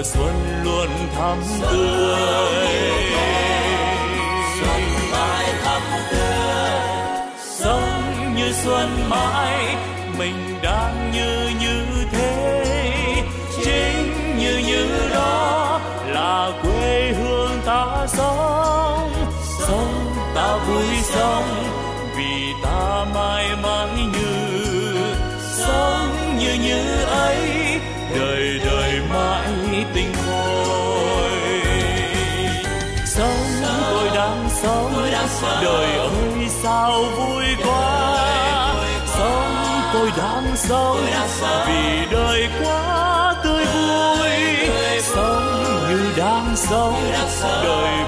mùa xuân luôn thắm tươi. Xuân mãi thắm tươi. Sống như xuân mãi, mình đang như như thế. Chính như như đó là quê sao vui quá. Sống tôi đang sống vì đời quá tươi vui. Sống như đang sống, đời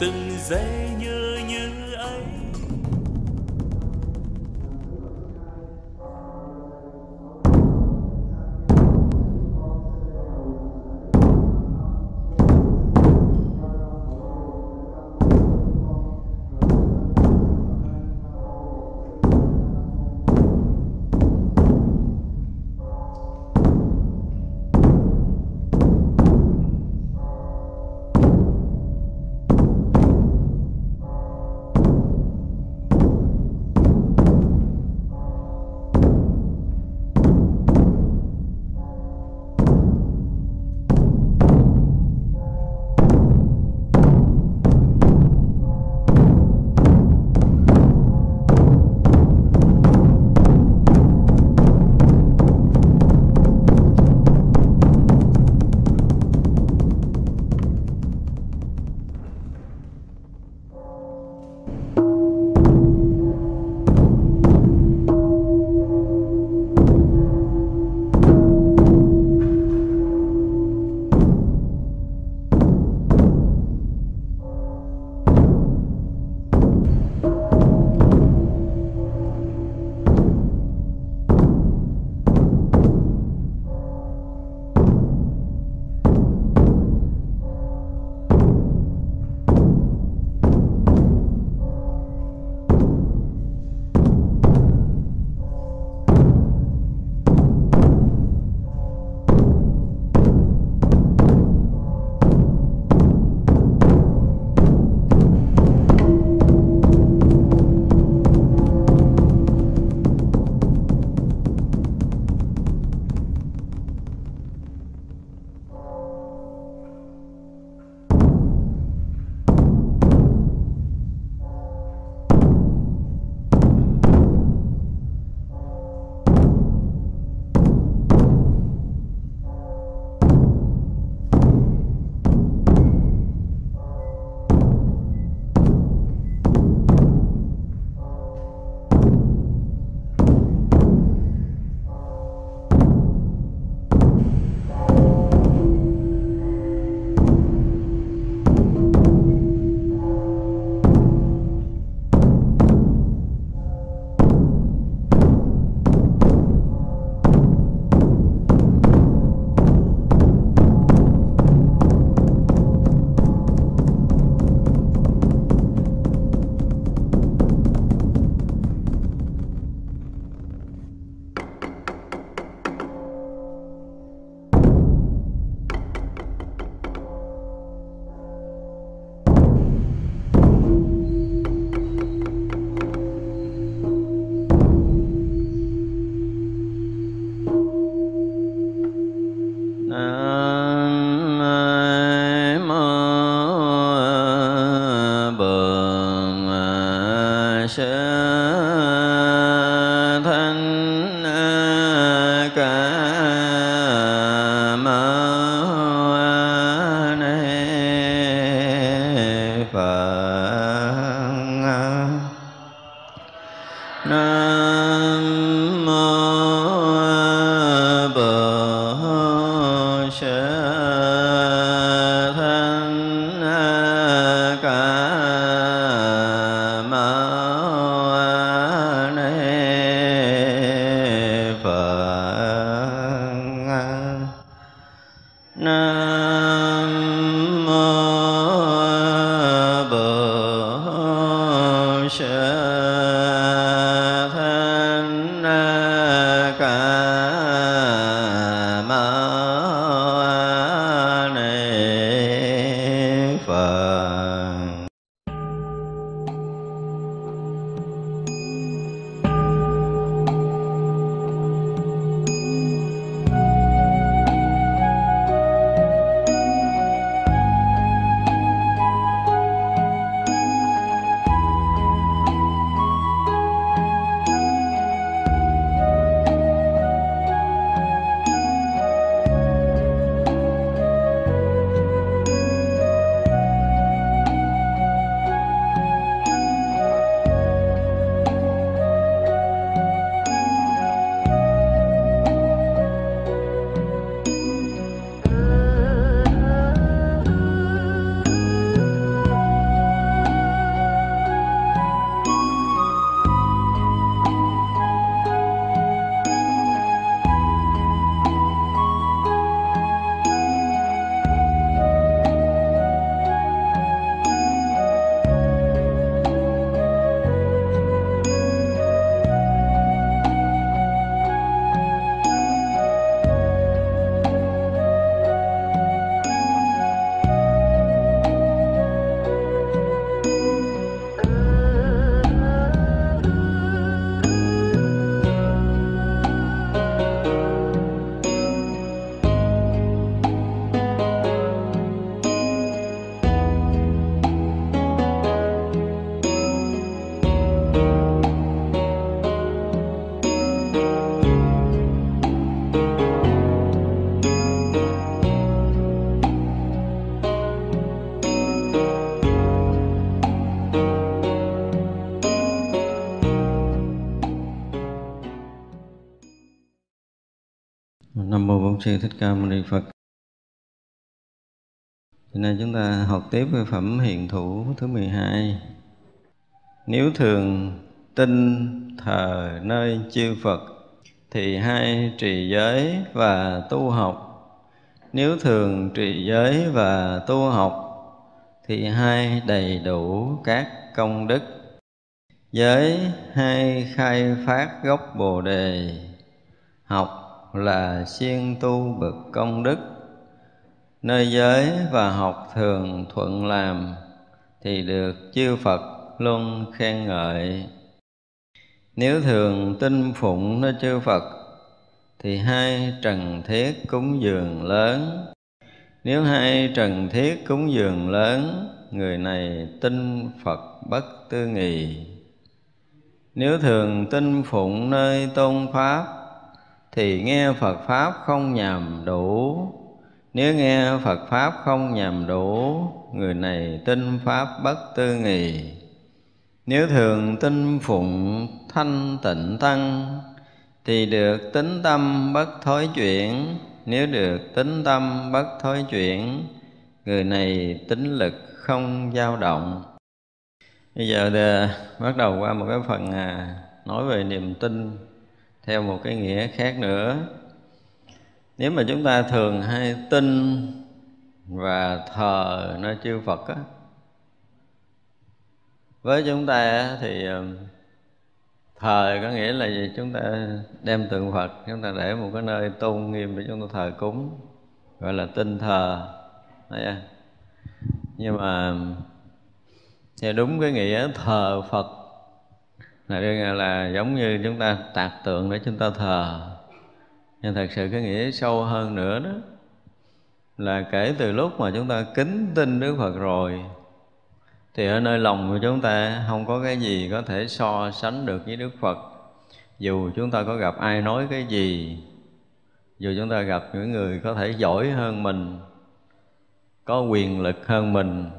từng giây. Sư thích ca mâu ni phật. Hôm nay chúng ta học tiếp về phẩm hiện thủ thứ 12 Nếu thường tin thờ nơi chư Phật Thì hai trì giới và tu học. Nếu thường trì giới và tu học Thì hai đầy đủ các công đức. Giới hai khai phát gốc Bồ Đề, Học là siêng tu bậc công đức. Nơi giới và học thường thuận làm thì được chư phật luôn khen ngợi. Nếu thường tinh phụng nơi chư phật thì hai trần thiết cúng dường lớn. Nếu hai trần thiết cúng dường lớn, người này tin phật bất tư nghị. nếu thường tinh phụng nơi tôn pháp thì nghe Phật pháp không nhầm đủ. Nếu nghe Phật pháp không nhầm đủ người này tin pháp bất tư nghì. Nếu thường tin phụng thanh tịnh tăng thì được tính tâm bất thối chuyển. Nếu được tính tâm bất thối chuyển người này tính lực không dao động. Bây giờ thì bắt đầu qua một cái phần à, nói về niềm tin theo một cái nghĩa khác nữa, nếu mà chúng ta thường hay tin và thờ nơi chư Phật á, với chúng ta thì thờ có nghĩa là gì? Chúng ta đem tượng Phật, chúng ta để một cái nơi tôn nghiêm để chúng ta thờ cúng, gọi là tinh thờ. Đấy nhưng mà theo đúng cái nghĩa thờ Phật là đương là giống như chúng ta tạc tượng để chúng ta thờ. Nhưng thật sự cái nghĩa sâu hơn nữa đó, là kể từ lúc mà chúng ta kính tin Đức Phật rồi, thì ở nơi lòng của chúng ta không có cái gì có thể so sánh được với Đức Phật. Dù chúng ta có gặp ai nói cái gì, dù chúng ta gặp những người có thể giỏi hơn mình, có quyền lực hơn mình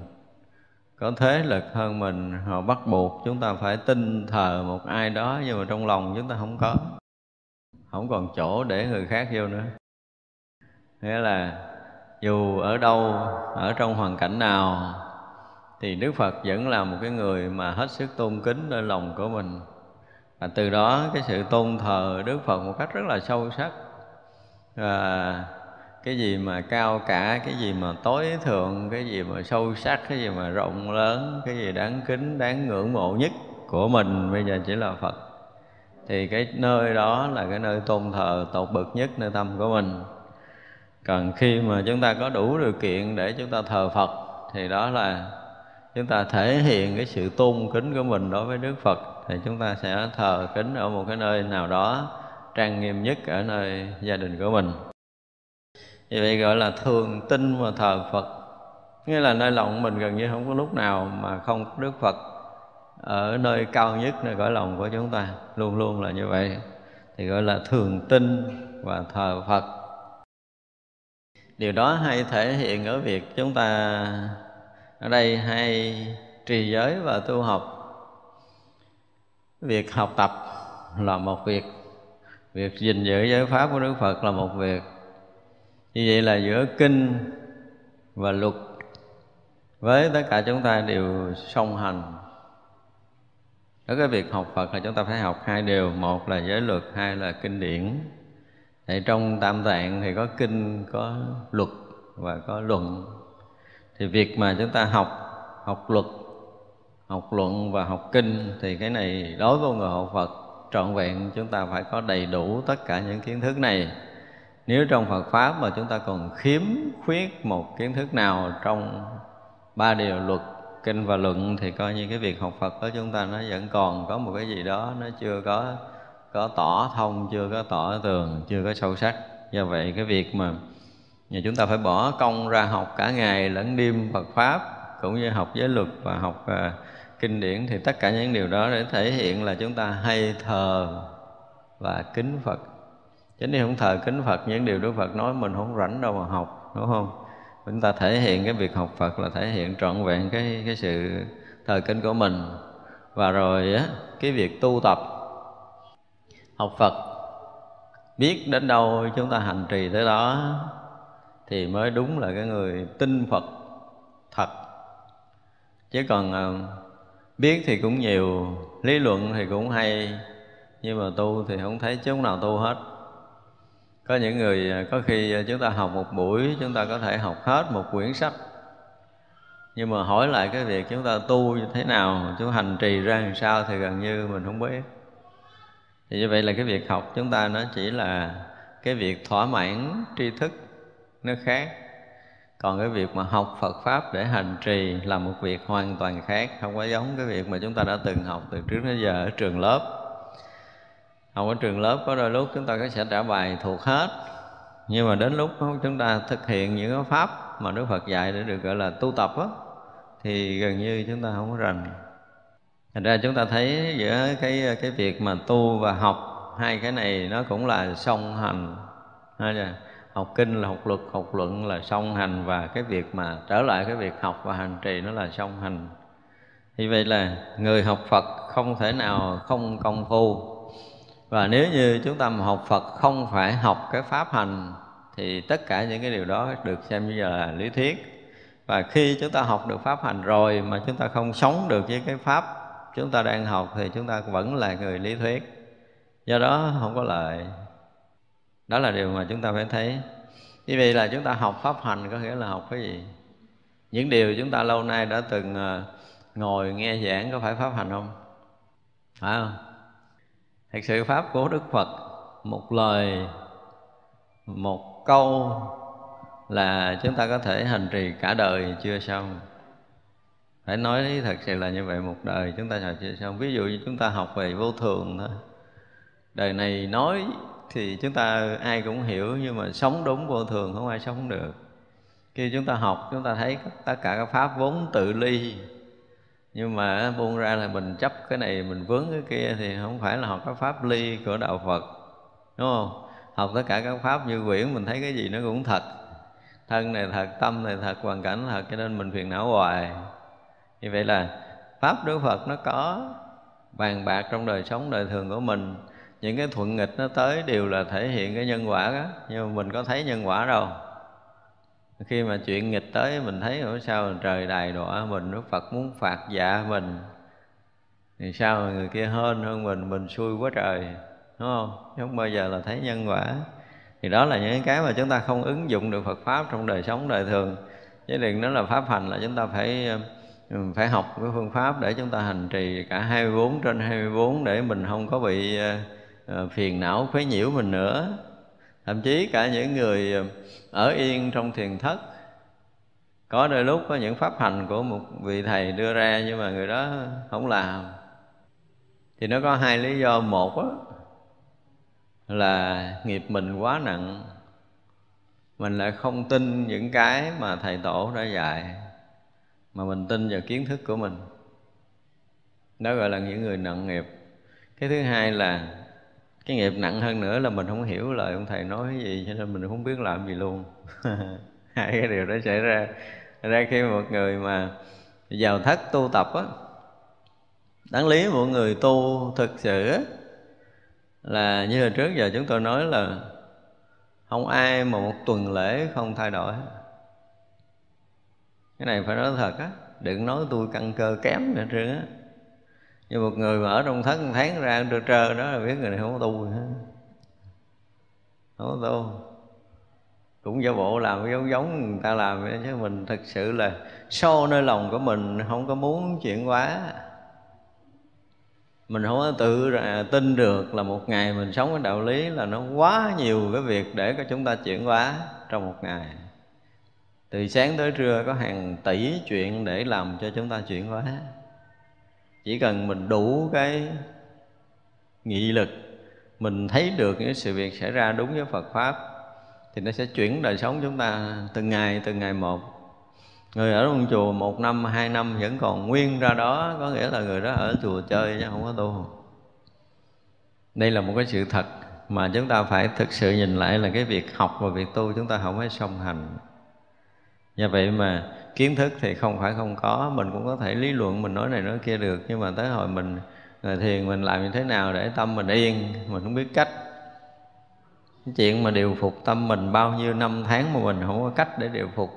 có thế lực hơn mình, họ bắt buộc chúng ta phải tin thờ một ai đó, nhưng mà trong lòng chúng ta không có. Không còn chỗ để người khác vô nữa. Nghĩa là, dù ở đâu, ở trong hoàn cảnh nào, thì đức phật vẫn là một cái người mà hết sức tôn kính nơi lòng của mình. Và từ đó cái sự tôn thờ đức phật một cách rất là sâu sắc. Và cái gì mà cao cả, cái gì mà tối thượng, cái gì mà sâu sắc, cái gì mà rộng lớn, cái gì đáng kính, đáng ngưỡng mộ nhất của mình bây giờ chỉ là phật. Thì cái nơi đó là cái nơi tôn thờ tột bậc nhất nơi tâm của mình. Còn khi mà chúng ta có đủ điều kiện để chúng ta thờ phật, thì đó là chúng ta thể hiện cái sự tôn kính của mình đối với đức phật. Thì chúng ta sẽ thờ kính ở một cái nơi nào đó trang nghiêm nhất ở nơi gia đình của mình vì vậy gọi là thường tin và thờ phật. Nghĩa là nơi lòng mình gần như không có lúc nào mà không có đức phật. Ở nơi cao nhất, nơi cõi lòng của chúng ta, luôn luôn là như vậy. Thì gọi là thường tin và thờ phật. Điều đó hay thể hiện ở việc chúng ta ở đây hay trì giới và tu học. Việc học tập là một việc việc gìn giữ giới pháp của đức phật là một việc như vậy là giữa kinh và luật với tất cả chúng ta đều song hành. Ở cái việc học Phật là chúng ta phải học hai điều. Một là giới luật, hai là kinh điển. Thì trong tam tạng thì có kinh, có luật và có luận. Thì việc mà chúng ta học học luật, học luận và học kinh thì cái này đối với người học Phật trọn vẹn, chúng ta phải có đầy đủ tất cả những kiến thức này nếu trong Phật pháp mà chúng ta còn khiếm khuyết một kiến thức nào trong ba điều luật kinh và luận thì coi như cái việc học Phật của chúng ta nó vẫn còn có một cái gì đó nó chưa có có tỏ thông chưa có tỏ tường chưa có sâu sắc. Do vậy cái việc mà nhà chúng ta phải bỏ công ra học cả ngày lẫn đêm Phật pháp cũng như học giới luật và học uh, kinh điển thì tất cả những điều đó để thể hiện là chúng ta hay thờ và kính Phật chứ nếu không thờ kính Phật, những điều Đức Phật nói mình không rảnh đâu mà học, đúng không? Chúng ta thể hiện cái việc học Phật là thể hiện trọn vẹn cái cái sự thờ kính của mình. Và rồi á, cái việc tu tập, học Phật, biết đến đâu chúng ta hành trì tới đó thì mới đúng là cái người tin Phật thật. Chứ còn ờ, biết thì cũng nhiều, lý luận thì cũng hay, nhưng mà tu thì không thấy chỗ nào tu hết có những người à, có khi à, chúng ta học một buổi, chúng ta có thể học hết một quyển sách. Nhưng mà hỏi lại cái việc chúng ta tu như thế nào, chúng hành trì ra làm sao thì gần như mình không biết. Thì như vậy là cái việc học chúng ta nó chỉ là cái việc thỏa mãn tri thức, nó khác. Còn cái việc mà học Phật pháp để hành trì là một việc hoàn toàn khác, không có giống cái việc mà chúng ta đã từng học từ trước đến giờ ở trường lớp học ở trường lớp có đôi lúc chúng ta có sẽ trả bài thuộc hết. Nhưng mà đến lúc chúng ta thực hiện những cái pháp mà Đức Phật dạy để được gọi là tu tập á, thì gần như chúng ta không có rành. Thành ra chúng ta thấy giữa cái cái việc mà tu và học, hai cái này nó cũng là song hành. Học kinh là học luật, học luận là song hành, và cái việc mà trở lại cái việc học và hành trì nó là song hành. Như vậy là người học Phật không thể nào không công phu và nếu như chúng ta học Phật không phải học cái pháp hành, thì tất cả những cái điều đó được xem như là lý thuyết. Và khi chúng ta học được pháp hành rồi mà chúng ta không sống được với cái pháp chúng ta đang học, thì chúng ta vẫn là người lý thuyết. Do đó không có lợi đó là điều mà chúng ta phải thấy. Như vậy là chúng ta học pháp hành có nghĩa là học cái gì? Những điều chúng ta lâu nay đã từng ờ, ngồi nghe giảng có phải pháp hành không? Phải không? Thật sự pháp của đức phật, một lời, một câu là chúng ta có thể hành trì cả đời chưa xong. Phải nói thật sự là như vậy, một đời chúng ta sẽ chưa xong. Ví dụ như chúng ta học về vô thường thôi. Đời này nói thì chúng ta ai cũng hiểu, nhưng mà sống đúng vô thường không ai sống được. Khi chúng ta học, chúng ta thấy tất cả các pháp vốn tự ly nhưng mà buông ra là mình chấp cái này, mình vướng cái kia thì không phải là học cái pháp ly của đạo phật, đúng không? Học tất cả các pháp như quyển, mình thấy cái gì nó cũng thật. Thân này thật, tâm này thật, hoàn cảnh thật, cho nên mình phiền não hoài. Như vậy là pháp đức phật nó có bàn bạc trong đời sống, đời thường của mình. Những cái thuận nghịch nó tới đều là thể hiện cái nhân quả đó. Nhưng mà mình có thấy nhân quả đâu khi mà chuyện nghịch tới, mình thấy ở sao trời đài đọa, mình Đức Phật muốn phạt dạ mình. Thì sao mà người kia hơn hơn mình mình xui quá trời, đúng không? Không bao giờ là thấy nhân quả. Thì đó là những cái mà chúng ta không ứng dụng được Phật pháp trong đời sống đời thường. Chứ đừng nói là pháp hành là chúng ta phải phải học cái phương pháp để chúng ta hành trì cả 24 trên 24 để mình không có bị ờ, ờ, phiền não, khuấy nhiễu mình nữa. Thậm chí cả những người ờ, ở yên trong thiền thất. Có đôi lúc có những pháp hành của một vị thầy đưa ra nhưng mà người đó không làm. Thì nó có hai lý do. Một á, là nghiệp mình quá nặng. Mình lại không tin những cái mà thầy tổ đã dạy mà mình tin vào kiến thức của mình. Đó gọi là những người nặng nghiệp. Cái thứ hai là cái nghiệp nặng hơn nữa là mình không hiểu lời ông thầy nói cái gì, cho nên mình không biết làm gì luôn. Hai cái điều đó xảy ra. Ra khi một người mà vào thất tu tập á, đáng lý một người tu thực sự á, là như là trước giờ chúng tôi nói là không ai mà một tuần lễ không thay đổi. Cái này phải nói thật á, đừng nói tôi căn cơ kém nữa trơn á như một người mà ở trong thất một tháng ra trơ trơ đó là biết người này không có tu nữa không có tu. Cũng giả bộ làm giống giống người ta làm vậy chứ mình thật sự là sâu nơi lòng của mình không có muốn chuyển quá, mình không có tự tin được là một ngày mình sống cái đạo lý là nó quá nhiều cái việc để cho chúng ta chuyển hóa trong một ngày. Từ sáng tới trưa có hàng tỷ chuyện để làm cho chúng ta chuyển hóa chỉ cần mình đủ cái nghị lực, mình thấy được những sự việc xảy ra đúng với Phật pháp, thì nó sẽ chuyển đời sống chúng ta từng ngày từng ngày một. Người ở trong chùa một năm, hai năm vẫn còn nguyên ra đó, có nghĩa là người đó ở chùa chơi chứ không có tu. Đây là một cái sự thật mà chúng ta phải thực sự nhìn lại là cái việc học và việc tu chúng ta không phải song hành do vậy mà kiến thức thì không phải không có. Mình cũng có thể lý luận, mình nói này nói kia được, nhưng mà tới hồi mình ngồi thiền mình làm như thế nào để tâm mình yên? Mình không biết cách. Cái chuyện mà điều phục tâm mình bao nhiêu năm tháng mà mình không có cách để điều phục,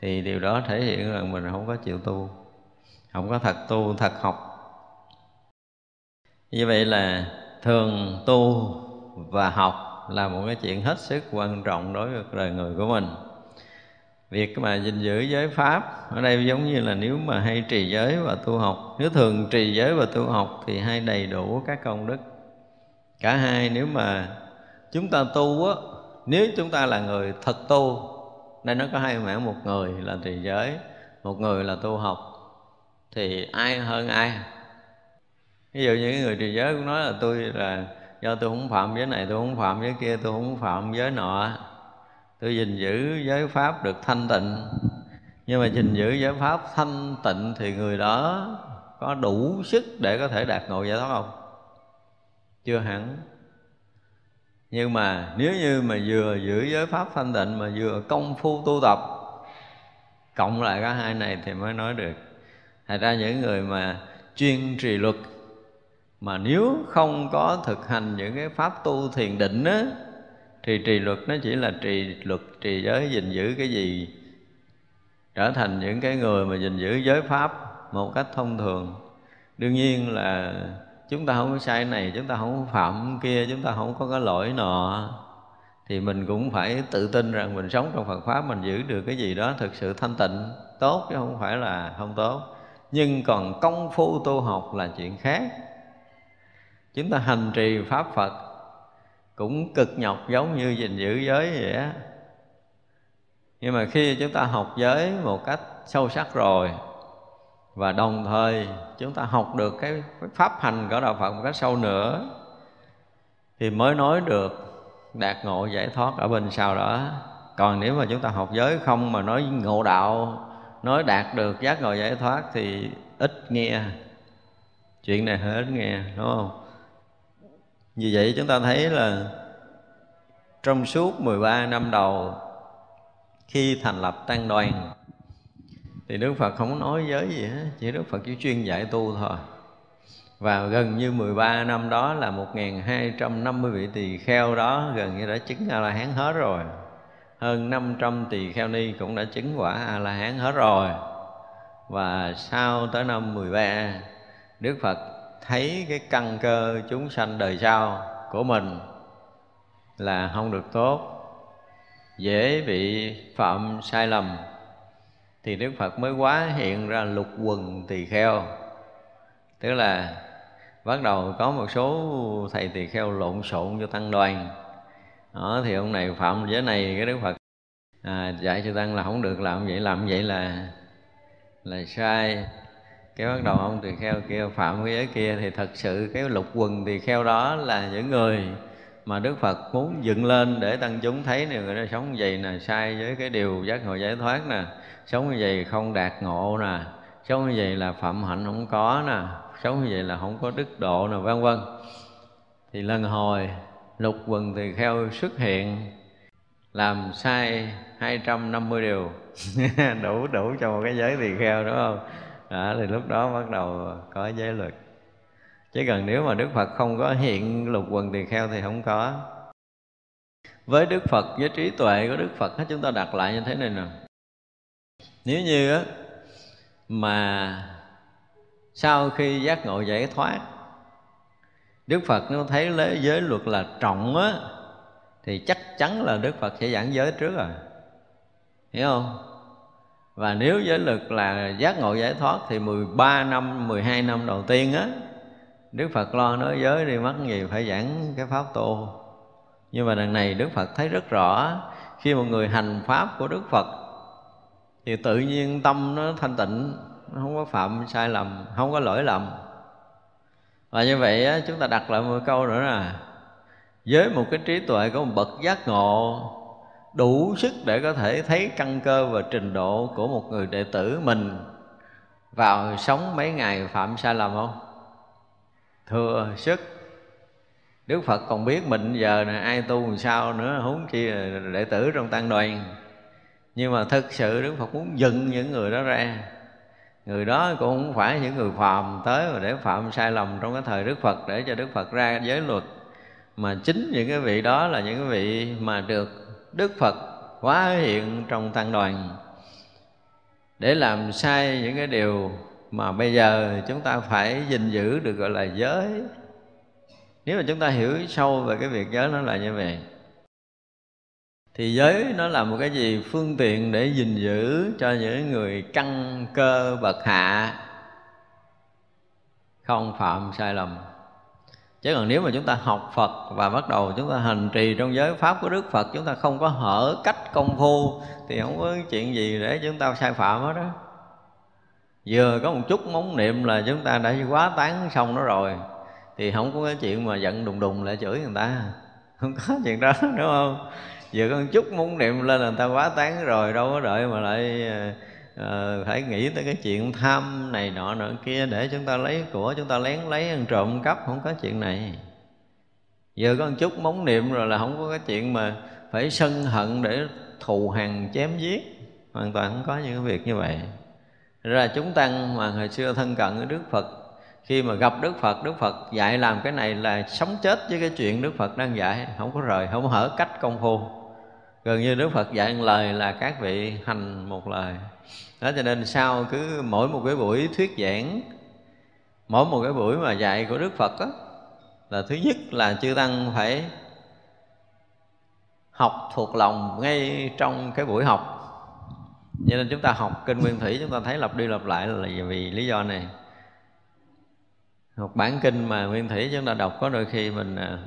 thì điều đó thể hiện rằng mình không có chịu tu, không có thật tu, thật học. Như vậy là thường tu và học là một cái chuyện hết sức quan trọng đối với đời người của mình việc mà gìn giữ giới pháp, ở đây giống như là nếu mà hay trì giới và tu học, nếu thường trì giới và tu học thì hay đầy đủ các công đức. Cả hai nếu mà chúng ta tu á, nếu chúng ta là người thật tu, đây nó có hai mảng, một người là trì giới, một người là tu học, thì ai hơn ai? Ví dụ như người trì giới cũng nói là tôi là do tôi không phạm giới này, tôi không phạm giới kia, tôi không phạm giới nọ tôi gìn giữ giới pháp được thanh tịnh. Nhưng mà gìn giữ giới pháp thanh tịnh thì người đó có đủ sức để có thể đạt ngộ giải thoát không? Chưa hẳn. Nhưng mà nếu như mà vừa giữ giới pháp thanh tịnh mà vừa công phu tu tập, cộng lại cả hai này thì mới nói được. Thật ra những người mà chuyên trì luật, mà nếu không có thực hành những cái pháp tu thiền định á thì trì luật nó chỉ là trì luật, trì giới, gìn giữ cái gì. Trở thành những cái người mà gìn giữ giới pháp một cách thông thường. Đương nhiên là chúng ta không có sai này, chúng ta không có phạm kia, chúng ta không có cái lỗi nọ. Thì mình cũng phải tự tin rằng mình sống trong Phật pháp, mình giữ được cái gì đó thực sự thanh tịnh, tốt chứ không phải là không tốt. Nhưng còn công phu tu học là chuyện khác. Chúng ta hành trì pháp Phật cũng cực nhọc giống như gìn giữ giới vậy á. Nhưng mà khi chúng ta học giới một cách sâu sắc rồi, và đồng thời chúng ta học được cái pháp hành của đạo Phật một cách sâu nữa, thì mới nói được đạt ngộ giải thoát ở bên sau đó. Còn nếu mà chúng ta học giới không mà nói ngộ đạo, nói đạt được giác ngộ giải thoát thì ít nghe. Chuyện này hơi ít nghe, đúng không? Vì vậy chúng ta thấy là trong suốt 13 năm đầu, khi thành lập tăng đoàn, thì đức phật không nói giới gì hết, chỉ đức phật chỉ chuyên dạy tu thôi và gần như 13 năm đó là 1250 vị tỳ kheo đó gần như đã chứng A La Hán hết rồi. Hơn 500 tỳ kheo ni cũng đã chứng quả A La Hán hết rồi. Và sau tới năm 13 Đức Phật thấy cái căn cơ chúng sanh đời sau của mình là không được tốt dễ bị phạm sai lầm thì Đức Phật mới quá hiện ra lục quần tỳ kheo. Tức là bắt đầu có một số thầy tỳ kheo lộn xộn cho tăng đoàn. Đó thì ông này phạm giới này cái đức phật à, dạy cho tăng là không được làm vậy làm vậy là là sai cái bắt đầu ông tỳ kheo kia phạm cái giới kia thì thật sự cái lục quần tỳ kheo đó là những người mà Đức Phật muốn dựng lên để tăng chúng thấy nè, người đó sống như vậy nè, sai với cái điều giác ngộ giải thoát nè, sống như vậy không đạt ngộ nè, sống như vậy là phạm hạnh không có nè, sống như vậy là không có đức độ nè, vân vân. Thì lần hồi, lục quần tỳ kheo xuất hiện, làm sai 250 điều. Đủ đủ cho một cái giới tỳ kheo, đúng không? Đó, thì lúc đó bắt đầu có giới luật. Chứ cần nếu mà đức phật không có hiện lục quần tỳ kheo thì không có. Với đức phật với trí tuệ của đức phật chúng ta đặt lại như thế này nè. Nếu như á mà sau khi giác ngộ giải thoát đức phật nó thấy lấy giới luật là trọng á thì chắc chắn là đức phật sẽ giảng giới trước rồi. Hiểu không? Và nếu giới lực là giác ngộ giải thoát thì 13 năm, 12 năm đầu tiên á Đức Phật lo nói giới đi mất gì phải giảng cái pháp tu Nhưng mà đằng này Đức Phật thấy rất rõ Khi một người hành pháp của Đức Phật Thì tự nhiên tâm nó thanh tịnh nó không có phạm sai lầm không có lỗi lầm. Và như vậy á, chúng ta đặt lại một câu nữa là với một cái trí tuệ có một bậc giác ngộ đủ sức để có thể thấy căn cơ và trình độ của một người đệ tử mình vào sống mấy ngày phạm sai lầm không? Thừa sức. Đức Phật còn biết mình giờ này ai tu làm sao nữa, huống chi là đệ tử trong tăng đoàn. Nhưng mà thực sự Đức Phật muốn dựng những người đó ra. Người đó cũng không phải những người phàm tới mà để phạm sai lầm trong cái thời đức phật để cho đức phật ra giới luật. Mà chính những cái vị đó là những cái vị mà được đức phật hóa hiện trong tăng đoàn. Để làm sai những cái điều mà bây giờ chúng ta phải gìn giữ được gọi là giới. Nếu mà chúng ta hiểu sâu về cái việc giới nó là như vậy, thì giới nó là một cái gì? Phương tiện để gìn giữ cho những người căn cơ bậc hạ không phạm sai lầm chứ còn nếu mà chúng ta học Phật và bắt đầu chúng ta hành trì trong giới pháp của Đức Phật, chúng ta không có hở cách công phu, thì không có chuyện gì để chúng ta sai phạm hết đó vừa có một chút móng niệm là chúng ta đã quá tán xong nó rồi, thì không có cái chuyện mà giận đùng đùng lại chửi người ta. Không có chuyện đó, đúng không? Vừa có một chút muốn niệm lên là người ta quá tán rồi, đâu có đợi mà lại à, phải nghĩ tới cái chuyện tham này nọ nọ kia để chúng ta lấy của chúng ta lén lấy ăn trộm cắp không có chuyện này. Giờ có một chút móng niệm rồi là không có cái chuyện mà phải sân hận để thù hằn chém giết. Hoàn toàn không có những cái việc như vậy. Ra chúng tăng mà hồi xưa thân cận với đức phật khi mà gặp đức phật đức phật dạy làm cái này là sống chết với cái chuyện đức phật đang dạy không có rời không hở cách công phu. Gần như đức phật dạy một lời là các vị hành một lời đó cho nên sau cứ mỗi một cái buổi thuyết giảng mỗi một cái buổi mà dạy của đức phật đó, là thứ nhất là chư tăng phải học thuộc lòng ngay trong cái buổi học. Cho nên chúng ta học kinh nguyên thủy chúng ta thấy lặp đi lặp lại là vì lý do này. Học bản kinh mà nguyên thủy chúng ta đọc có đôi khi mình à,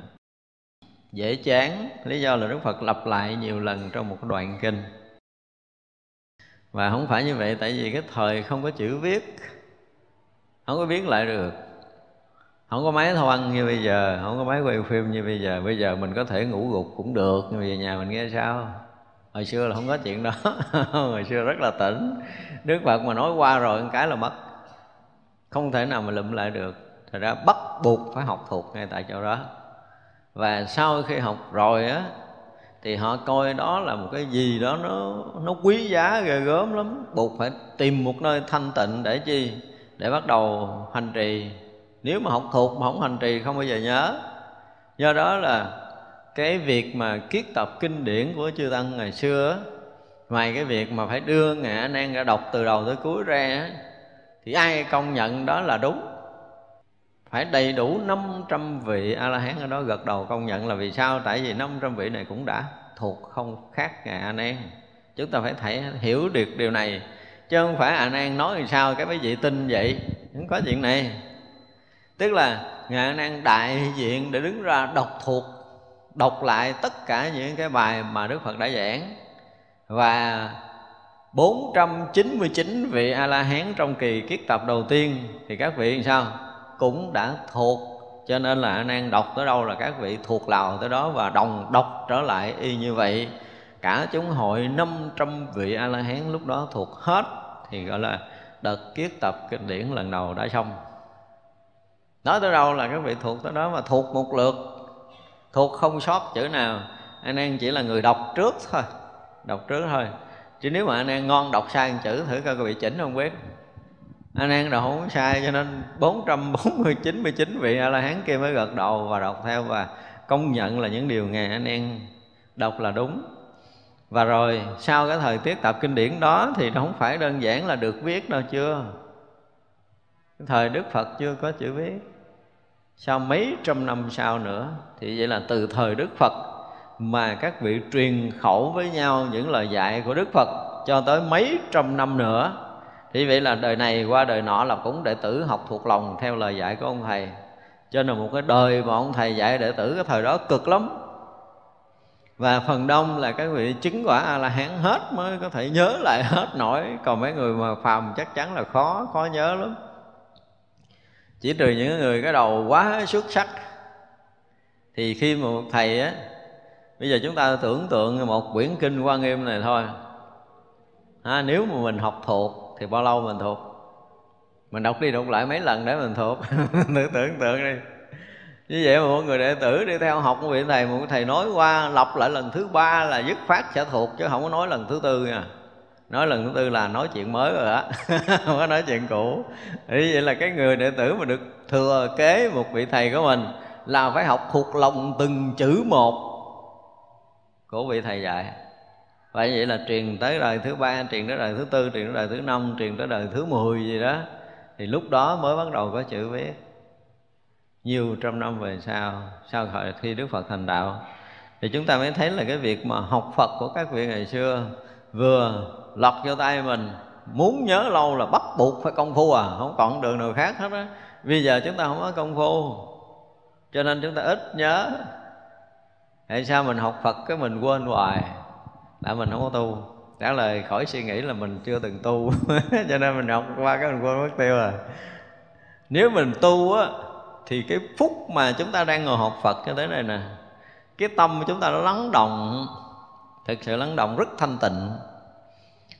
dễ chán. Lý do là đức phật lặp lại nhiều lần trong một đoạn kinh và không phải như vậy, tại vì cái thời không có chữ viết, không có viết lại được. Không có máy thu âm như bây giờ, không có máy quay phim như bây giờ. Bây giờ mình có thể ngủ gục cũng được, nhưng về nhà mình nghe sao? Hồi xưa là không có chuyện đó. Hồi xưa rất là tỉnh. Đức phật mà nói qua rồi cái là mất. Không thể nào mà lụm lại được. Thật ra bắt buộc phải học thuộc ngay tại chỗ đó. Và sau khi học rồi á thì họ coi đó là một cái gì đó nó nó quý giá ghê gớm lắm. Buộc phải tìm một nơi thanh tịnh để chi? Để bắt đầu hành trì. Nếu mà học thuộc mà không hành trì không bao giờ nhớ. Do đó là cái việc mà kiết tập kinh điển của chư tăng ngày xưa ngoài cái việc mà phải đưa ngã nan ra đọc từ đầu tới cuối ra thì ai công nhận đó là đúng? Phải đầy đủ 500 vị a la hán ở đó gật đầu công nhận là vì sao? Tại vì 500 vị này cũng đã thuộc không khác ngài a nan chúng ta phải thấy hiểu được điều này, chứ không phải a nan nói làm sao cái mấy vị tin vậy. Không có chuyện này. Tức là ngài a nan đại diện để đứng ra đọc thuộc đọc lại tất cả những cái bài mà đức phật đã giảng. Và 499 vị a la hán trong kỳ kiết tập đầu tiên, thì các vị làm sao? Cũng đã thuộc, cho nên là anh an đọc tới đâu là các vị thuộc lào tới đó và đồng đọc trở lại y như vậy. Cả chúng hội 500 vị a la hán lúc đó thuộc hết, thì gọi là đợt kiết tập kinh điển lần đầu đã xong. Nói tới đâu là các vị thuộc tới đó mà thuộc một lượt, thuộc không sót chữ nào. Anh an chỉ là người đọc trước thôi, đọc trước thôi. Chứ nếu mà anh an ngon đọc sai một chữ thử coi có bị chỉnh không biết anh an đọc không sai, cho nên 449 19 vị a la hán kia mới gật đầu và đọc theo và công nhận là những điều ngài anh em đọc là đúng. Và rồi, sau cái thời tiết tập kinh điển đó thì nó không phải đơn giản là được viết đâu chưa? Thời đức phật chưa có chữ viết. Sau mấy trăm năm sau nữa, thì vậy là từ thời đức phật mà các vị truyền khẩu với nhau những lời dạy của đức phật cho tới mấy trăm năm nữa thì vậy là đời này qua đời nọ là cũng đệ tử học thuộc lòng theo lời dạy của ông thầy. Cho nên một cái đời mà ông thầy dạy đệ tử cái thời đó cực lắm. Và phần đông là các vị chứng quả a la hán hết mới có thể nhớ lại hết nổi. Còn mấy người mà phàm chắc chắn là khó khó nhớ lắm. Chỉ trừ những người cái đầu quá xuất sắc. Thì khi mà một thầy á bây giờ chúng ta tưởng tượng một quyển kinh quan nghiêm này thôi. À, nếu mà mình học thuộc thì bao lâu mình thuộc? Mình đọc đi đọc lại mấy lần để mình thuộc. Thử tưởng tượng đi. Như vậy mà mọi người đệ tử đi theo học của vị thầy một thầy nói qua, lặp lại lần thứ ba là dứt phát sẽ thuộc, chứ không có nói lần thứ tư nha. Nói lần thứ tư là nói chuyện mới rồi đó không có nói chuyện cũ. Như vậy là cái người đệ tử mà được thừa kế một vị thầy của mình là phải học thuộc lòng từng chữ một của vị thầy dạy vậy vậy là truyền tới đời thứ ba, truyền tới đời thứ tư, truyền tới đời thứ năm, truyền tới đời thứ mười gì đó. Thì lúc đó mới bắt đầu có chữ viết. Nhiều trăm năm về sau sau thời khi đức phật thành đạo. Thì chúng ta mới thấy là cái việc mà học phật của các vị ngày xưa vừa lọt vô tay mình, muốn nhớ lâu là bắt buộc phải công phu à không còn đường nào khác hết á. Bây giờ chúng ta không có công phu, cho nên chúng ta ít nhớ. Tại sao mình học phật cái mình quên hoài? Là mình không có tu. Trả lời khỏi suy nghĩ là mình chưa từng tu. Cho nên mình học qua cái mình quên mất tiêu rồi. Nếu mình tu á, thì cái phút mà chúng ta đang ngồi học phật như thế này nè, cái tâm của chúng ta nó lắng động. Thực sự lắng động rất thanh tịnh.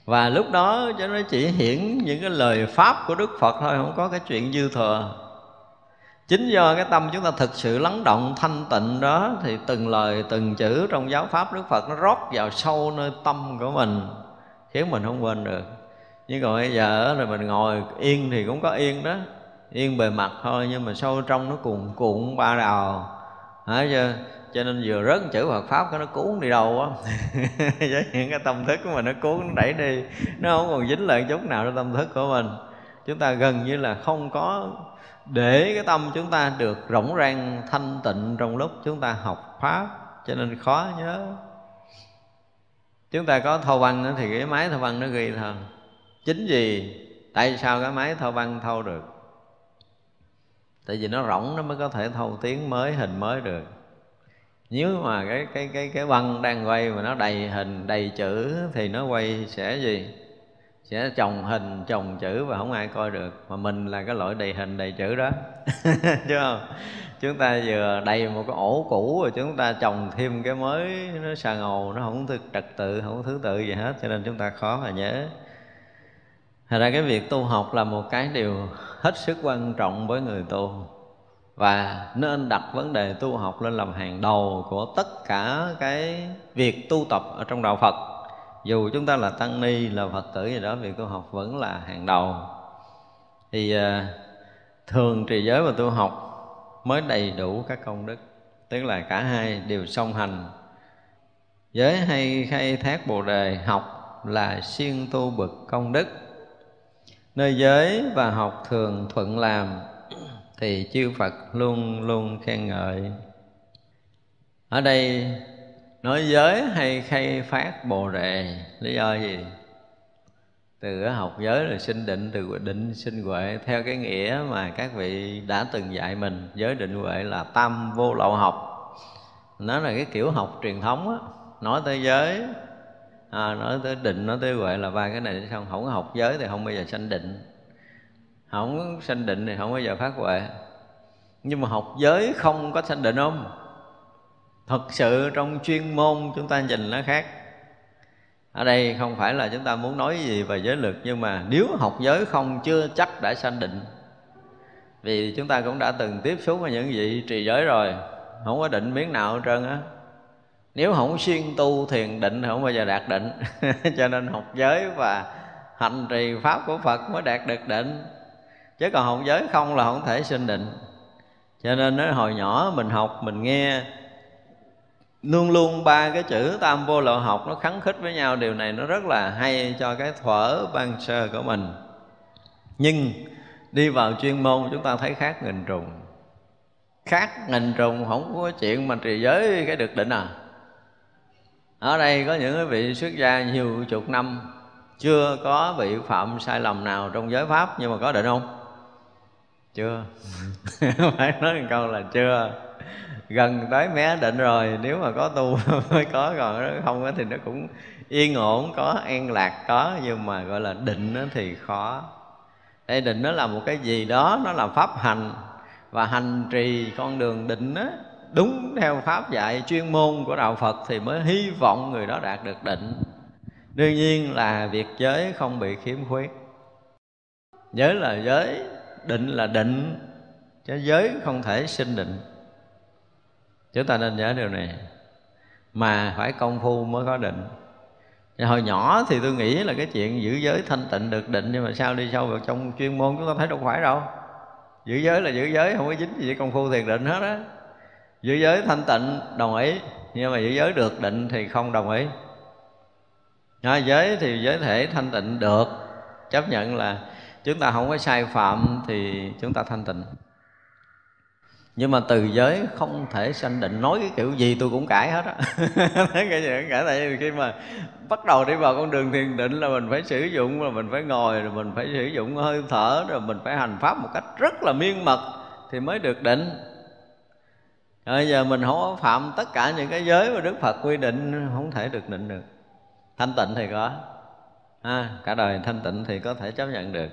Và lúc đó cho nó chỉ hiển những cái lời pháp của đức phật thôi, không có cái chuyện dư thừa chính do cái tâm chúng ta thực sự lắng động thanh tịnh đó, thì từng lời, từng chữ trong giáo pháp đức phật nó rót vào sâu nơi tâm của mình, khiến mình không quên được. Nhưng còn bây giờ là mình ngồi yên thì cũng có yên đó, yên bề mặt thôi, nhưng mà sâu trong nó cuồn cuộn ba đào. Hả chưa cho nên vừa rớt chữ Phật pháp cái nó cuốn đi đâu á. Với những cái tâm thức của mình nó cuốn, nó đẩy đi. Nó không còn dính lại chút nào trong tâm thức của mình. Chúng ta gần như là không có để cái tâm chúng ta được rỗng rang, thanh tịnh trong lúc chúng ta học pháp, cho nên khó nhớ. Chúng ta có thâu văn thì cái máy thâu văn nó ghi thôi chính vì tại sao cái máy thâu văn thâu được? Tại vì nó rỗng nó mới có thể thâu tiếng mới, hình mới được. Nếu mà cái cái cái cái băng đang quay mà nó đầy hình, đầy chữ thì nó quay sẽ gì? Sẽ trồng hình trồng chữ và không ai coi được. Mà mình là cái loại đầy hình, đầy chữ đó. Chứ không? Chúng ta vừa đầy một cái ổ cũ rồi chúng ta trồng thêm cái mới, nó xà ngầu, nó không thực trật tự, không thứ tự gì hết, cho nên chúng ta khó mà nhớ. Thật ra cái việc tu học là một cái điều hết sức quan trọng với người tu. Và nên đặt vấn đề tu học lên làm hàng đầu của tất cả cái việc tu tập ở trong đạo Phật dù chúng ta là tăng ni, là phật tử gì đó việc tu học vẫn là hàng đầu. Thì à, thường trì giới và tu học mới đầy đủ các công đức. Tức là cả hai đều song hành. Giới hay khai thác bồ đề học là siêng tu bực công đức. Nơi giới và học thường thuận làm thì chư Phật luôn luôn khen ngợi. Ở đây nói giới hay khai phát bồ đề lý do gì? Từ học giới là sinh định từ định sinh huệ. Theo cái nghĩa mà các vị đã từng dạy mình giới định huệ là tam vô lậu học. Nó là cái kiểu học truyền thống á. Nói tới giới à, nói tới định nói tới huệ là ba cái này. Xong không có học giới thì không bao giờ sanh định. Không sanh định thì không bao giờ phát huệ. Nhưng mà học giới không có sanh định không? Thật sự trong chuyên môn chúng ta nhìn nó khác. Ở đây không phải là chúng ta muốn nói gì về giới lực nhưng mà nếu học giới không, chưa chắc đã sanh định. Vì chúng ta cũng đã từng tiếp xúc với những vị trì giới rồi, không có định miếng nào hết trơn á. Nếu không xuyên tu thiền định thì không bao giờ đạt định. Cho nên học giới và hành trì pháp của phật mới đạt được định. Chứ còn học giới không là không thể sinh định. Cho nên nói hồi nhỏ mình học, mình nghe luôn luôn ba cái chữ tam vô lậu học, nó khắng khích với nhau. Điều này nó rất là hay cho cái thuở ban sơ của mình. Nhưng đi vào chuyên môn chúng ta thấy khác nghìn trùng. Khác nghìn trùng không có chuyện mà trì giới cái được định à. Ở đây có những vị xuất gia nhiều chục năm, chưa có bị phạm sai lầm nào trong giới pháp, nhưng mà có định không? Chưa. Phải nói một câu là chưa gần tới mé định rồi, nếu mà có tu mới có, còn không thì nó cũng yên ổn, có an lạc, có, nhưng mà gọi là định thì khó. Đây định nó là một cái gì đó, nó là pháp hành, và hành trì con đường định á, đúng theo pháp dạy chuyên môn của đạo Phật thì mới hy vọng người đó đạt được định. Đương nhiên là việc giới không bị khiếm khuyết. Giới là giới, định là định, chứ giới không thể sinh định chúng ta nên nhớ điều này. Mà phải công phu mới có định. Hồi nhỏ thì tôi nghĩ là cái chuyện giữ giới thanh tịnh được định nhưng mà sao đi sâu vào trong chuyên môn chúng ta thấy đâu phải đâu. Giữ giới là giữ giới không có dính gì với công phu thiền định hết á. Giữ giới thanh tịnh đồng ý. Nhưng mà giữ giới được định thì không đồng ý. À, giới thì giới thể thanh tịnh được. Chấp nhận là chúng ta không có sai phạm thì chúng ta thanh tịnh nhưng mà từ giới không thể sanh định. Nói cái kiểu gì tôi cũng cãi hết á. Cái gì cũng cãi tại vì khi mà bắt đầu đi vào con đường thiền định là mình phải sử dụng là mình phải ngồi rồi mình phải sử dụng hơi thở rồi mình phải hành pháp một cách rất là miên mật thì mới được định. Bây giờ mình không có phạm tất cả những cái giới mà đức phật quy định không thể được định được. Thanh tịnh thì có. À, cả đời thanh tịnh thì có thể chấp nhận được.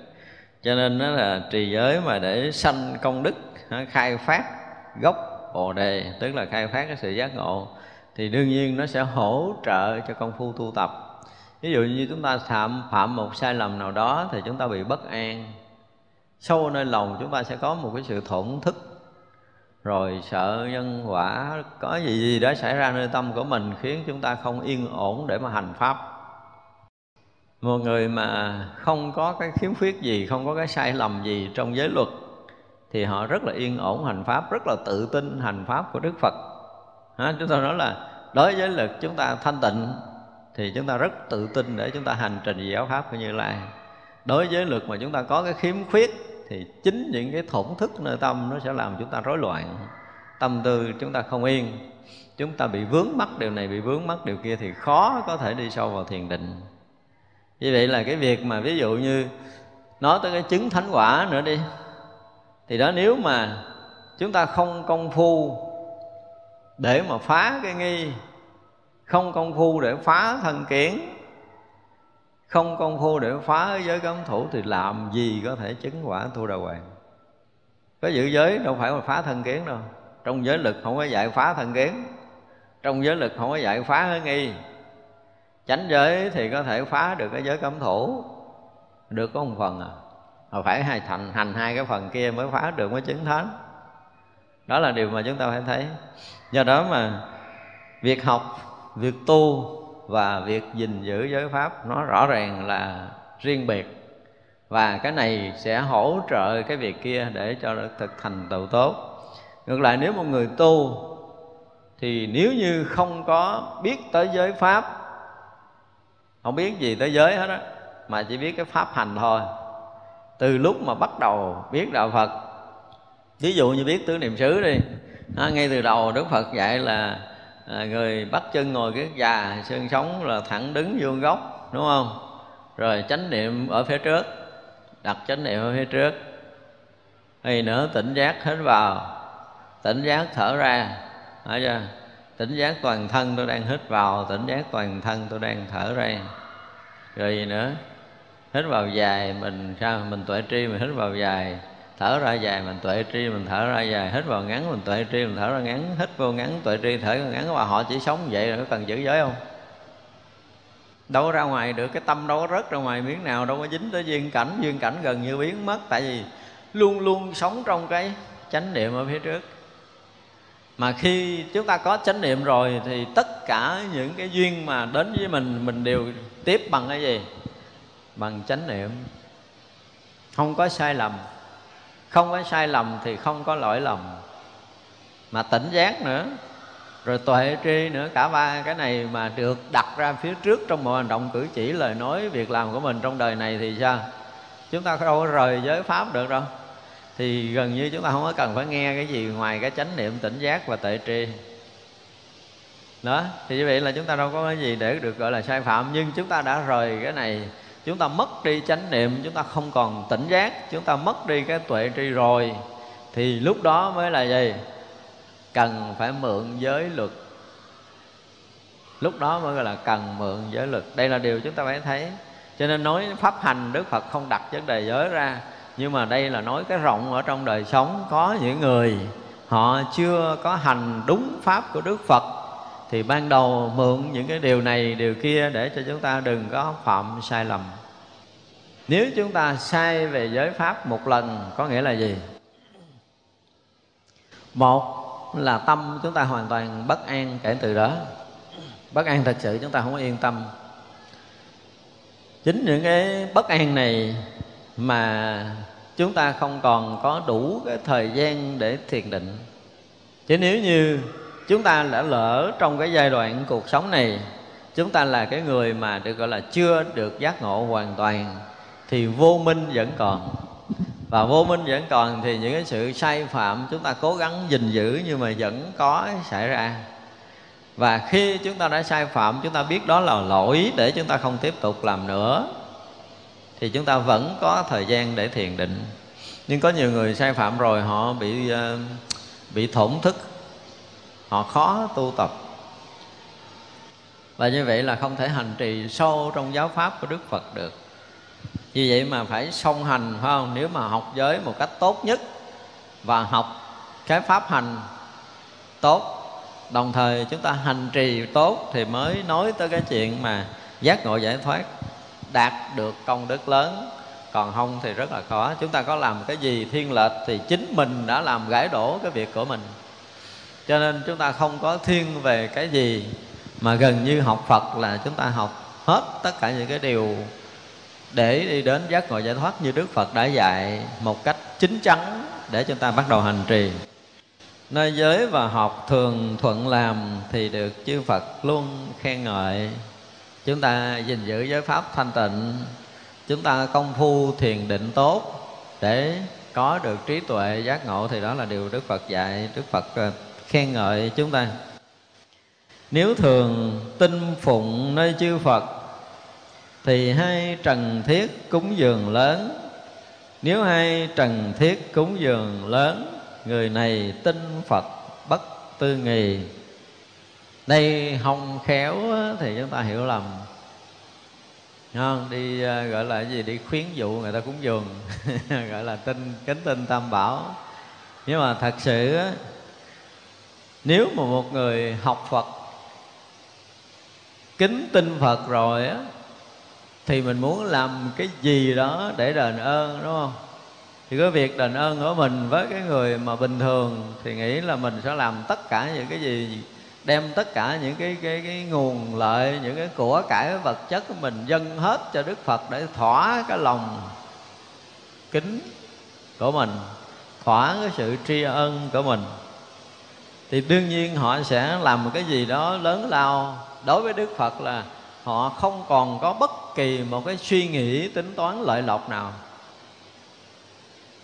Cho nên đó là trì giới mà để sanh công đức khai phát gốc bồ đề, tức là khai phát cái sự giác ngộ, thì đương nhiên nó sẽ hỗ trợ cho công phu tu tập. Ví dụ như chúng ta phạm phạm một sai lầm nào đó thì chúng ta bị bất an. Sâu nơi lòng chúng ta sẽ có một cái sự thổn thức. Rồi sợ nhân quả, có gì gì đó xảy ra nơi tâm của mình khiến chúng ta không yên ổn để mà hành pháp. Một người mà không có cái khiếm khuyết gì, không có cái sai lầm gì trong giới luật thì họ rất là yên ổn hành pháp rất là tự tin hành pháp của đức phật. Ha, chúng ta nói là đối với lực chúng ta thanh tịnh thì chúng ta rất tự tin để chúng ta hành trình giáo pháp của như lai. Đối với lực mà chúng ta có cái khiếm khuyết thì chính những cái thổn thức nơi tâm nó sẽ làm chúng ta rối loạn. Tâm tư chúng ta không yên chúng ta bị vướng mắc điều này bị vướng mắc điều kia thì khó có thể đi sâu vào thiền định. Như vậy là cái việc mà ví dụ như nói tới cái chứng thánh quả nữa đi thì đó nếu mà chúng ta không công phu để mà phá cái nghi, không công phu để phá thân kiến, không công phu để phá giới cấm thủ thì làm gì có thể chứng quả tu đà hoàng? Có giữ giới đâu phải là phá thân kiến đâu. Trong giới lực không có dạy phá thân kiến. Trong giới lực không có dạy phá cái nghi. Chánh giới thì có thể phá được cái giới cấm thủ. Được có một phần à? Mà phải hai thành, hành hai cái phần kia mới phá được, mới chứng thánh. Đó là điều mà chúng ta phải thấy. Do đó mà việc học, việc tu và việc gìn giữ giới pháp nó rõ ràng là riêng biệt. Và cái này sẽ hỗ trợ cái việc kia để cho được thực thành tựu tốt. Ngược lại, nếu một người tu thì nếu như không có biết tới giới pháp, không biết gì tới giới hết á, mà chỉ biết cái pháp hành thôi từ lúc mà bắt đầu biết đạo phật. Ví dụ như biết tứ niệm xứ đi. À, ngay từ đầu đức phật dạy là à, người bắt chân ngồi cái già xương sống là thẳng đứng vuông góc đúng không? Rồi chánh niệm ở phía trước đặt chánh niệm ở phía trước. Hay nữa tỉnh giác hết vào. Tỉnh giác thở ra. Phải chưa? tỉnh giác toàn thân tôi đang hít vào tỉnh giác toàn thân tôi đang thở ra. Rồi gì nữa? Hít vào dài, mình sao? Mình tuệ tri, mình hít vào dài. Thở ra dài, mình tuệ tri, mình thở ra dài. Hít vào ngắn, mình tuệ tri, mình thở ra ngắn. Hít vô ngắn, tuệ tri, thở ra ngắn. Và họ chỉ sống vậy rồi, có cần giữ giới không? Đâu có ra ngoài được. Cái tâm đâu có rớt ra ngoài miếng nào, đâu có dính tới duyên cảnh. Duyên cảnh gần như biến mất. Tại vì luôn luôn sống trong cái chánh niệm ở phía trước. Mà khi chúng ta có chánh niệm rồi thì tất cả những cái duyên mà đến với mình mình đều tiếp bằng cái gì? Bằng chánh niệm. Không có sai lầm. Không có sai lầm thì không có lỗi lầm. Mà tỉnh giác nữa. Rồi tuệ tri nữa, cả ba cái này mà được đặt ra phía trước trong mọi hành động cử chỉ, lời nói, việc làm của mình trong đời này thì sao? Chúng ta đâu có rời giới pháp được đâu. Thì gần như chúng ta không có cần phải nghe cái gì ngoài cái chánh niệm tỉnh giác và tuệ tri. Đó, thì như vậy là chúng ta đâu có cái gì để được gọi là sai phạm. Nhưng chúng ta đã rời cái này chúng ta mất đi chánh niệm, chúng ta không còn tỉnh giác, chúng ta mất đi cái tuệ tri rồi. Thì lúc đó mới là gì? Cần phải mượn giới luật. Lúc đó mới gọi là cần mượn giới luật. Đây là điều chúng ta phải thấy. Cho nên nói pháp hành đức phật không đặt vấn đề giới ra. Nhưng mà đây là nói cái rộng ở trong đời sống. Có những người họ chưa có hành đúng pháp của đức phật thì ban đầu mượn những cái điều này, điều kia để cho chúng ta đừng có phạm sai lầm. Nếu chúng ta sai về giới pháp một lần, có nghĩa là gì? Một là tâm chúng ta hoàn toàn bất an kể từ đó. Bất an thật sự chúng ta không có yên tâm. Chính những cái bất an này mà chúng ta không còn có đủ cái thời gian để thiền định. Chứ nếu như chúng ta đã lỡ trong cái giai đoạn cuộc sống này. Chúng ta là cái người mà được, gọi là, chưa được giác ngộ hoàn toàn, thì vô minh vẫn còn. Và vô minh vẫn còn thì những cái sự sai phạm chúng ta cố gắng gìn giữ nhưng mà vẫn có xảy ra. Và khi chúng ta đã sai phạm, chúng ta biết đó là lỗi để chúng ta không tiếp tục làm nữa, thì chúng ta vẫn có thời gian để thiền định. Nhưng có nhiều người sai phạm rồi, họ bị ờ, bị thổn thức họ khó tu tập. Và như vậy là không thể hành trì sâu trong giáo pháp của đức phật được. Vì vậy mà phải song hành, phải không? Nếu mà học giới một cách tốt nhất và học cái pháp hành tốt, đồng thời chúng ta hành trì tốt thì mới nói tới cái chuyện mà giác ngộ giải thoát đạt được công đức lớn. Còn không thì rất là khó. Chúng ta có làm cái gì thiên lệch thì chính mình đã làm gãy đổ cái việc của mình cho nên chúng ta không có thiên về cái gì mà gần như học phật là chúng ta học hết tất cả những cái điều để đi đến giác ngộ giải thoát như đức phật đã dạy một cách chính chắn để chúng ta bắt đầu hành trì. Nơi giới và học thường thuận làm thì được chư phật luôn khen ngợi. Chúng ta gìn giữ giới pháp thanh tịnh, chúng ta công phu thiền định tốt để có được trí tuệ giác ngộ thì đó là điều đức phật dạy, đức phật ờ, khen ngợi chúng ta. Nếu thường tin phụng nơi chư phật, thì hai trần thiết cúng dường lớn. Nếu hai trần thiết cúng dường lớn, người này tin phật bất tư nghì. Đây không khéo thì chúng ta hiểu lầm. Không? Đi à, gọi là gì? Đi khuyến dụ người ta cúng dường. Gọi là tin, kính tin tam bảo. Nhưng mà thật sự nếu mà một người học phật, kính tin phật rồi á, thì mình muốn làm cái gì đó để đền ơn, đúng không? Thì cái việc đền ơn của mình với cái người mà bình thường thì nghĩ là mình sẽ làm tất cả những cái gì, đem tất cả những cái cái cái nguồn lợi, những cái của cải vật chất của mình, dâng hết cho Đức Phật để thỏa cái lòng kính của mình, thỏa cái sự tri ân của mình thì đương nhiên họ sẽ làm một cái gì đó lớn lao. Đối với Đức Phật là họ không còn có bất kỳ một cái suy nghĩ tính toán lợi lộc nào.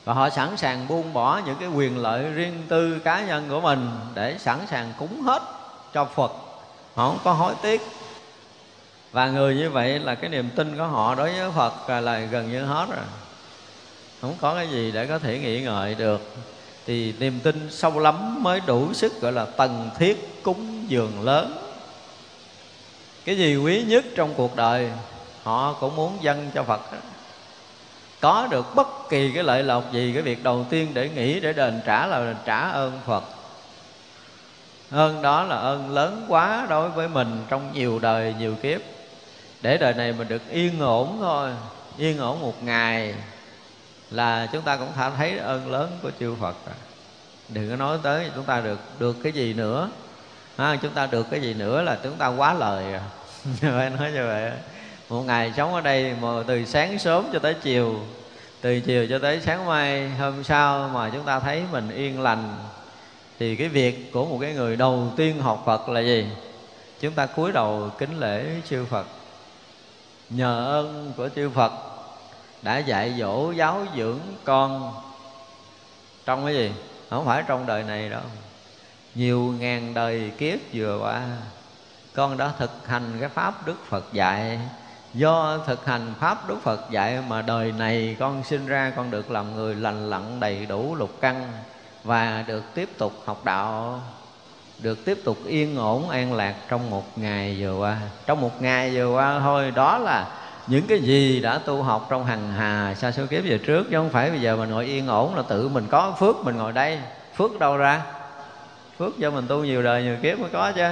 Và họ sẵn sàng buông bỏ những cái quyền lợi riêng tư cá nhân của mình để sẵn sàng cúng hết cho Phật. Họ không có hối tiếc. Và người như vậy là cái niềm tin của họ đối với Phật là gần như hết rồi. Không có cái gì để có thể nghĩ ngợi được thì niềm tin sâu lắm mới đủ sức gọi là tần thiết cúng dường lớn. Cái gì quý nhất trong cuộc đời, họ cũng muốn dâng cho phật có được bất kỳ cái lợi lộc gì, cái việc đầu tiên để nghĩ để đền trả là trả ơn phật. Ơn đó là ơn lớn quá đối với mình trong nhiều đời, nhiều kiếp. Để đời này mình được yên ổn thôi, yên ổn một ngày là chúng ta cũng thấy ơn lớn của chư Phật rồi. Đừng có nói tới chúng ta được được cái gì nữa. À, chúng ta được cái gì nữa là chúng ta quá lời rồi. Phải nói như vậy. Một ngày sống ở đây mà từ sáng sớm cho tới chiều từ chiều cho tới sáng mai hôm sau mà chúng ta thấy mình yên lành thì cái việc của một cái người đầu tiên học Phật là gì? Chúng ta cúi đầu kính lễ chư Phật. Nhờ ơn của chư Phật đã dạy dỗ giáo dưỡng con trong cái gì? Không phải trong đời này đâu. Nhiều ngàn đời kiếp vừa qua, con đã thực hành cái pháp đức phật dạy. Do thực hành pháp đức phật dạy mà đời này con sinh ra, con được làm người lành lặn đầy đủ lục căn và được tiếp tục học đạo, được tiếp tục yên ổn an lạc trong một ngày vừa qua. Trong một ngày vừa qua thôi, đó là những cái gì đã tu học trong hằng hà xa số kiếp về trước, chứ không phải bây giờ mình ngồi yên ổn là tự mình có phước, mình ngồi đây. Phước đâu ra? Phước do mình tu nhiều đời, nhiều kiếp mới có chứ.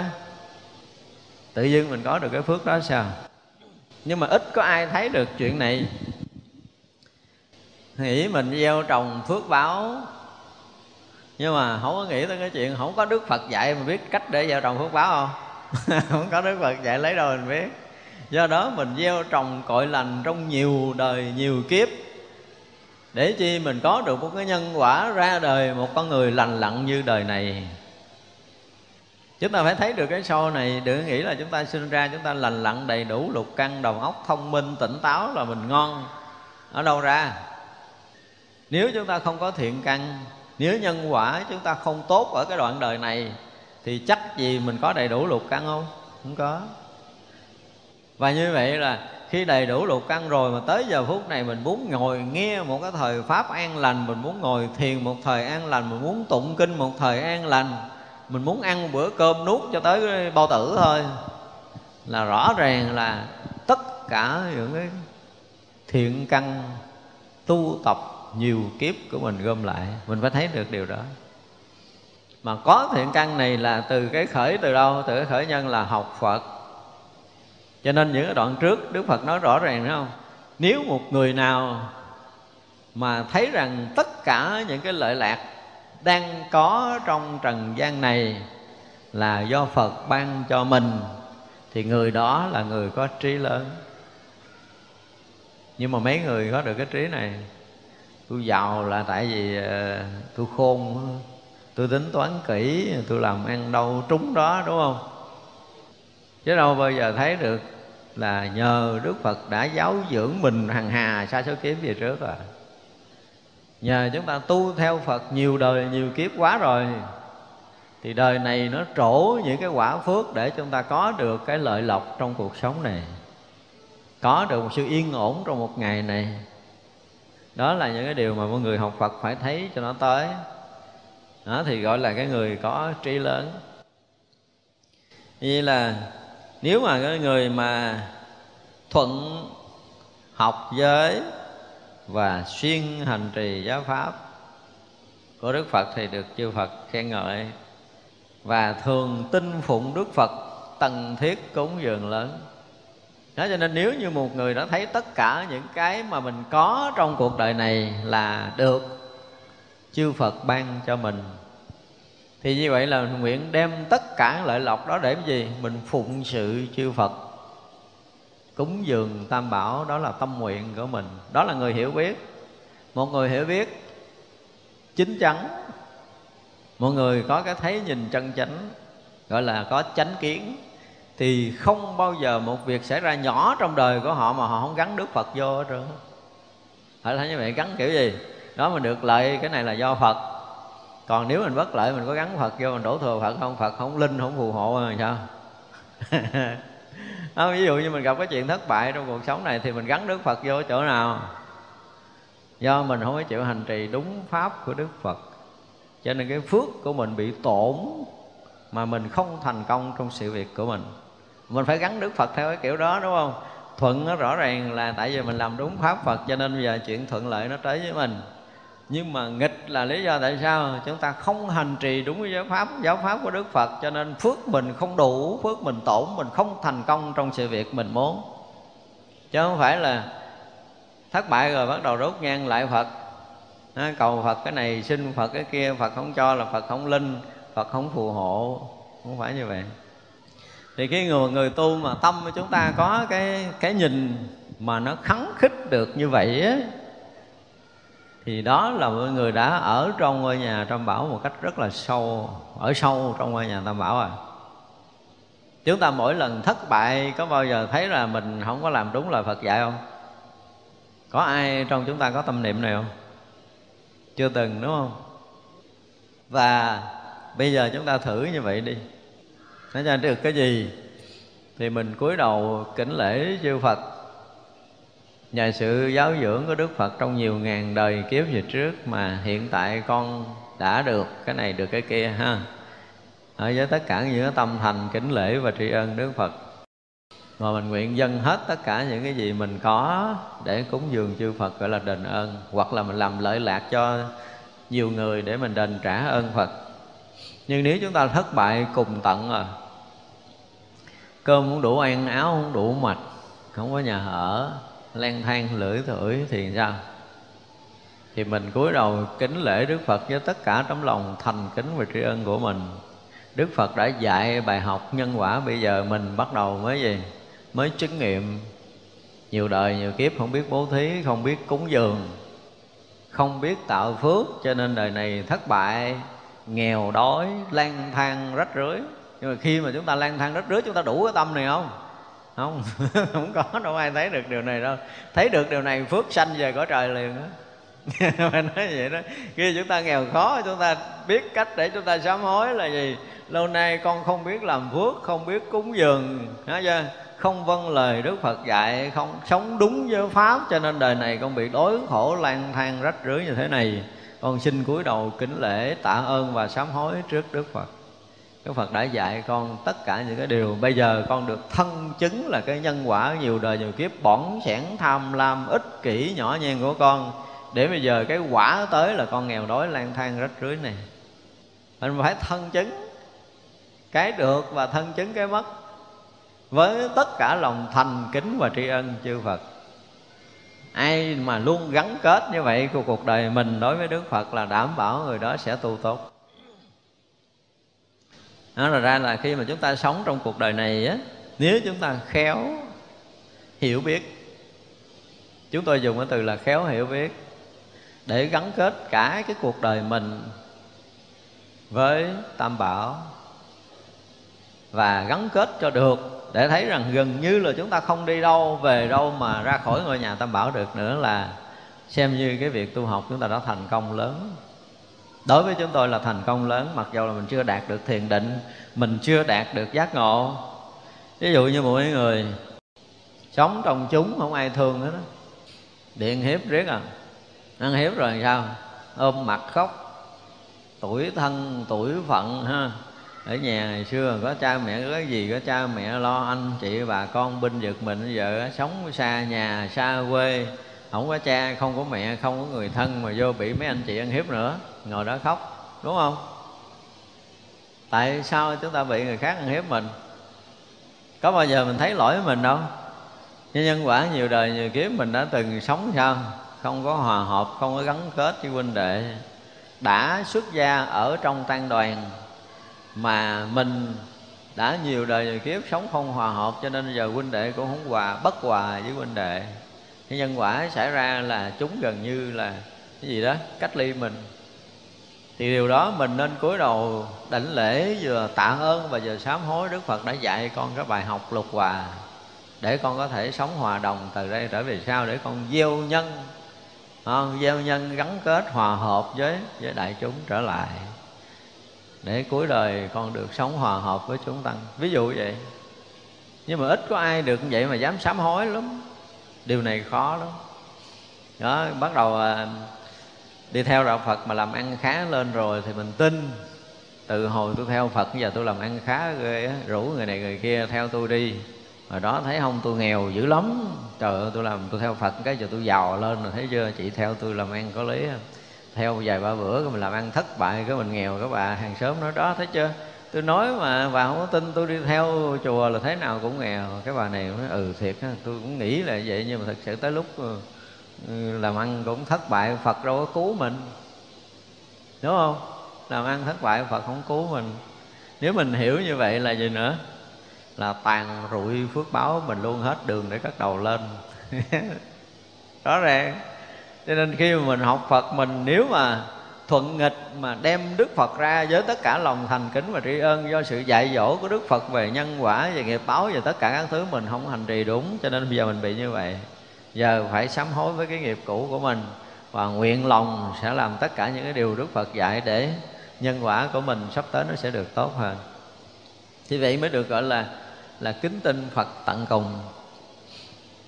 Tự dưng mình có được cái phước đó sao? Nhưng mà ít có ai thấy được chuyện này. Nghĩ mình gieo trồng phước báo. Nhưng mà không có nghĩ tới cái chuyện không có đức phật dạy mà biết cách để gieo trồng phước báo không? Không có đức phật dạy lấy đâu mình biết do đó mình gieo trồng cội lành trong nhiều đời, nhiều kiếp. Để chi mình có được một cái nhân quả ra đời, một con người lành lặn như đời này. Chúng ta phải thấy được cái sâu này, đừng nghĩ là chúng ta sinh ra chúng ta lành lặn đầy đủ lục căn, đầu óc thông minh, tỉnh táo là mình ngon. Ở đâu ra? Nếu chúng ta không có thiện căn, nếu nhân quả chúng ta không tốt ở cái đoạn đời này, thì chắc gì mình có đầy đủ lục căn không? Không có và như vậy là khi đầy đủ lục căn rồi mà tới giờ phút này mình muốn ngồi nghe một cái thời pháp an lành, mình muốn ngồi thiền một thời an lành, mình muốn tụng kinh một thời an lành, mình muốn ăn bữa cơm nuốt cho tới bao tử thôi, là rõ ràng là tất cả những cái thiện căn tu tập nhiều kiếp của mình gom lại, mình phải thấy được điều đó. Mà có thiện căn này là từ cái khởi từ đâu? Từ cái khởi nhân là học phật cho nên những cái đoạn trước đức phật nói rõ ràng đúng không? Nếu một người nào mà thấy rằng tất cả những cái lợi lạc đang có trong trần gian này là do phật ban cho mình, thì người đó là người có trí lớn. Nhưng mà mấy người có được cái trí này, tôi giàu là tại vì ờ, tôi khôn tôi tính toán kỹ, tôi làm ăn đâu trúng đó, đúng không? Chứ đâu bao giờ thấy được là nhờ Đức Phật đã giáo dưỡng mình hằng hà xa số kiếm về trước rồi. Nhờ chúng ta tu theo Phật nhiều đời, nhiều kiếp quá rồi, thì đời này nó trổ những cái quả phước để chúng ta có được cái lợi lộc trong cuộc sống này, có được một sự yên ổn trong một ngày này. Đó là những cái điều mà mọi người học Phật phải thấy cho nó tới. Đó thì gọi là cái người có trí lớn. Như là nếu mà cái người mà thuận học giới và xuyên hành trì giáo pháp của Đức Phật thì được chư Phật khen ngợi. Và thường tin phụng Đức Phật tần thiết cúng dường lớn. Đó cho nên nếu như một người đã thấy tất cả những cái mà mình có trong cuộc đời này là được, chư Phật ban cho mình thì như vậy là nguyện đem tất cả lợi lộc đó để cái gì? Mình phụng sự chư Phật. Cúng dường tam bảo, đó là tâm nguyện của mình. Đó là người hiểu biết. Một người hiểu biết chính chắn. Một người có cái thấy nhìn chân chánh, gọi là có chánh kiến, thì không bao giờ một việc xảy ra nhỏ trong đời của họ mà họ không gắn Đức Phật vô hết trơn. Phải là như vậy, gắn kiểu gì? Đó mình được lợi, cái này là do Phật còn nếu mình bất lợi mình có gắn Phật vô mình đổ thừa Phật không? Phật không linh không phù hộ rồi sao? Không, ví dụ như mình gặp cái chuyện thất bại trong cuộc sống này thì mình gắn Đức Phật vô chỗ nào? Do mình không có chịu hành trì đúng pháp của Đức Phật. Cho nên cái phước của mình bị tổn mà mình không thành công trong sự việc của mình. Mình phải gắn Đức Phật theo cái kiểu đó đúng không? Thuận nó rõ ràng là tại vì mình làm đúng pháp Phật cho nên bây giờ chuyện thuận lợi nó tới với mình nhưng mà nghịch là lý do tại sao? Chúng ta không hành trì đúng với giáo pháp giáo pháp của Đức Phật cho nên phước mình không đủ phước mình tổn mình không thành công trong sự việc mình muốn. Chứ không phải là thất bại rồi bắt đầu đốt ngang lại Phật. À, cầu Phật cái này xin Phật cái kia Phật không cho là Phật không linh Phật không phù hộ. Không phải như vậy. Thì cái người người tu mà tâm của chúng ta có cái cái nhìn mà nó khắng khích được như vậy á thì đó là mọi người đã ở trong ngôi nhà tam bảo một cách rất là sâu, ở sâu trong ngôi nhà tam bảo à. Chúng ta mỗi lần thất bại, có bao giờ thấy là mình không có làm đúng lời phật dạy không? Có ai trong chúng ta có tâm niệm này không? Chưa từng, đúng không? Và bây giờ chúng ta thử như vậy đi. Nó ra được cái gì? Thì mình cúi đầu kính lễ chư Phật nhờ sự giáo dưỡng của Đức Phật trong nhiều ngàn đời kiếp về trước mà hiện tại con đã được cái này, được cái kia, ha. Ở với tất cả những tâm thành, kính lễ và tri ân Đức Phật. Mà mình nguyện dâng hết tất cả những cái gì mình có để cúng dường chư Phật, gọi là đền ơn, hoặc là mình làm lợi lạc cho nhiều người để mình đền trả ơn Phật. Nhưng nếu chúng ta thất bại cùng tận à cơm không đủ ăn, áo không đủ mặc không có nhà ở lang thang lưỡi thưởi thì sao? Thì mình cúi đầu kính lễ Đức Phật với tất cả tấm lòng thành kính và tri ân của mình. Đức Phật đã dạy bài học nhân quả, bây giờ mình bắt đầu mới gì? Mới chứng nghiệm. Nhiều đời nhiều kiếp không biết bố thí, không biết cúng dường, không biết tạo phước, cho nên đời này thất bại, nghèo đói, lang thang rách rưới. Nhưng mà khi mà chúng ta lang thang rách rưới, chúng ta đủ cái tâm này không? Không không có đâu, ai thấy được điều này đâu. Thấy được điều này, phước sanh về cõi trời liền đó mà nói vậy đó. Khi chúng ta nghèo khó, chúng ta biết cách để chúng ta sám hối là gì? Lâu nay con không biết làm phước, không biết cúng dường nói chưa? Không vâng lời Đức Phật dạy, không sống đúng với pháp, cho nên đời này con bị đối khổ, lang thang rách rưới như thế này. Con xin cúi đầu kính lễ tạ ơn và sám hối trước Đức Phật. Đức Phật đã dạy con tất cả những cái điều. Bây giờ con được thân chứng là cái nhân quả nhiều đời nhiều kiếp, bỏng sẻn, tham lam, ích kỷ, nhỏ nhen của con. Để bây giờ cái quả tới là con nghèo đói, lang thang, rách rưới này. Mình phải thân chứng. Cái được và thân chứng cái mất. Với tất cả lòng thành kính và tri ân chư Phật. Ai mà luôn gắn kết như vậy của cuộc đời mình đối với Đức Phật là đảm bảo người đó sẽ tu tốt đó là ra là khi mà chúng ta sống trong cuộc đời này á, nếu chúng ta khéo hiểu biết, chúng tôi dùng cái từ là khéo hiểu biết, để gắn kết cả cái cuộc đời mình với tam bảo và gắn kết cho được, để thấy rằng gần như là chúng ta không đi đâu, về đâu mà ra khỏi ngôi nhà tam bảo được nữa là xem như cái việc tu học chúng ta đã thành công lớn đối với chúng tôi là thành công lớn, mặc dù là mình chưa đạt được thiền định, mình chưa đạt được giác ngộ. Ví dụ như mỗi người sống trong chúng, không ai thương hết đó điện hiếp riết à. Ăn hiếp rồi sao? Ôm mặt khóc. Tuổi thân, tuổi phận ha. Ở nhà ngày xưa có cha mẹ, có cái gì có cha mẹ lo anh, chị, bà con, binh vực mình, bây giờ sống xa nhà, xa quê không có cha, không có mẹ, không có người thân mà vô bị mấy anh chị ăn hiếp nữa, ngồi đó khóc, đúng không? Tại sao chúng ta bị người khác ăn hiếp mình? Có bao giờ mình thấy lỗi của mình đâu? Nhưng nhân quả nhiều đời nhiều kiếp mình đã từng sống sao? Không có hòa hợp, không có gắn kết với huynh đệ. Đã xuất gia ở trong tăng đoàn mà mình đã nhiều đời nhiều kiếp sống không hòa hợp, cho nên giờ huynh đệ cũng không hòa, bất hòa với huynh đệ cái nhân quả xảy ra là chúng gần như là cái gì đó, cách ly mình. Thì điều đó mình nên cúi đầu đảnh lễ, vừa tạ ơn và vừa sám hối đức phật đã dạy con cái bài học lục hòa để con có thể sống hòa đồng từ đây trở về sau, để con gieo nhân không? gieo nhân gắn kết hòa hợp với với đại chúng trở lại. Để cuối đời con được sống hòa hợp với chúng tăng. Ví dụ vậy. Nhưng mà ít có ai được như vậy mà dám sám hối lắm điều này khó lắm. Đó bắt đầu à, đi theo đạo Phật mà làm ăn khá lên rồi thì mình tin. Từ hồi tôi theo Phật giờ tôi làm ăn khá ghê á rủ người này người kia theo tôi đi. Hồi đó thấy không tôi nghèo dữ lắm. Trời ơi tôi làm tôi theo Phật cái giờ tôi giàu lên rồi thấy chưa? Chị theo tôi làm ăn có lý không theo vài ba bữa cái mình làm ăn thất bại cái mình nghèo các bà hàng xóm nói đó thấy chưa? Tôi nói mà bà không có tin, tôi đi theo chùa là thế nào cũng nghèo. Cái bà này nói ừ thiệt tôi cũng nghĩ là vậy, nhưng mà thật sự tới lúc ừ, ừ, làm ăn cũng thất bại, phật đâu có cứu mình. Đúng không? Làm ăn thất bại, phật không cứu mình. Nếu mình hiểu như vậy là gì nữa? Là tàn rụi phước báo, mình luôn hết đường để cắt đầu lên. Rõ ràng. Cho nên khi mà mình học phật, mình nếu mà thuận nghịch mà đem đức phật ra với tất cả lòng thành kính và tri ân do sự dạy dỗ của đức phật về nhân quả về nghiệp báo và tất cả các thứ mình không hành trì đúng. Cho nên bây giờ mình bị như vậy. Giờ phải sám hối với cái nghiệp cũ của mình và nguyện lòng sẽ làm tất cả những cái điều đức phật dạy để nhân quả của mình sắp tới nó sẽ được tốt hơn. Thì vậy mới được gọi là là kính tin phật tận cùng.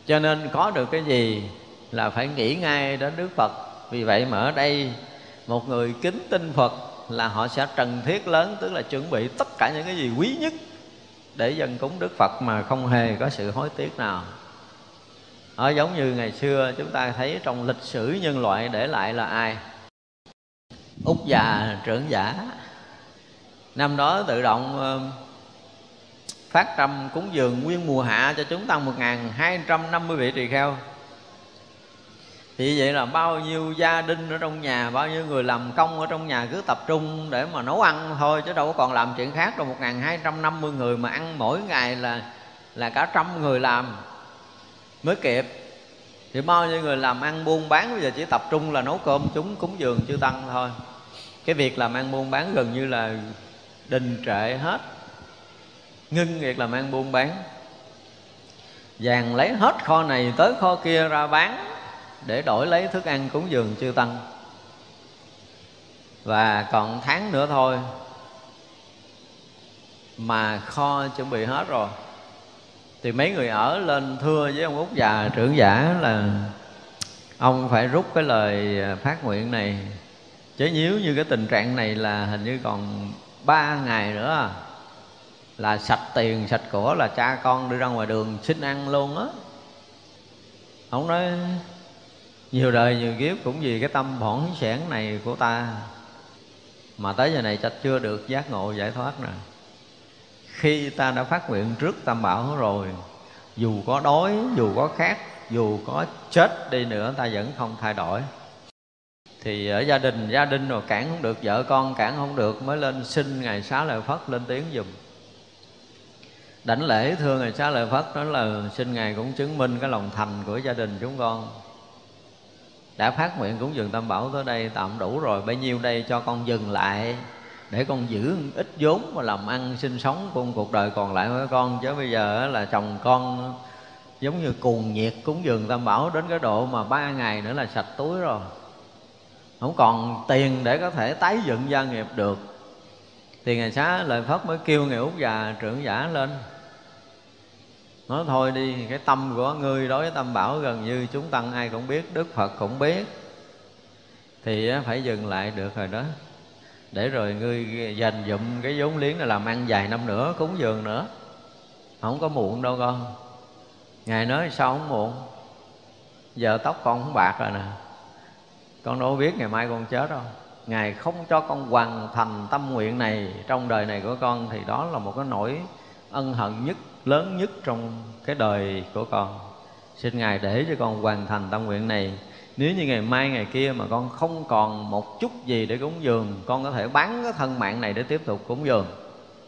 Cho nên có được cái gì là phải nghĩ ngay đến đức phật. Vì vậy mà ở đây một người kính tin phật là họ sẽ trần thiết lớn, tức là chuẩn bị tất cả những cái gì quý nhất để dân cúng đức phật mà không hề có sự hối tiếc nào. Ở giống như ngày xưa, chúng ta thấy trong lịch sử nhân loại để lại là ai? Út già trưởng giả. Năm đó tự động ờ, phát trăm cúng dường nguyên mùa hạ cho chúng tăng 1250 vị tỳ kheo thì vậy là bao nhiêu gia đình ở trong nhà, bao nhiêu người làm công ở trong nhà cứ tập trung để mà nấu ăn thôi, chứ đâu có còn làm chuyện khác. Đâu một hai trăm năm mươi người mà ăn mỗi ngày là là cả trăm người làm mới kịp. Thì bao nhiêu người làm ăn buôn bán, bây giờ chỉ tập trung là nấu cơm chúng cúng dường chư tăng thôi. Cái việc làm ăn buôn bán gần như là đình trệ hết. Ngưng việc làm ăn buôn bán. Vàng lấy hết kho này tới kho kia ra bán để đổi lấy thức ăn cúng dường chư tăng. Và còn tháng nữa thôi mà kho chuẩn bị hết rồi. Thì mấy người ở lên thưa với ông út già trưởng giả là ông phải rút cái lời phát nguyện này. Chứ nhíu như cái tình trạng này là hình như còn ba ngày nữa à, là sạch tiền sạch của là cha con đi ra ngoài đường xin ăn luôn á. Ông nói nhiều đời, nhiều kiếp cũng vì cái tâm bỏn sẻn này của ta. Mà tới giờ này chắc chưa được giác ngộ, giải thoát nè. Khi ta đã phát nguyện trước tam bảo rồi, dù có đói, dù có khát, dù có chết đi nữa, ta vẫn không thay đổi. Thì ở gia đình gia đình rồi cản không được, vợ con cản không được, mới lên xin ngày xá lợi phất lên tiếng dùm đảnh lễ thưa ngày xá lợi phất đó là xin ngài cũng chứng minh cái lòng thành của gia đình chúng con đã phát nguyện cúng dường tam bảo tới đây tạm đủ rồi, bấy nhiêu đây cho con dừng lại, để con giữ ít vốn mà làm ăn sinh sống của cuộc đời còn lại với con. Chứ bây giờ là chồng con giống như cuồng nhiệt cúng dường tam bảo đến cái độ mà ba ngày nữa là sạch túi rồi. Không còn tiền để có thể tái dựng gia nghiệp được. Thì ngày xá lời phất mới kêu người út già trưởng giả lên nói thôi đi, cái tâm của ngươi đối với tâm bảo gần như chúng tăng, ai cũng biết, đức phật cũng biết. Thì phải dừng lại được rồi đó. Để rồi ngươi dành dụm cái vốn liếng này làm ăn vài năm nữa, cúng dường nữa. Không có muộn đâu con. Ngài nói sao không muộn? Giờ tóc con không bạc rồi nè. Con đâu biết ngày mai con chết đâu. Ngài không cho con hoàn thành tâm nguyện này trong đời này của con, thì đó là một cái nỗi ân hận nhất lớn nhất trong cái đời của con. Xin ngài để cho con hoàn thành tâm nguyện này. Nếu như ngày mai, ngày kia mà con không còn một chút gì để cúng dường, con có thể bán cái thân mạng này để tiếp tục cúng dường.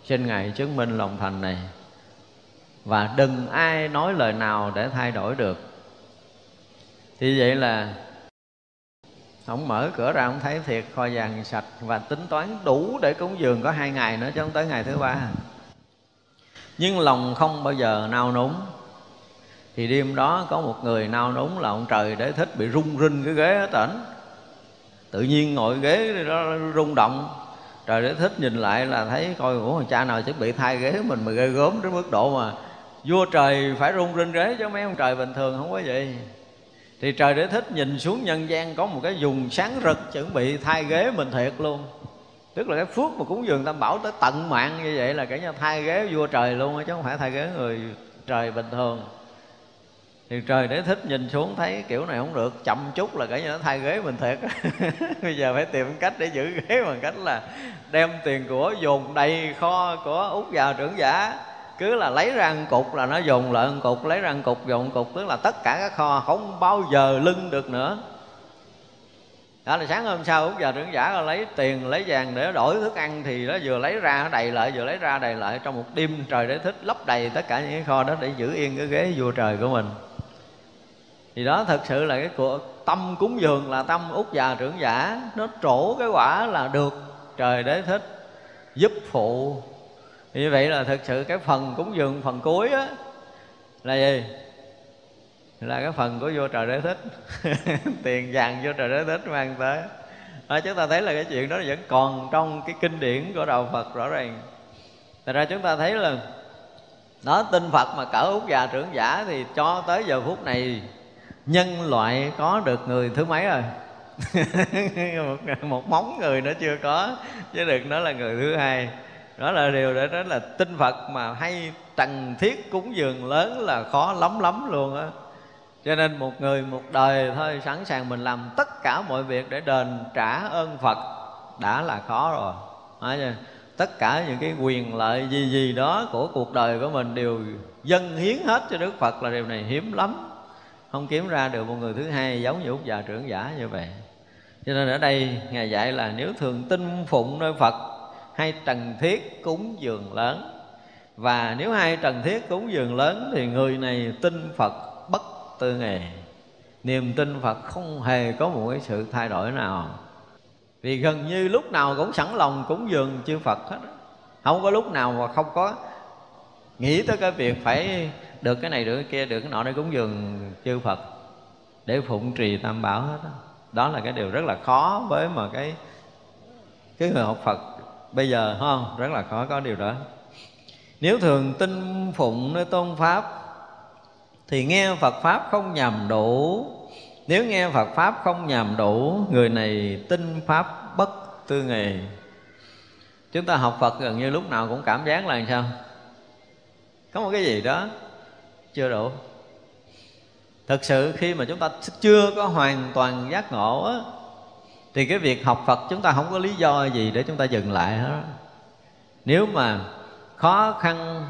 Xin ngài chứng minh lòng thành này. Và đừng ai nói lời nào để thay đổi được. Thì vậy là ông mở cửa ra ông thấy thiệt, kho vàng sạch và tính toán đủ để cúng dường có hai ngày nữa chứ không tới ngày thứ ba nhưng lòng không bao giờ nao núng. Thì đêm đó có một người nao núng là ông trời để thích bị rung rinh cái ghế ở tỉnh tự nhiên ngồi ghế đó rung động. Trời để thích nhìn lại là thấy coi, ủa, cha nào chuẩn bị thay ghế mình mà gây gớm đến mức độ mà vua trời phải rung rinh ghế chứ mấy ông trời bình thường không có gì. Thì trời để thích nhìn xuống nhân gian có một cái dùng sáng rực chuẩn bị thay ghế mình thiệt luôn tức là cái phước mà cúng dường tam bảo tới tận mạng như vậy là cả nhà thay ghế vua trời luôn chứ không phải thay ghế người trời bình thường. Thì trời để thích nhìn xuống thấy kiểu này không được, chậm chút là cả nhà nó thay ghế mình thiệt. Bây giờ phải tìm cách để giữ ghế bằng cách là đem tiền của dồn đầy kho của út già trưởng giả. Cứ là lấy ra cục là nó dùng lại cục, lấy ra cục dùng cục, tức là tất cả các kho không bao giờ lưng được nữa đó là sáng hôm sau, út giờ trưởng giả lấy tiền, lấy vàng để đổi thức ăn thì nó vừa lấy ra, nó đầy lại vừa lấy ra đầy lại trong một đêm, trời để thích lấp đầy tất cả những cái kho đó để giữ yên cái ghế vua trời của mình. Thì đó thật sự là cái của tâm cúng dường là tâm út già trưởng giả. Nó trổ cái quả là được, trời đế thích giúp phụ. Như vậy là thực sự cái phần cúng dường phần cuối á, là gì? Là cái phần của vua trời đế thích. Tiền vàng vua trời đế thích mang tới. À, chúng ta thấy là cái chuyện đó vẫn còn trong cái kinh điển của đạo Phật rõ ràng. Thật ra chúng ta thấy là nó tin Phật mà cỡ út già trưởng giả thì cho tới giờ phút này nhân loại có được người thứ mấy rồi? Một, một móng người nó chưa có chứ đừng nói là người thứ hai. Đó là điều để nói là tin phật mà hay trần thiết cúng dường lớn là khó lắm lắm luôn á cho nên một người một đời thôi, sẵn sàng mình làm tất cả mọi việc để đền trả ơn phật. Đã là khó rồi. Nói tất cả những cái quyền lợi gì gì đó của cuộc đời của mình đều dâng hiến hết cho đức phật là điều này hiếm lắm. Không kiếm ra được một người thứ hai giống như út già trưởng giả như vậy. Cho nên ở đây ngài dạy là nếu thường tin phụng nơi phật, hay trần thiết cúng dường lớn. Và nếu hai trần thiết cúng dường lớn thì người này tin phật tư nghề niềm tin phật không hề có một cái sự thay đổi nào. Vì gần như lúc nào cũng sẵn lòng cúng dường chư phật hết không có lúc nào mà không có nghĩ tới cái việc phải được cái này, được cái kia, được cái nọ để cúng dường chư Phật. Để phụng trì tam bảo hết đó. đó là cái điều rất là khó với mà cái cái người học Phật bây giờ không? Rất là khó, có điều đó. Nếu thường tin phụng nơi tôn pháp thì nghe Phật pháp không nhầm đủ. Nếu nghe Phật pháp không nhầm đủ, người này tin pháp bất tư nghề chúng ta học Phật gần như lúc nào cũng cảm giác là sao? Có một cái gì đó chưa đủ. Thực sự khi mà chúng ta chưa có hoàn toàn giác ngộ á, thì cái việc học phật chúng ta không có lý do gì để chúng ta dừng lại hết. Nếu mà khó khăn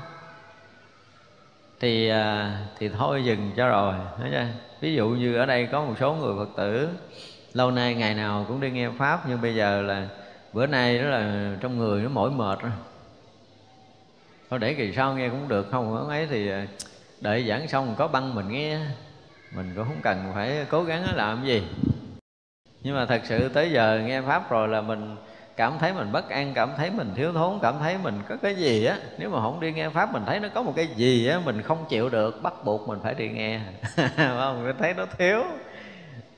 thì à, thì thôi dừng cho rồi. Ví dụ như ở đây có một số người phật tử, lâu nay ngày nào cũng đi nghe pháp, nhưng bây giờ là bữa nay đó là trong người nó mỏi mệt rồi. Thôi để kỳ sau nghe cũng được, không ấy thì à, đợi giảng xong có băng mình nghe. Mình cũng không cần phải cố gắng làm gì. Nhưng mà thật sự tới giờ nghe pháp rồi là mình cảm thấy mình bất an, cảm thấy mình thiếu thốn, cảm thấy mình có cái gì á, nếu mà không đi nghe pháp mình thấy nó có một cái gì á, mình không chịu được, bắt buộc mình phải đi nghe. Không, mình thấy nó thiếu.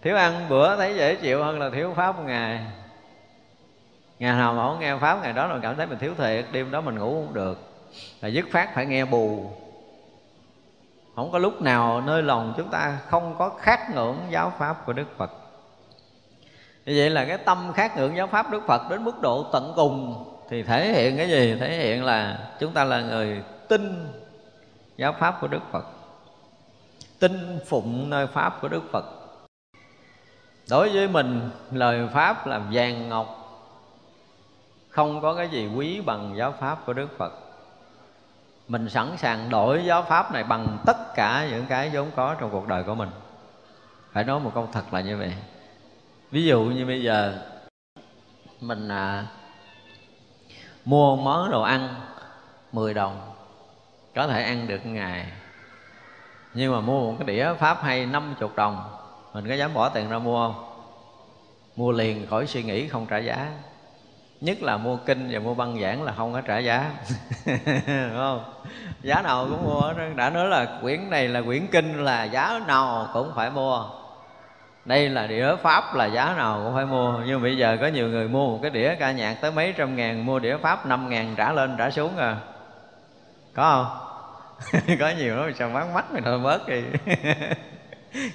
Thiếu ăn bữa thấy dễ chịu hơn là thiếu pháp một ngày. Ngày nào mà không nghe pháp, ngày đó là cảm thấy mình thiếu thiệt, đêm đó mình ngủ không được. Là dứt phát phải nghe bù. Không có lúc nào nơi lòng chúng ta không có khát ngưỡng giáo pháp của đức phật như vậy là cái tâm khát ngưỡng giáo pháp đức phật đến mức độ tận cùng thì thể hiện cái gì? Thể hiện là chúng ta là người tin giáo pháp của đức phật, tin phụng nơi pháp của đức phật. Đối với mình, lời pháp là vàng ngọc, không có cái gì quý bằng giáo pháp của đức phật. Mình sẵn sàng đổi giáo pháp này bằng tất cả những cái vốn có trong cuộc đời của mình. Phải nói một câu thật là như vậy ví dụ như bây giờ mình à, mua món đồ ăn 10 đồng có thể ăn được ngày. Nhưng mà mua một cái đĩa pháp hay 50 đồng mình có dám bỏ tiền ra mua không? Mua liền khỏi suy nghĩ không trả giá. Nhất là mua kinh và mua băng giảng là không có trả giá. Đúng không? Giá nào cũng mua đã nói là quyển này là quyển kinh là giá nào cũng phải mua đây là đĩa pháp là giá nào cũng phải mua. Nhưng bây giờ có nhiều người mua một cái đĩa ca nhạc tới mấy trăm ngàn, mua đĩa pháp năm ngàn trả lên, trả xuống à. Có không? Có nhiều lắm, sao bán mắt người thôi bớt đi.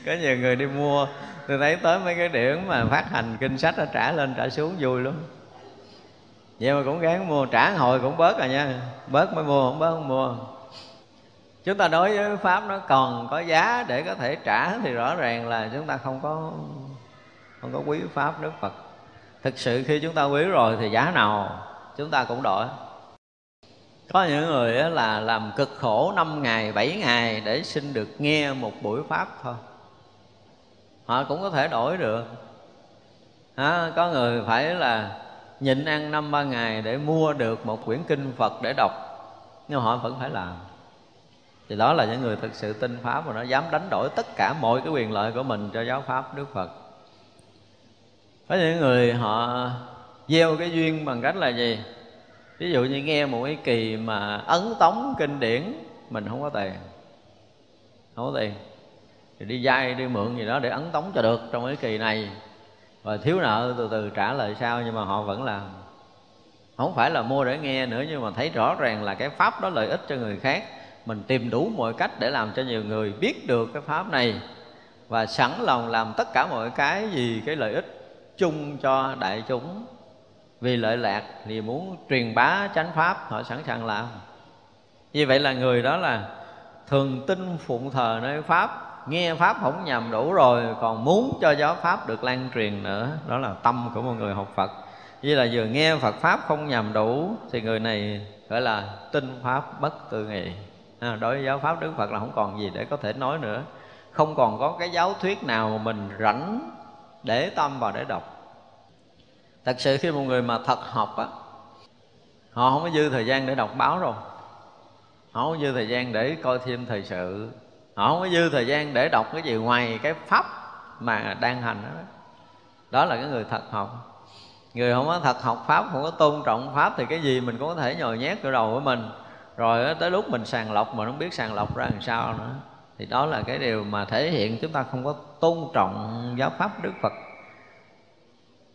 Có nhiều người đi mua. Tôi thấy tới mấy cái điểm mà phát hành kinh sách nó trả lên, trả xuống, vui lắm. Vậy mà cũng gắng mua, trả hồi cũng bớt rồi nha. Bớt mới mua, không bớt không mua chúng ta đối với pháp nó còn có giá để có thể trả thì rõ ràng là chúng ta không có không có quý pháp đức phật. Thực sự khi chúng ta quý rồi thì giá nào chúng ta cũng đổi. Có những người là làm cực khổ 5 ngày, 7 ngày để xin được nghe một buổi Pháp thôi. Họ cũng có thể đổi được. À, Có người phải là nhịn ăn năm ba ngày để mua được một quyển kinh Phật để đọc Nhưng họ vẫn phải làm thì đó là những người thực sự tin pháp và nó dám đánh đổi tất cả mọi cái quyền lợi của mình cho giáo pháp, đức phật. Có những người họ gieo cái duyên bằng cách là gì? Ví dụ như nghe một cái kỳ mà ấn tống kinh điển, mình không có tiền. Không có tiền. Thì đi vay đi mượn gì đó để ấn tống cho được trong cái kỳ này. Và thiếu nợ từ từ trả lời sau nhưng mà họ vẫn làm. Không phải là mua để nghe nữa nhưng mà thấy rõ ràng là cái pháp đó lợi ích cho người khác mình tìm đủ mọi cách để làm cho nhiều người biết được cái pháp này và sẵn lòng làm tất cả mọi cái gì cái lợi ích chung cho đại chúng. Vì lợi lạc thì muốn truyền bá chánh pháp, họ sẵn sàng làm. Như vậy là người đó là thường tin phụng thờ nơi pháp, nghe pháp không nhầm đủ rồi, còn muốn cho giáo pháp được lan truyền nữa. Đó là tâm của một người học phật. Như là vừa nghe phật pháp không nhầm đủ, thì người này gọi là tin pháp bất tư nghị à, đối với giáo pháp đức phật là không còn gì để có thể nói nữa. Không còn có cái giáo thuyết nào mà mình rảnh để tâm vào để đọc. Thật sự khi một người mà thật học á họ không có dư thời gian để đọc báo rồi họ không có dư thời gian để coi thêm thời sự. Họ không có dư thời gian để đọc cái gì ngoài cái pháp mà đang hành đó. Đó là cái người thật học. Người không có thật học pháp không có tôn trọng pháp thì cái gì mình cũng có thể nhồi nhét vào đầu của mình rồi tới lúc mình sàng lọc mà không biết sàng lọc ra làm sao nữa. Thì đó là cái điều mà thể hiện chúng ta không có tôn trọng giáo pháp đức phật.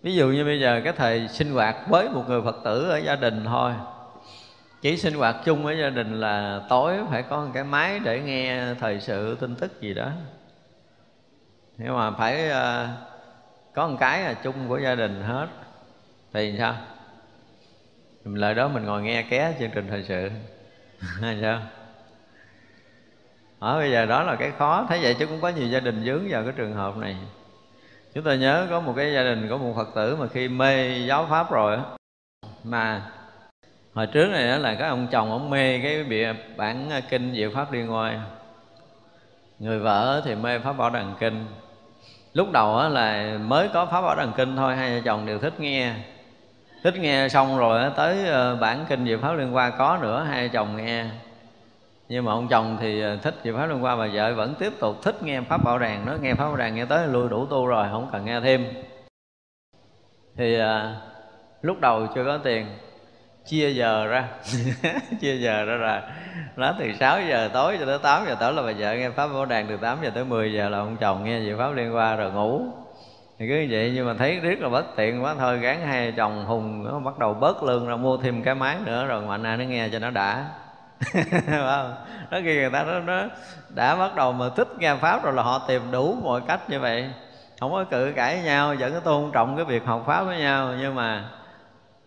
Ví dụ như bây giờ cái thầy sinh hoạt với một người phật tử ở gia đình thôi. Chỉ sinh hoạt chung ở gia đình là tối phải có một cái máy để nghe thời sự, tin tức gì đó. Nhưng mà phải ờ, có một cái là chung của gia đình hết. Thì sao? Lời đó mình ngồi nghe ké chương trình thời sự hay sao? Ở bây giờ đó là cái khó. Thấy vậy chứ cũng có nhiều gia đình dướng vào cái trường hợp này. Chúng ta nhớ có một cái gia đình, có một phật tử mà khi mê giáo pháp rồi mà hồi trước này đó là cái ông chồng ông mê cái bịa bản kinh diệu pháp liên ngoài người vợ thì mê pháp bảo đàn kinh. Lúc đầu là mới có pháp bảo đàn kinh thôi, hai vợ chồng đều thích nghe thích nghe xong rồi tới ờ, bản kinh diệu pháp liên hoa có nữa hai chồng nghe. Nhưng mà ông chồng thì ờ, thích diệu pháp liên hoa bà vợ vẫn tiếp tục thích nghe pháp bảo đàn nó nghe pháp bảo đàn nghe tới lui đủ tu rồi không cần nghe thêm. Thì à, lúc đầu chưa có tiền chia giờ ra. Chia giờ ra là nói từ 6 giờ tối cho tới 8 giờ tối là bà vợ nghe pháp bảo đàn từ 8 giờ tới 10 giờ là ông chồng nghe diệu pháp liên hoa rồi ngủ thì cứ vậy nhưng mà thấy rất là bất tiện quá. Thôi gán hai chồng hùng nó bắt đầu bớt lương ra mua thêm cái máy nữa rồi mạnh ai nó nghe cho nó đã. Không? đó khi người ta nó, nó đã bắt đầu mà thích nghe pháp rồi là họ tìm đủ mọi cách như vậy. Không có cự cãi nhau vẫn có tôn trọng cái việc học pháp với nhau nhưng mà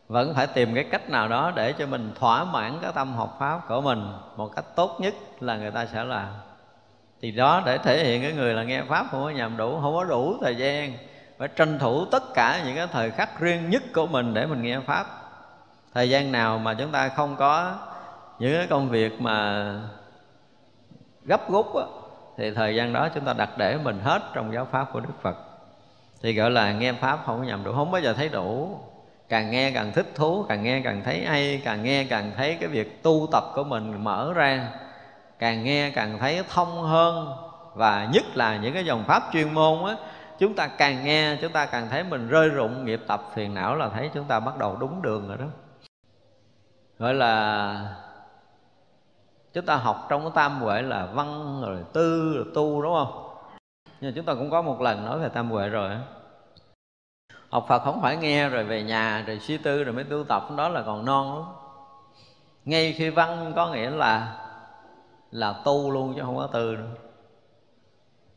vẫn phải tìm cái cách nào đó để cho mình thỏa mãn cái tâm học pháp của mình một cách tốt nhất là người ta sẽ làm. Thì đó để thể hiện cái người là nghe pháp không có nhầm đủ không có đủ thời gian phải tranh thủ tất cả những cái thời khắc riêng nhất của mình để mình nghe pháp. Thời gian nào mà chúng ta không có những cái công việc mà gấp rút á, thì thời gian đó chúng ta đặt để mình hết trong giáo pháp của đức phật. Thì gọi là nghe pháp không có nhầm đủ không bao giờ thấy đủ. Càng nghe càng thích thú càng nghe càng thấy hay càng nghe càng thấy cái việc tu tập của mình mở ra. Càng nghe càng thấy thông hơn. Và nhất là những cái dòng pháp chuyên môn á chúng ta càng nghe, chúng ta càng thấy mình rơi rụng, nghiệp tập, phiền não là thấy chúng ta bắt đầu đúng đường rồi đó. Gọi là chúng ta học trong cái tam huệ là văn rồi tư rồi tu, đúng không? Nhưng chúng ta cũng có một lần nói về tam huệ rồi học phật không phải nghe rồi về nhà rồi suy tư rồi mới tu tập, đó là còn non lắm. Ngay khi văn có nghĩa là là tu luôn chứ không có tư nữa.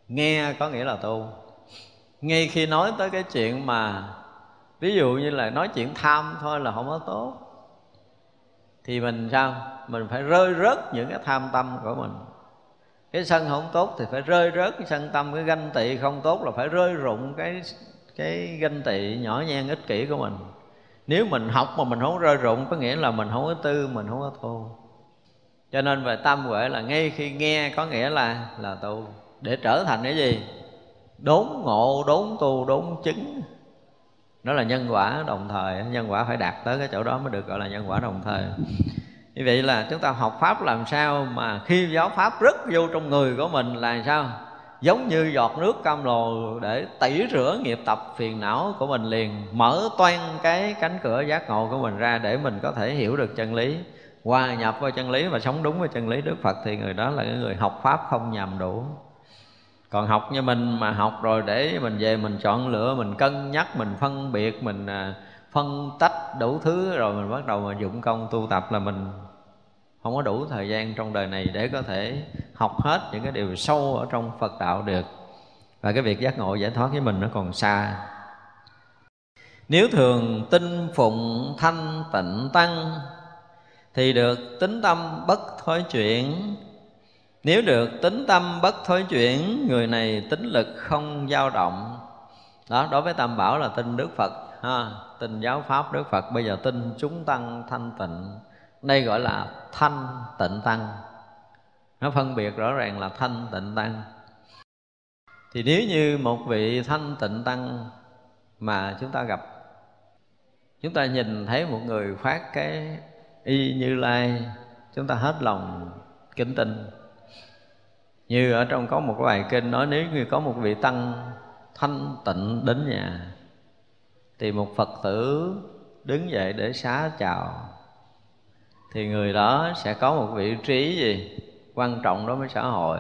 Nghe có nghĩa là tu ngay khi nói tới cái chuyện mà, ví dụ như là nói chuyện tham thôi là không có tốt. Thì mình sao? Mình phải rơi rớt những cái tham tâm của mình. Cái sân không tốt thì phải rơi rớt cái sân tâm, cái ganh tị không tốt là phải rơi rụng cái cái ganh tị nhỏ nhen ích kỷ của mình. Nếu mình học mà mình không rơi rụng, có nghĩa là mình không có tư, mình không có tu. Cho nên về tam huệ là ngay khi nghe có nghĩa là là tu. Để trở thành cái gì? Đốn ngộ, đốn tu, đốn chứng. Đó là nhân quả đồng thời, nhân quả phải đạt tới cái chỗ đó mới được gọi là nhân quả đồng thời. Như vậy là chúng ta học pháp làm sao mà khi giáo pháp rất vô trong người của mình là sao? Giống như giọt nước cam lồ để tẩy rửa nghiệp tập phiền não của mình liền, mở toan cái cánh cửa giác ngộ của mình ra để mình có thể hiểu được chân lý, hòa nhập vào chân lý và sống đúng với chân lý Đức Phật. Thì người đó là cái người học pháp không nhầm đủ còn học như mình mà học rồi để mình về mình chọn lựa, mình cân nhắc, mình phân biệt, mình à, phân tách đủ thứ rồi mình bắt đầu mà dụng công tu tập là mình không có đủ thời gian trong đời này để có thể học hết những cái điều sâu ở trong Phật đạo được. Và cái việc giác ngộ giải thoát với mình nó còn xa. Nếu thường tinh phụng thanh tịnh tăng, thì được tính tâm bất thối chuyển nếu được tính tâm bất thối chuyển, người này tính lực không dao động. Đó, đối với tam bảo là tin đức phật, ha, tin giáo pháp đức phật. Bây giờ tin chúng tăng thanh tịnh. Đây gọi là thanh tịnh tăng. Nó phân biệt rõ ràng là thanh tịnh tăng. Thì nếu như một vị thanh tịnh tăng mà chúng ta gặp, chúng ta nhìn thấy một người phát cái y như lai, chúng ta hết lòng kính tình như ở trong có một cái bài kinh nói, nếu như có một vị tăng thanh tịnh đến nhà, thì một phật tử đứng dậy để xá chào, thì người đó sẽ có một vị trí gì quan trọng đối với xã hội.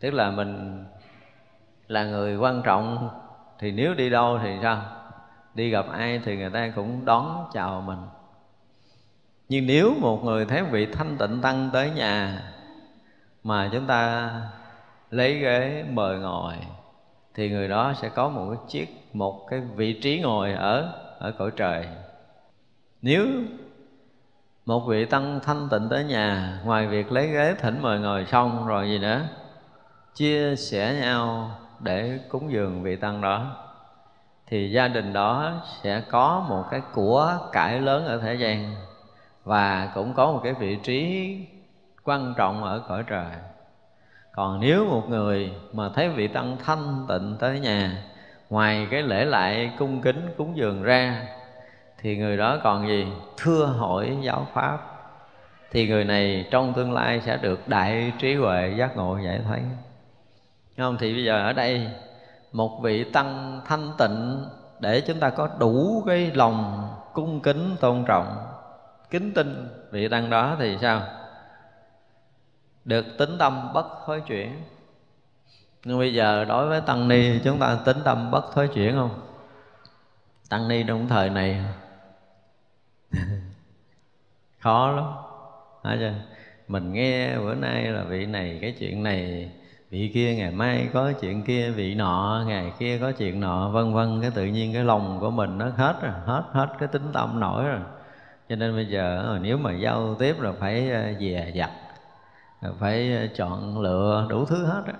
Tức là mình là người quan trọng, thì nếu đi đâu thì sao? Đi gặp ai thì người ta cũng đón chào mình. Nhưng nếu một người thấy vị thanh tịnh tăng tới nhà mà chúng ta lấy ghế mời ngồi, thì người đó sẽ có một cái chiếc, một cái vị trí ngồi ở ở cõi trời. Nếu một vị tăng thanh tịnh tới nhà, ngoài việc lấy ghế thỉnh mời ngồi xong rồi gì nữa, chia sẻ nhau để cúng dường vị tăng đó, thì gia đình đó sẽ có một cái của cải lớn ở thế gian và cũng có một cái vị trí quan trọng ở cõi trời. Còn nếu một người mà thấy vị tăng thanh tịnh tới nhà, ngoài cái lễ lại cung kính cúng dường ra, thì người đó còn gì? Thưa hỏi giáo pháp. Thì người này trong tương lai sẽ được đại trí huệ giác ngộ giải thoát. Không? Thì bây giờ ở đây, một vị tăng thanh tịnh để chúng ta có đủ cái lòng cung kính tôn trọng, kính tin vị tăng đó thì sao? Được tính tâm bất thối chuyển. Nhưng bây giờ đối với tăng ni, chúng ta tính tâm bất thối chuyển không? Tăng ni trong thời này. Khó lắm. Hả chưa? mình nghe bữa nay là vị này cái chuyện này, vị kia ngày mai có chuyện kia, vị nọ ngày kia có chuyện nọ, vân vân, cái tự nhiên cái lòng của mình nó hết rồi, hết hết cái tính tâm nổi rồi. Cho nên bây giờ ờ, nếu mà giao tiếp là phải ờ, dè dặt phải chọn lựa đủ thứ hết á.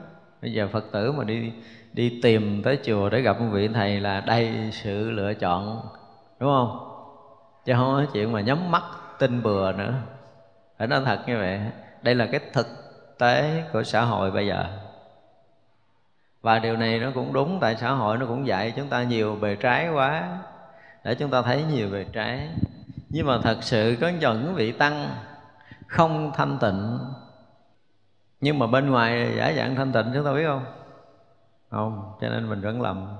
Bây giờ phật tử mà đi đi tìm tới chùa để gặp một vị thầy là đây sự lựa chọn, đúng không? Chứ không có chuyện mà nhắm mắt tin bừa nữa. Phải nói thật như vậy. Đây là cái thực tế của xã hội bây giờ. Và điều này nó cũng đúng, tại xã hội nó cũng dạy chúng ta nhiều bề trái quá, để chúng ta thấy nhiều bề trái. Nhưng mà thật sự có những vị tăng không thanh tịnh nhưng mà bên ngoài giả dạng thanh tịnh chúng ta biết không? Không, cho nên mình vẫn lầm.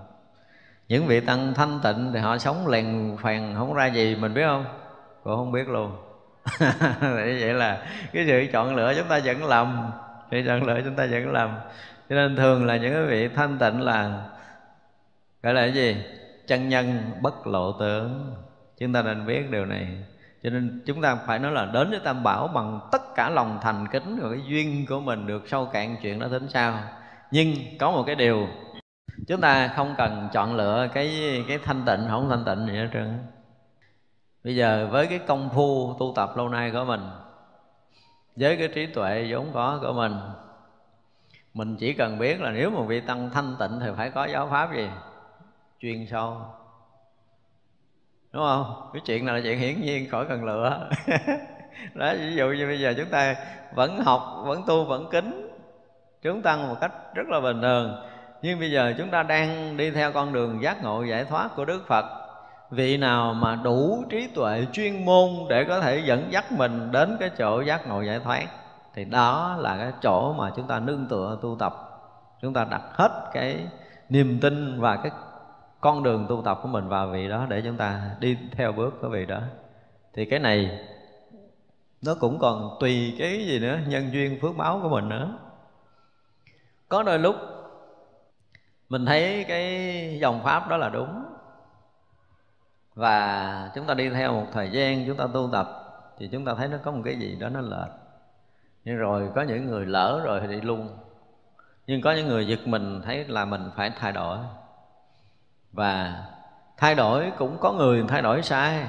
Những vị tăng thanh tịnh thì họ sống lèn phèn, không ra gì, mình biết không? Cũng không biết luôn. Vậy là cái sự chọn lựa chúng ta vẫn lầm. Sự chọn lựa chúng ta vẫn lầm. Cho nên thường là những cái vị thanh tịnh là, gọi là cái gì? Chân nhân bất lộ tướng chúng ta nên biết điều này cho nên chúng ta phải nói là đến với tam bảo bằng tất cả lòng thành kính rồi cái duyên của mình được sâu cạn chuyện đó tính sao nhưng có một cái điều, chúng ta không cần chọn lựa cái cái thanh tịnh, không thanh tịnh gì hết trơn bây giờ với cái công phu tu tập lâu nay của mình, với cái trí tuệ vốn có của mình mình chỉ cần biết là nếu mà vị tăng thanh tịnh thì phải có giáo pháp gì? Chuyên sâu đúng không? Cái chuyện này là chuyện hiển nhiên, khỏi cần lựa. Đó, ví dụ như bây giờ chúng ta vẫn học, vẫn tu, vẫn kính, chúng tăng một cách rất là bình thường. Nhưng bây giờ chúng ta đang đi theo con đường giác ngộ, giải thoát của đức phật. Vị nào mà đủ trí tuệ chuyên môn để có thể dẫn dắt mình đến cái chỗ giác ngộ giải thoát, thì đó là cái chỗ mà chúng ta nương tựa tu tập. Chúng ta đặt hết cái niềm tin và cái con đường tu tập của mình vào vị đó để chúng ta đi theo bước của vị đó. Thì cái này, nó cũng còn tùy cái gì nữa, nhân duyên phước báo của mình nữa. Có đôi lúc, mình thấy cái dòng pháp đó là đúng. Và chúng ta đi theo một thời gian, chúng ta tu tập, thì chúng ta thấy nó có một cái gì đó nó lệch. Nhưng rồi có những người lỡ rồi thì đi luôn. Nhưng có những người giật mình, thấy là mình phải thay đổi và thay đổi, cũng có người thay đổi sai.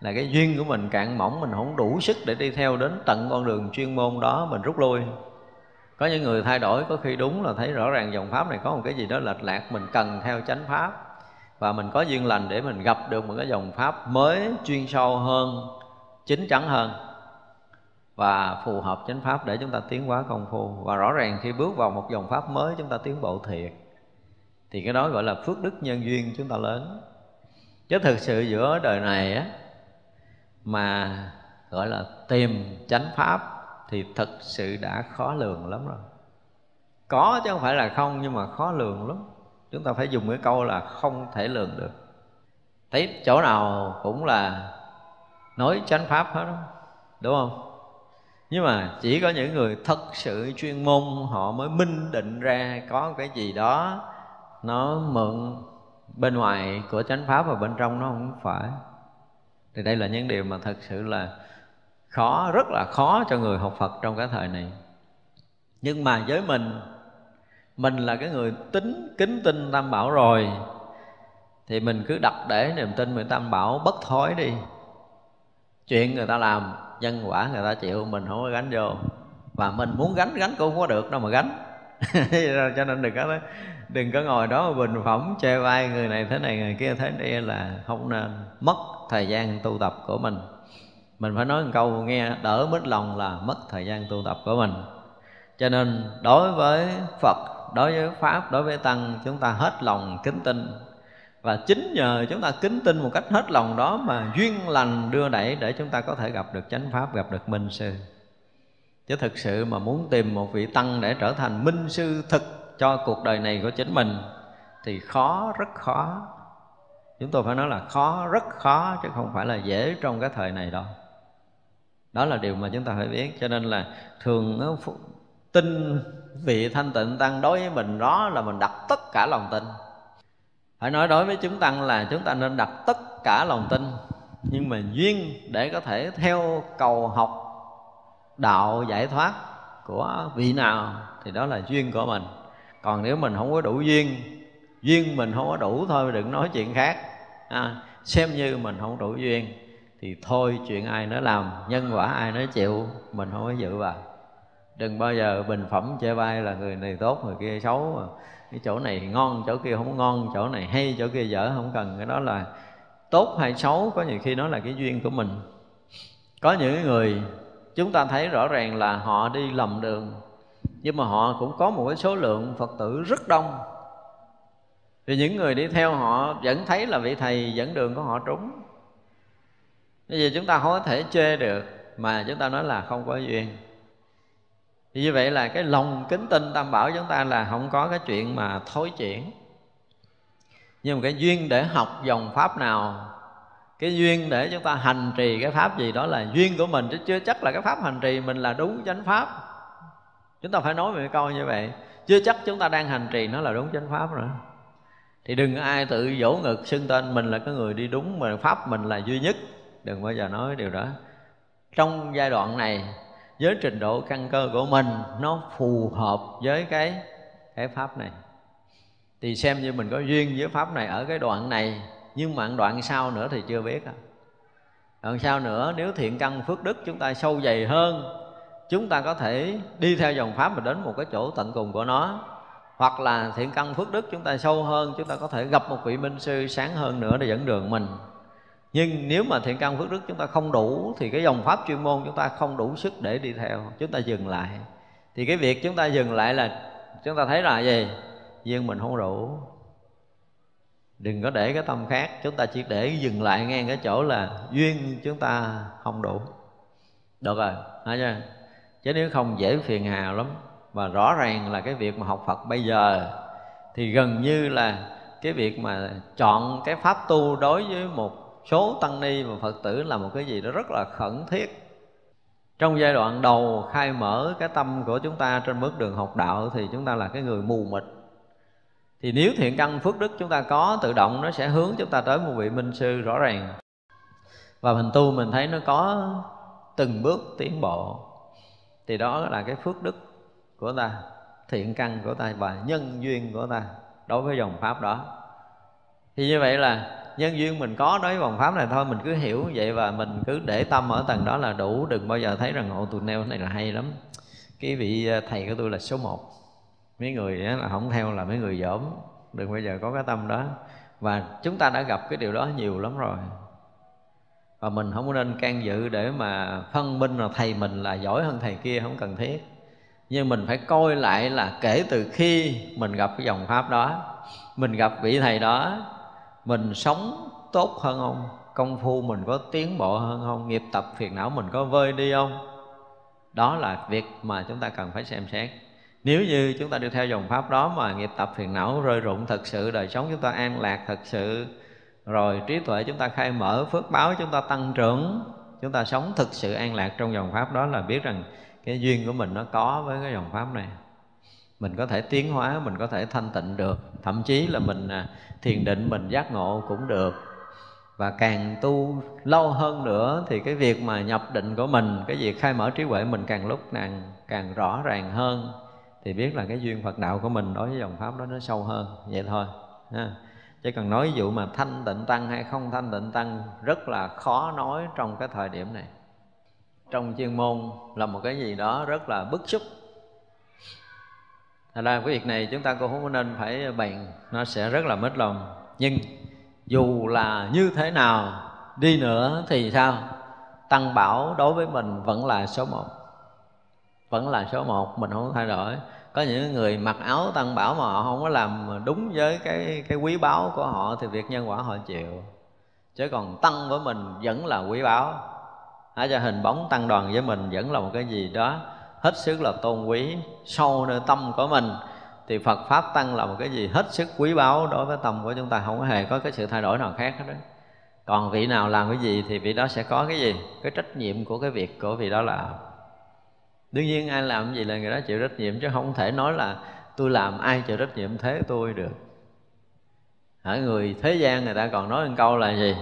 Là cái duyên của mình cạn mỏng, mình không đủ sức để đi theo đến tận con đường chuyên môn đó, mình rút lui. Có những người thay đổi, có khi đúng là thấy rõ ràng dòng pháp này có một cái gì đó lệch lạc, mình cần theo chánh pháp. Và mình có duyên lành để mình gặp được một cái dòng pháp mới, chuyên sâu hơn chính chắn hơn. Và phù hợp chánh pháp để chúng ta tiến hóa công phu. Và rõ ràng khi bước vào một dòng pháp mới, chúng ta tiến bộ thiệt thì cái đó gọi là phước đức nhân duyên chúng ta lớn. Chứ thực sự giữa đời này á, mà gọi là tìm chánh pháp thì thật sự đã khó lường lắm rồi. Có chứ không phải là không, nhưng mà khó lường lắm. Chúng ta phải dùng cái câu là không thể lường được. Thấy chỗ nào cũng là nói chánh pháp hết đó đúng không? Nhưng mà chỉ có những người thật sự chuyên môn họ mới minh định ra có cái gì đó nó mượn bên ngoài của chánh pháp và bên trong nó không phải. Thì đây là những điều mà thật sự là khó, rất là khó cho người học phật trong cái thời này. Nhưng mà với mình mình là cái người tính, kính tin tam bảo rồi, thì mình cứ đặt để niềm tin người tam bảo bất thối đi. Chuyện người ta làm, nhân quả người ta chịu, mình không có gánh vô. Và mình muốn gánh gánh cũng không có được, đâu mà gánh. Cho nên đừng có đừng có ngồi đó bình phẩm chê vai người này thế này người kia thế này là không nên mất thời gian tu tập của mình. Mình phải nói một câu nghe, đỡ mít lòng là mất thời gian tu tập của mình. Cho nên đối với phật, đối với pháp, đối với tăng, chúng ta hết lòng kính tin. Và chính nhờ chúng ta kính tin một cách hết lòng đó mà duyên lành đưa đẩy để chúng ta có thể gặp được chánh pháp, gặp được minh sư. Chứ thực sự mà muốn tìm một vị tăng để trở thành minh sư thực cho cuộc đời này của chính mình thì khó, rất khó. Chúng tôi phải nói là khó, rất khó, chứ không phải là dễ trong cái thời này đâu. Đó là điều mà chúng ta phải biết, cho nên là thường tin vị thanh tịnh tăng đối với mình đó là mình đặt tất cả lòng tin. Phải nói đối với chúng tăng là chúng ta nên đặt tất cả lòng tin, nhưng mà duyên để có thể theo cầu học, đạo giải thoát của vị nào thì đó là duyên của mình còn nếu mình không có đủ duyên duyên mình không có đủ thôi đừng nói chuyện khác. À, xem như mình không đủ duyên thì thôi chuyện ai nó làm nhân quả ai nó chịu mình không có dự vào đừng bao giờ bình phẩm chê bai là người này tốt người kia xấu. Mà cái chỗ này ngon chỗ kia không ngon chỗ này hay chỗ kia dở không cần. Cái đó là tốt hay xấu có nhiều khi nó là cái duyên của mình. Có những người chúng ta thấy rõ ràng là họ đi lầm đường nhưng mà họ cũng có một cái số lượng phật tử rất đông. Vì những người đi theo họ vẫn thấy là vị thầy dẫn đường của họ trúng. Bây giờ chúng ta không có thể chê được, Mà chúng ta nói là không có duyên. Thì như vậy là cái lòng kính tin tam bảo chúng ta là không có cái chuyện mà thối chuyển. Nhưng mà cái duyên để học dòng pháp nào, cái duyên để chúng ta hành trì cái pháp gì đó là duyên của mình, chứ chưa chắc là cái pháp hành trì mình là đúng chánh pháp chúng ta phải nói một câu như vậy. Chưa chắc chúng ta đang hành trì nó là đúng chánh pháp nữa thì đừng ai tự dỗ ngực xưng tên mình là cái người đi đúng mà pháp mình là duy nhất. Đừng bao giờ nói điều đó. Trong giai đoạn này với trình độ căn cơ của mình nó phù hợp với cái cái pháp này. Thì xem như mình có duyên với pháp này ở cái đoạn này, nhưng mà đoạn sau nữa thì chưa biết à. đoạn sau nữa, nếu thiện căn phước đức chúng ta sâu dày hơn chúng ta có thể đi theo dòng pháp mà đến một cái chỗ tận cùng của nó. Hoặc là thiện căn phước đức chúng ta sâu hơn, chúng ta có thể gặp một vị minh sư sáng hơn nữa để dẫn đường mình. Nhưng nếu mà thiện căn phước đức chúng ta không đủ, thì cái dòng pháp chuyên môn chúng ta không đủ sức để đi theo. Chúng ta dừng lại. Thì cái việc chúng ta dừng lại là chúng ta thấy là gì? Duyên mình không đủ. Đừng có để cái tâm khác. Chúng ta chỉ để dừng lại ngang cái chỗ là duyên chúng ta không đủ. Được rồi hả chưa? Chứ nếu không dễ phiền hà lắm. Và rõ ràng là cái việc mà học phật bây giờ thì gần như là cái việc mà chọn cái pháp tu đối với một số tăng ni và phật tử là một cái gì đó rất là khẩn thiết. Trong giai đoạn đầu khai mở cái tâm của chúng ta trên bước đường học đạo thì chúng ta là cái người mù mịt. Thì nếu thiện căn phước đức chúng ta có, tự động nó sẽ hướng chúng ta tới một vị minh sư rõ ràng. Và mình tu mình thấy nó có từng bước tiến bộ thì đó là cái phước đức của ta, thiện căn của ta và nhân duyên của ta đối với dòng pháp đó. Thì như vậy là nhân duyên mình có đối với vòng pháp này thôi, mình cứ hiểu vậy và mình cứ để tâm ở tầng đó là đủ. Đừng bao giờ thấy rằng ngộ tụi neo này là hay lắm, cái vị ờ, thầy của tôi là số một. Mấy người là không theo là mấy người dởm. Đừng bao giờ có cái tâm đó. Và chúng ta đã gặp cái điều đó nhiều lắm rồi và mình không nên can dự để mà phân minh là thầy mình là giỏi hơn thầy kia, không cần thiết. Nhưng mình phải coi lại là kể từ khi mình gặp cái dòng pháp đó, mình gặp vị thầy đó, mình sống tốt hơn không công phu mình có tiến bộ hơn không nghiệp tập phiền não mình có vơi đi không đó là việc mà chúng ta cần phải xem xét. Nếu như chúng ta đi theo dòng pháp đó mà nghiệp tập phiền não rơi rụng thật sự, đời sống chúng ta an lạc thật sự rồi trí tuệ chúng ta khai mở, phước báo chúng ta tăng trưởng, chúng ta sống thực sự an lạc trong dòng pháp đó là biết rằng cái duyên của mình nó có với cái dòng pháp này. Mình có thể tiến hóa, mình có thể thanh tịnh được, thậm chí là mình à, thiền định, mình giác ngộ cũng được. Và càng tu lâu hơn nữa thì cái việc mà nhập định của mình, cái việc khai mở trí huệ mình càng lúc càng càng rõ ràng hơn. Thì biết là cái duyên Phật đạo của mình đối với dòng pháp đó nó sâu hơn, vậy thôi, ha chứ cần nói ví dụ mà thanh tịnh tăng hay không thanh tịnh tăng rất là khó nói trong cái thời điểm này. Trong chuyên môn là một cái gì đó rất là bức xúc. Thật ra cái việc này chúng ta cũng không nên phải bàn Nó sẽ rất là mất lòng. Nhưng dù là như thế nào đi nữa thì sao? Tăng bảo đối với mình vẫn là số một. Vẫn là số một, mình không thay đổi. Có những người mặc áo tăng bảo mà họ không có làm đúng với cái cái quý báu của họ Thì việc nhân quả họ chịu. Chứ còn tăng với mình vẫn là quý báu. Hả cho hình bóng tăng đoàn với mình vẫn là một cái gì đó hết sức là tôn quý. Sâu nơi tâm của mình thì Phật pháp tăng là một cái gì hết sức quý báu đối với tâm của chúng ta. Không có hề có cái sự thay đổi nào khác hết đó còn vị nào làm cái gì thì vị đó sẽ có cái gì? Cái trách nhiệm của cái việc của vị đó là đương nhiên ai làm cái gì là người đó chịu trách nhiệm chứ không thể nói là tôi làm ai chịu trách nhiệm thế tôi được. Ở người thế gian người ta còn nói một câu là gì?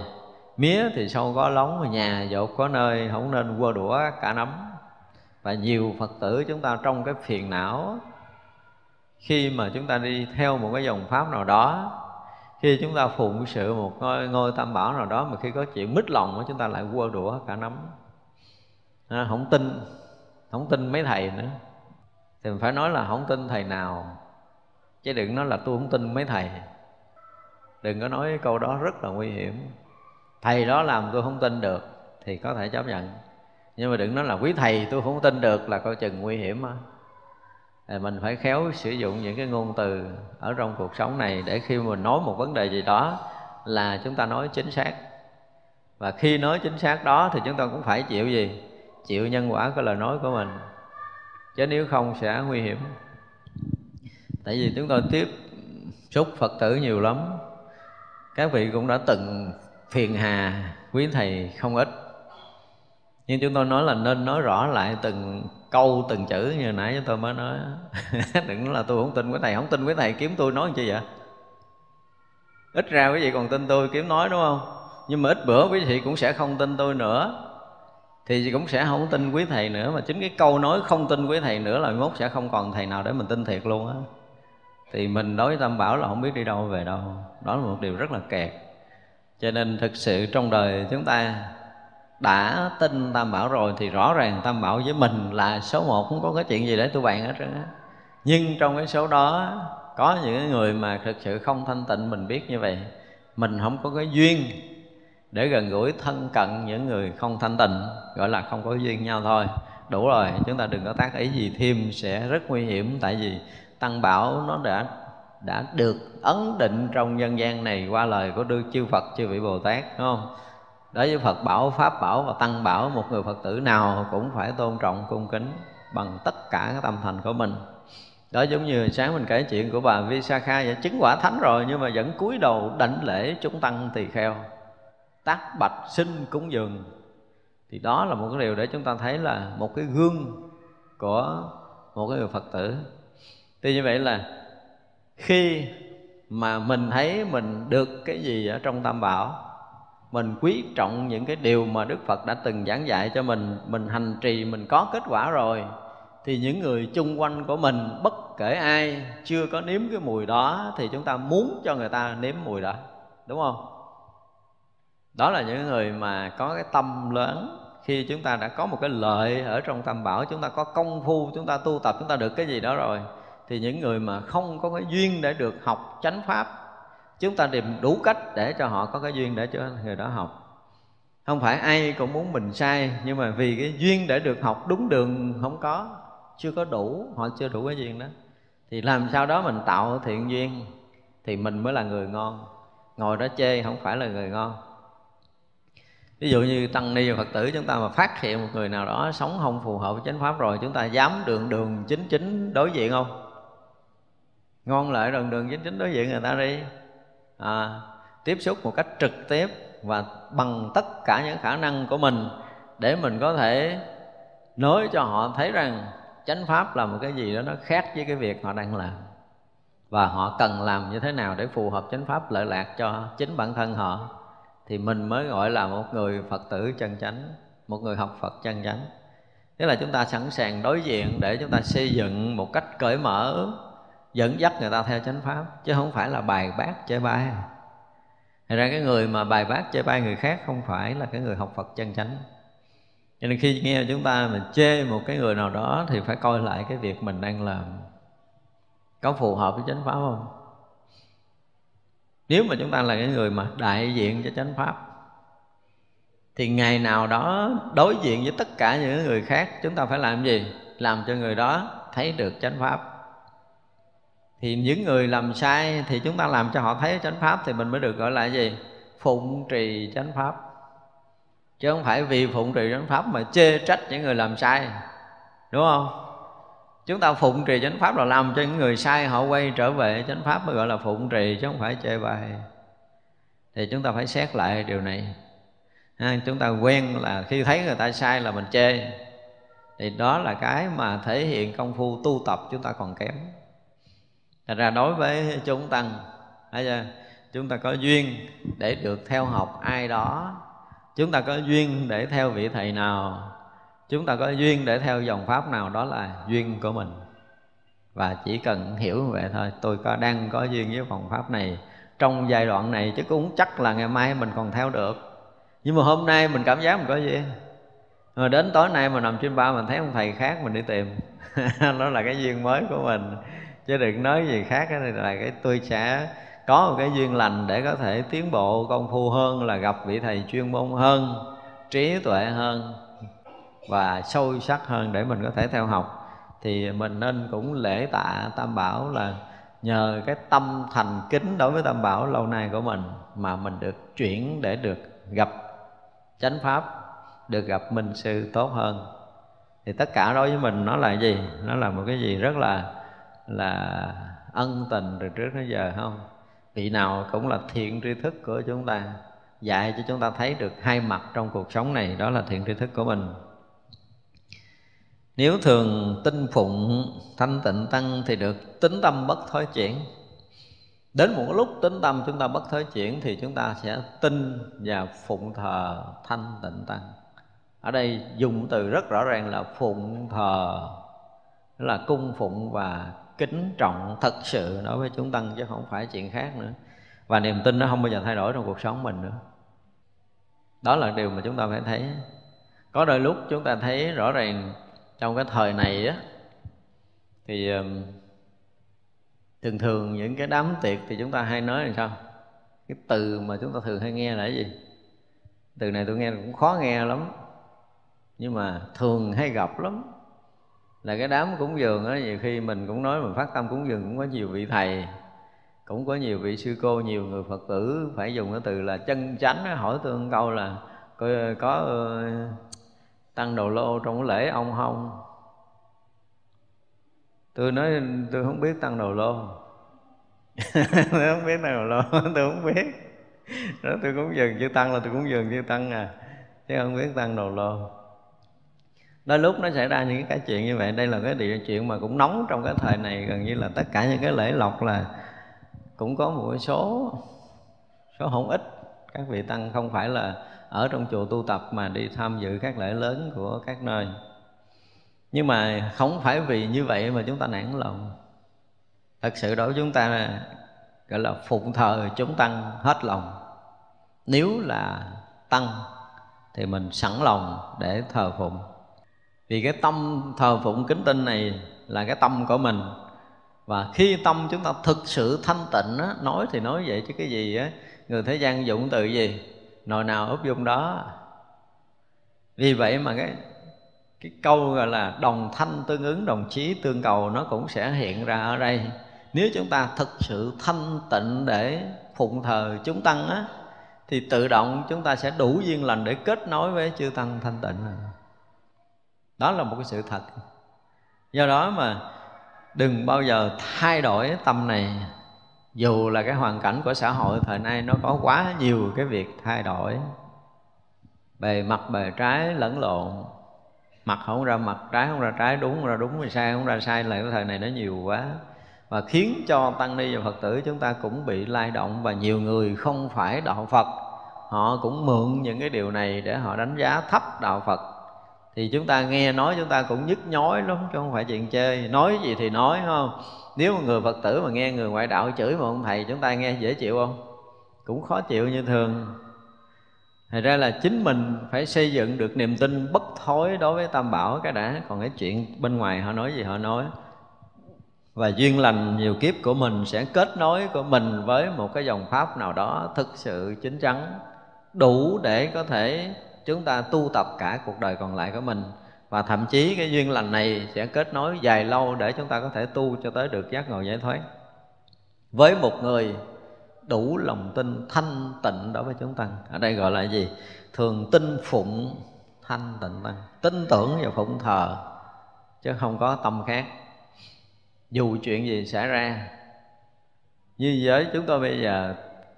Mía thì sâu có lóng nhà dột có nơi không nên quơ đũa cả nắm. Và nhiều phật tử chúng ta trong cái phiền não khi mà chúng ta đi theo một cái dòng pháp nào đó khi chúng ta phụng sự một ngôi, ngôi tam bảo nào đó mà khi có chuyện mít lòng chúng ta lại quơ đũa cả nắm. À, không tin không tin mấy thầy nữa. Thì mình phải nói là không tin thầy nào. Chứ đừng nói là tôi không tin mấy thầy. Đừng có nói câu đó rất là nguy hiểm. Thầy đó làm tôi không tin được thì có thể chấp nhận. Nhưng mà đừng nói là quý thầy tôi không tin được là coi chừng nguy hiểm á. Thì mình phải khéo sử dụng những cái ngôn từ ở trong cuộc sống này để khi mình nói một vấn đề gì đó là chúng ta nói chính xác. Và khi nói chính xác đó thì chúng ta cũng phải chịu gì? Chịu nhân quả của lời nói của mình, chứ nếu không sẽ nguy hiểm. Tại vì chúng tôi tiếp xúc phật tử nhiều lắm, các vị cũng đã từng phiền hà quý thầy không ít. Nhưng chúng tôi nói là nên nói rõ lại từng câu, từng chữ như nãy chúng tôi mới nói. Đừng nói là tôi không tin quý thầy. Không tin quý thầy kiếm tôi nói chi vậy? Ít ra quý vị còn tin tôi kiếm nói, đúng không? Nhưng mà ít bữa quý vị cũng sẽ không tin tôi nữa thì cũng sẽ không tin quý thầy nữa, mà chính cái câu nói không tin quý thầy nữa là mốt sẽ không còn thầy nào để mình tin thiệt luôn á. Thì mình đối với tam bảo là không biết đi đâu về đâu. Đó là một điều rất là kẹt. Cho nên thực sự trong đời chúng ta đã tin tam bảo rồi thì rõ ràng tam bảo với mình là số một, không có cái chuyện gì để tôi bàn hết trơn á. Nhưng trong cái số đó, có những người mà thực sự không thanh tịnh mình biết như vậy, mình không có cái duyên để gần gũi thân cận những người không thanh tịnh gọi là không có duyên nhau thôi đủ rồi chúng ta đừng có tác ý gì thêm sẽ rất nguy hiểm tại vì tăng bảo nó đã đã được ấn định trong nhân gian này qua lời của Đức chư Phật chư vị Bồ Tát đúng không? Đối với Phật bảo, Pháp bảo và Tăng bảo một người Phật tử nào cũng phải tôn trọng cung kính bằng tất cả cái tâm thành của mình. Đó giống như sáng mình kể chuyện của bà Visakha vậy chứng quả thánh rồi nhưng mà vẫn cúi đầu đảnh lễ chúng tăng tỳ kheo tác bạch sinh cúng dường. Thì đó là một cái điều để chúng ta thấy là một cái gương của một cái người Phật tử. Thì như vậy là khi mà mình thấy mình được cái gì ở trong tam bảo, mình quý trọng những cái điều mà đức phật đã từng giảng dạy cho mình mình hành trì, mình có kết quả rồi, thì những người chung quanh của mình, bất kể ai chưa có nếm cái mùi đó, thì chúng ta muốn cho người ta nếm mùi đó. Đúng không? Đó là những người mà có cái tâm lớn. Khi chúng ta đã có một cái lợi ở trong tam bảo, chúng ta có công phu, chúng ta tu tập, chúng ta được cái gì đó rồi, thì những người mà không có cái duyên để được học chánh pháp, chúng ta tìm đủ cách để cho họ có cái duyên để cho người đó học. Không phải ai cũng muốn mình sai, nhưng mà vì cái duyên để được học đúng đường không có, chưa có đủ, họ chưa đủ cái duyên đó, thì làm sao đó mình tạo thiện duyên thì mình mới là người ngon. Ngồi đó chê không phải là người ngon ví dụ như tăng ni và phật tử chúng ta mà phát hiện một người nào đó sống không phù hợp với chánh pháp rồi chúng ta dám đường đường chính chính đối diện không? Ngon lại đường đường chính chính đối diện người ta đi. À, tiếp xúc một cách trực tiếp và bằng tất cả những khả năng của mình để mình có thể nói cho họ thấy rằng chánh pháp là một cái gì đó nó khác với cái việc họ đang làm. Và họ cần làm như thế nào để phù hợp chánh pháp lợi lạc cho chính bản thân họ? Thì mình mới gọi là một người phật tử chân chánh, một người học phật chân chánh. Tức là chúng ta sẵn sàng đối diện để chúng ta xây dựng một cách cởi mở, dẫn dắt người ta theo chánh pháp, chứ không phải là bài bác chơi bai. Thật ra cái người mà bài bác chê bai người khác không phải là cái người học Phật chân chánh. Cho nên khi nghe chúng ta mình chê một cái người nào đó Thì phải coi lại cái việc mình đang làm. Có phù hợp với chánh pháp không? Nếu mà chúng ta là cái người mà đại diện cho chánh pháp, Thì ngày nào đó đối diện với tất cả những người khác, Chúng ta phải làm gì? Làm cho người đó thấy được chánh pháp. Thì những người làm sai thì chúng ta làm cho họ thấy chánh pháp, thì mình mới được gọi là gì? Phụng trì chánh pháp. Chứ không phải vì phụng trì chánh pháp mà chê trách những người làm sai. Đúng không? Chúng ta phụng trì chánh pháp là làm cho những người sai họ quay trở về chánh pháp mới gọi là phụng trì chứ không phải chê bai thì chúng ta phải xét lại điều này. Ha, chúng ta quen là khi thấy người ta sai là mình chê. Thì đó là cái mà thể hiện công phu tu tập chúng ta còn kém. Thật ra đối với chúng tăng thấy chưa? Chúng ta có duyên để được theo học ai đó. Chúng ta có duyên để theo vị thầy nào. Chúng ta có duyên để theo dòng pháp nào Đó là duyên của mình. Và chỉ cần hiểu như vậy thôi, Tôi có đang có duyên với phòng pháp này. Trong giai đoạn này chứ cũng chắc là ngày mai mình còn theo được. Nhưng mà hôm nay mình cảm giác mình có duyên. Rồi đến tối nay mà nằm trên ba mình thấy ông thầy khác mình đi tìm. Đó là cái duyên mới của mình. Chứ đừng nói gì khác cái này là cái tôi sẽ có một cái duyên lành để có thể tiến bộ, công phu hơn, là gặp vị thầy chuyên môn hơn, trí tuệ hơn và sâu sắc hơn để mình có thể theo học. Thì mình nên cũng lễ tạ tam bảo là nhờ cái tâm thành kính đối với tam bảo lâu nay của mình mà mình được chuyển để được gặp chánh pháp, được gặp minh sư tốt hơn. Thì tất cả đối với mình nó là gì? Nó là một cái gì rất là là ân tình từ trước đến giờ không? Vị nào cũng là thiện tri thức của chúng ta, dạy cho chúng ta thấy được hai mặt trong cuộc sống này, đó là thiện tri thức của mình nếu thường tinh phụng, thanh tịnh tăng thì được tính tâm bất thối chuyển. Đến một lúc tính tâm chúng ta bất thối chuyển Thì chúng ta sẽ tin và phụng thờ thanh tịnh tăng. Ở đây dùng từ rất rõ ràng là phụng thờ, là cung phụng và kính trọng thật sự đối với chúng tăng chứ không phải chuyện khác nữa. Và niềm tin nó không bao giờ thay đổi trong cuộc sống mình nữa. Đó là điều mà chúng ta phải thấy. Có đôi lúc chúng ta thấy rõ ràng trong cái thời này á thì thường thường những cái đám tiệc thì chúng ta hay nói là sao? Cái từ mà chúng ta thường hay nghe là cái gì? Từ này tôi nghe cũng khó nghe lắm nhưng mà thường hay gặp lắm. Là cái đám cúng dường á nhiều khi mình cũng nói mình phát tâm cúng dường cũng có nhiều vị thầy cũng có nhiều vị sư cô nhiều người phật tử phải dùng cái từ là chân chánh hỏi tôi một câu là có, có uh, tăng đầu lô trong cái lễ ông không tôi nói, tôi không biết tăng đầu lô. Tôi không biết tăng đầu lô, tôi không biết. Đó, tôi cũng dừng chữ tăng là tôi cũng dừng chữ tăng à chứ không biết tăng đầu lô. Đôi lúc nó xảy ra những cái chuyện như vậy, đây là cái địa chuyện mà cũng nóng trong cái thời này, gần như là tất cả những cái lễ lọc là cũng có một số số không ít các vị tăng không phải là ở trong chùa tu tập mà đi tham dự các lễ lớn của các nơi. Nhưng mà không phải vì như vậy mà chúng ta nản lòng. Thật sự đối với chúng ta là gọi là phụng thờ chúng tăng hết lòng. Nếu là tăng thì mình sẵn lòng để thờ phụng. Vì cái tâm thờ phụng kính tinh này là cái tâm của mình. Và khi tâm chúng ta thực sự thanh tịnh á, nói thì nói vậy chứ cái gì á người thế gian dụng từ gì? Nồi nào úp dung đó. Vì vậy mà cái cái câu gọi là đồng thanh tương ứng, đồng chí tương cầu nó cũng sẽ hiện ra ở đây. Nếu chúng ta thực sự thanh tịnh để phụng thờ chúng tăng á, thì tự động chúng ta sẽ đủ duyên lành để kết nối với chư tăng thanh tịnh đó là một cái sự thật. Do đó mà đừng bao giờ thay đổi tâm này dù là cái hoàn cảnh của xã hội, thời nay nó có quá nhiều cái việc thay đổi. Bề mặt bề trái lẫn lộn. Mặt không ra mặt, trái không ra trái, đúng không ra đúng rồi sai không ra sai là cái thời này nó nhiều quá. Và khiến cho tăng ni và phật tử chúng ta cũng bị lay động và nhiều người không phải đạo phật. Họ cũng mượn những cái điều này để họ đánh giá thấp đạo phật. Thì chúng ta nghe nói, chúng ta cũng nhức nhói lắm, chứ không phải chuyện chơi. Nói gì thì nói không? Nếu mà người phật tử mà nghe người ngoại đạo chửi mà ông thầy chúng ta nghe dễ chịu không? Cũng khó chịu như thường. Thật ra là chính mình phải xây dựng được niềm tin bất thối đối với Tam Bảo. Cái đã. Còn cái chuyện bên ngoài họ nói gì họ nói. Và duyên lành nhiều kiếp của mình sẽ kết nối của mình với một cái dòng Pháp nào đó thực sự chính chắn, Đủ để có thể chúng ta tu tập cả cuộc đời còn lại của mình và thậm chí cái duyên lành này sẽ kết nối dài lâu để chúng ta có thể tu cho tới được giác ngộ giải thoát. Với một người đủ lòng tin thanh tịnh đối với chúng tăng ở đây gọi là gì? Thường tin phụng, thanh tịnh tăng. Tin tưởng và phụng thờ, chứ không có tâm khác. Dù chuyện gì xảy ra, như giới chúng tôi bây giờ,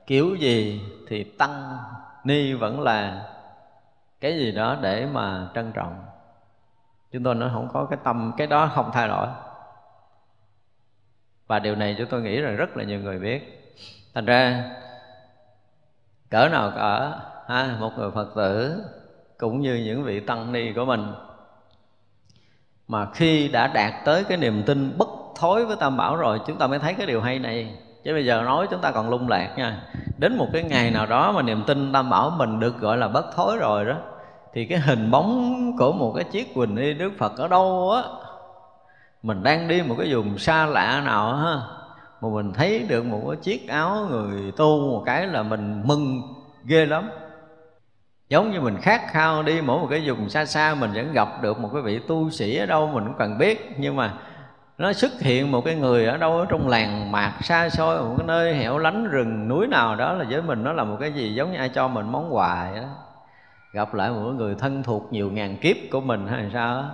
kiểu gì thì tăng, ni vẫn là cái gì đó để mà trân trọng chúng tôi nó không có cái tâm cái đó không thay đổi. Và điều này chúng tôi nghĩ rằng rất là nhiều người biết. Thành ra cỡ nào cỡ ha, một người phật tử cũng như những vị tăng ni của mình mà khi đã đạt tới cái niềm tin bất thối với tam bảo rồi chúng ta mới thấy cái điều hay này. Chứ bây giờ nói chúng ta còn lung lạc nha. Đến một cái ngày nào đó mà niềm tin tam bảo mình được gọi là bất thối rồi đó thì cái hình bóng của một cái chiếc quỳnh y đức phật ở đâu á? Mình đang đi một cái vùng xa lạ nào ha? Mà mình thấy được một cái chiếc áo người tu một cái là mình mừng ghê lắm. Giống như mình khát khao đi mỗi một cái vùng xa xa, mình vẫn gặp được một cái vị tu sĩ ở đâu mình cũng cần biết. Nhưng mà nó xuất hiện một cái người ở đâu ở trong làng mạc xa xôi, một cái nơi hẻo lánh rừng núi nào đó là với mình nó là một cái gì giống như ai cho mình món quà vậy đó gặp lại một người thân thuộc nhiều ngàn kiếp của mình hay sao đó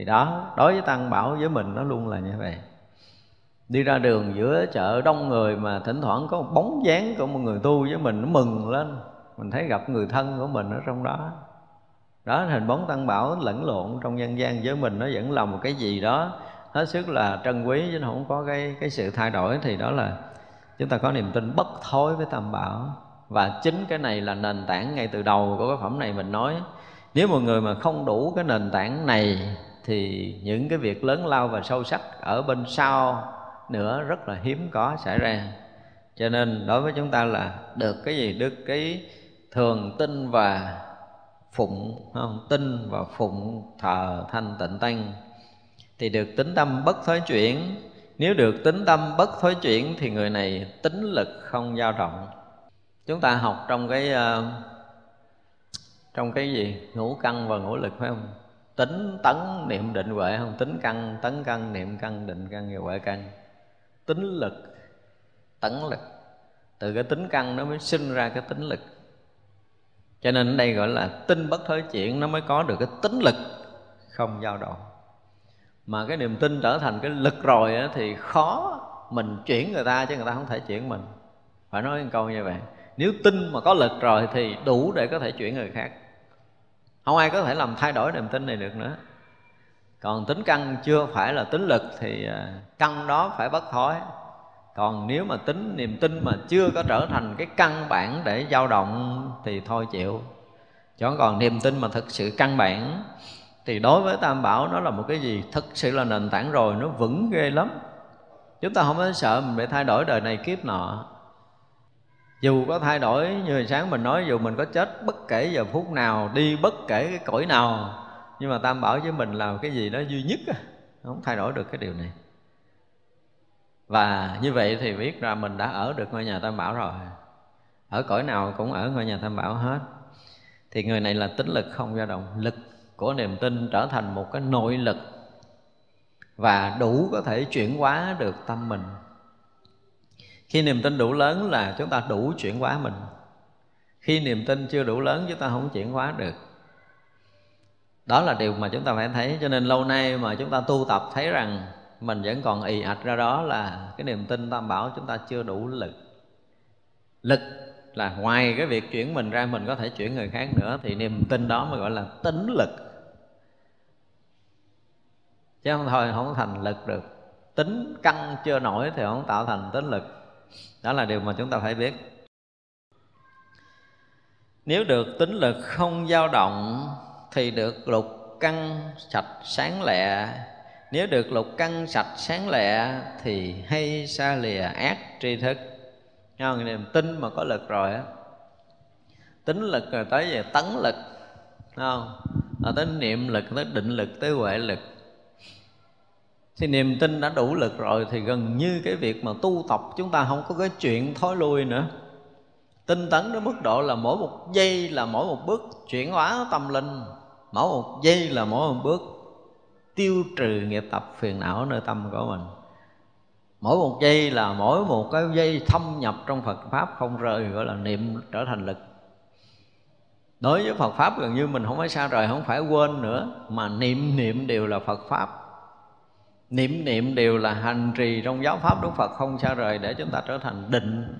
thì đó, đối với tăng bảo với mình nó luôn là như vậy. Đi ra đường giữa chợ đông người mà thỉnh thoảng có một bóng dáng của một người tu với mình nó mừng lên. Mình thấy gặp người thân của mình ở trong đó. Đó hình bóng tăng bảo lẫn lộn trong nhân gian với mình, nó vẫn là một cái gì đó. Hết sức là trân quý chứ không có cái cái sự thay đổi. Thì đó là chúng ta có niềm tin bất thối với tam bảo và chính cái này là nền tảng ngay từ đầu của cái phẩm này mình nói. Nếu một người mà không đủ cái nền tảng này, thì những cái việc lớn lao và sâu sắc ở bên sau nữa rất là hiếm có xảy ra. Cho nên đối với chúng ta là được cái gì? Được cái thường tin và phụng không? Tin và phụng thờ thanh tịnh tăng. Thì được tính tâm bất thối chuyển. Nếu được tính tâm bất thối chuyển thì người này tính lực không dao động chúng ta học trong cái uh, trong cái gì? Ngũ căn và ngũ lực phải không? Tính tấn niệm định huệ không? Tính căn tấn căn niệm căn định căn và huệ căn. Tính lực tấn lực. Từ cái tính căn nó mới sinh ra cái tính lực. Cho nên ở đây gọi là tinh bất thối chuyển nó mới có được cái tính lực không dao động. Mà cái niềm tin trở thành cái lực rồi thì khó mình chuyển người ta chứ người ta không thể chuyển mình. Phải nói một câu như vậy nếu tin mà có lực rồi thì đủ để có thể chuyển người khác. Không ai có thể làm thay đổi niềm tin này được nữa. Còn tính căn chưa phải là tính lực thì à, căn đó phải bất thối. Còn nếu mà tính niềm tin mà chưa có trở thành cái căn bản để dao động thì thôi chịu. Chứ còn niềm tin mà thực sự căn bản, thì đối với tam bảo nó là một cái gì? Thực sự là nền tảng rồi, nó vững ghê lắm. Chúng ta không có sợ mình bị thay đổi đời này kiếp nọ dù có thay đổi như hồi sáng mình nói, dù mình có chết bất kể giờ phút nào, đi bất kể cái cõi nào, nhưng mà tam bảo với mình là cái gì đó duy nhất không thay đổi được cái điều này. Và như vậy thì biết ra mình đã ở được ngôi nhà tam bảo rồi. Ở cõi nào cũng ở ngôi nhà tam bảo hết. Thì người này là tính lực không dao động, lực của niềm tin trở thành một cái nội lực và đủ có thể chuyển hóa được tâm mình khi niềm tin đủ lớn là chúng ta đủ chuyển hóa mình. Khi niềm tin chưa đủ lớn, chúng ta không chuyển hóa được. Đó là điều mà chúng ta phải thấy. Cho nên lâu nay mà chúng ta tu tập thấy rằng mình vẫn còn ì ạch ra đó là cái niềm tin tam bảo chúng ta chưa đủ lực. Lực là ngoài cái việc chuyển mình ra, mình có thể chuyển người khác nữa thì niềm tin đó mới gọi là tính lực. Chứ không thôi, không thành lực được. Tính căng chưa nổi thì không tạo thành tính lực đó là điều mà chúng ta phải biết. Nếu được tính lực không dao động, thì được lục căn sạch sáng lẹ. Nếu được lục căn sạch sáng lẹ, thì hay xa lìa ác tri thức. Không? niềm tin mà có lực rồi á. Tính lực rồi tới về tấn lực. Không? Rồi tới niệm lực, tới định lực, tới huệ lực thì niềm tin đã đủ lực rồi thì gần như cái việc mà tu tập chúng ta không có cái chuyện thối lui nữa. Tinh tấn đến mức độ là mỗi một giây là mỗi một bước chuyển hóa tâm linh, mỗi một giây là mỗi một bước tiêu trừ nghiệp tập phiền não nơi tâm của mình. Mỗi một giây là mỗi một cái giây thâm nhập trong Phật pháp không rời gọi là niệm trở thành lực. Đối với Phật pháp gần như mình không phải xa rời, không phải quên nữa, mà niệm niệm đều là Phật pháp niệm niệm đều là hành trì trong giáo pháp Đức Phật, không xa rời để chúng ta trở thành định.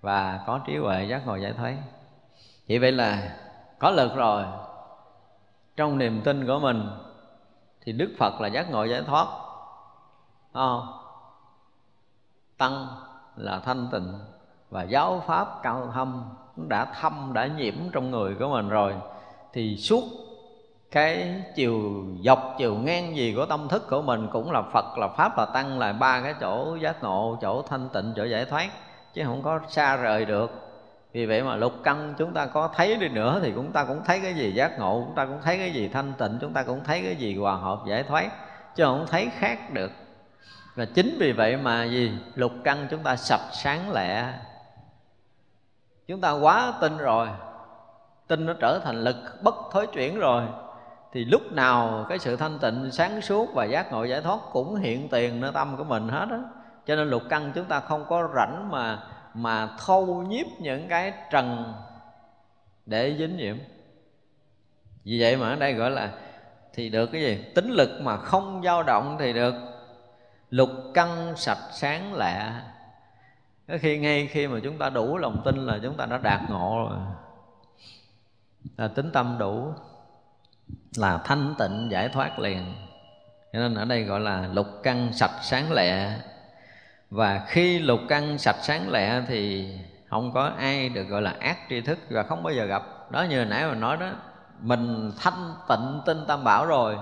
Và có trí huệ giác ngộ giải thoát chỉ vậy là có lực rồi. Trong niềm tin của mình thì Đức Phật là giác ngộ giải thoát. Không? tăng là thanh tịnh. Và giáo pháp cao thâm đã thâm, đã nhiễm trong người của mình rồi thì suốt cái chiều dọc, chiều ngang gì của tâm thức của mình cũng là Phật, là Pháp, là Tăng, là ba cái chỗ giác ngộ, chỗ thanh tịnh, chỗ giải thoát, chứ không có xa rời được. Vì vậy mà lục căn chúng ta có thấy đi nữa thì chúng ta cũng thấy cái gì giác ngộ, chúng ta cũng thấy cái gì thanh tịnh, chúng ta cũng thấy cái gì hòa hợp, giải thoát, chứ không thấy khác được. Và chính vì vậy mà gì? Lục căn chúng ta sập sáng lẹ. Chúng ta quá tin rồi tinh nó trở thành lực bất thối chuyển rồi thì lúc nào cái sự thanh tịnh, sáng suốt và giác ngộ giải thoát cũng hiện tiền nơi tâm của mình hết á. Cho nên lục căn chúng ta không có rảnh mà mà thâu nhiếp những cái trần để dính nhiễm. Vì vậy mà ở đây gọi là thì được cái gì? Tính lực mà không dao động thì được. Lục căn sạch sáng lẹ cái khi ngay khi mà chúng ta đủ lòng tin là chúng ta đã đạt ngộ rồi. Là tính tâm đủ là thanh tịnh giải thoát liền. Cho nên ở đây gọi là lục căn sạch sáng lẹ. Và khi lục căn sạch sáng lẹ thì không có ai được gọi là ác tri thức và không bao giờ gặp. Đó như hồi nãy mà nói đó, mình thanh tịnh tinh tam bảo rồi,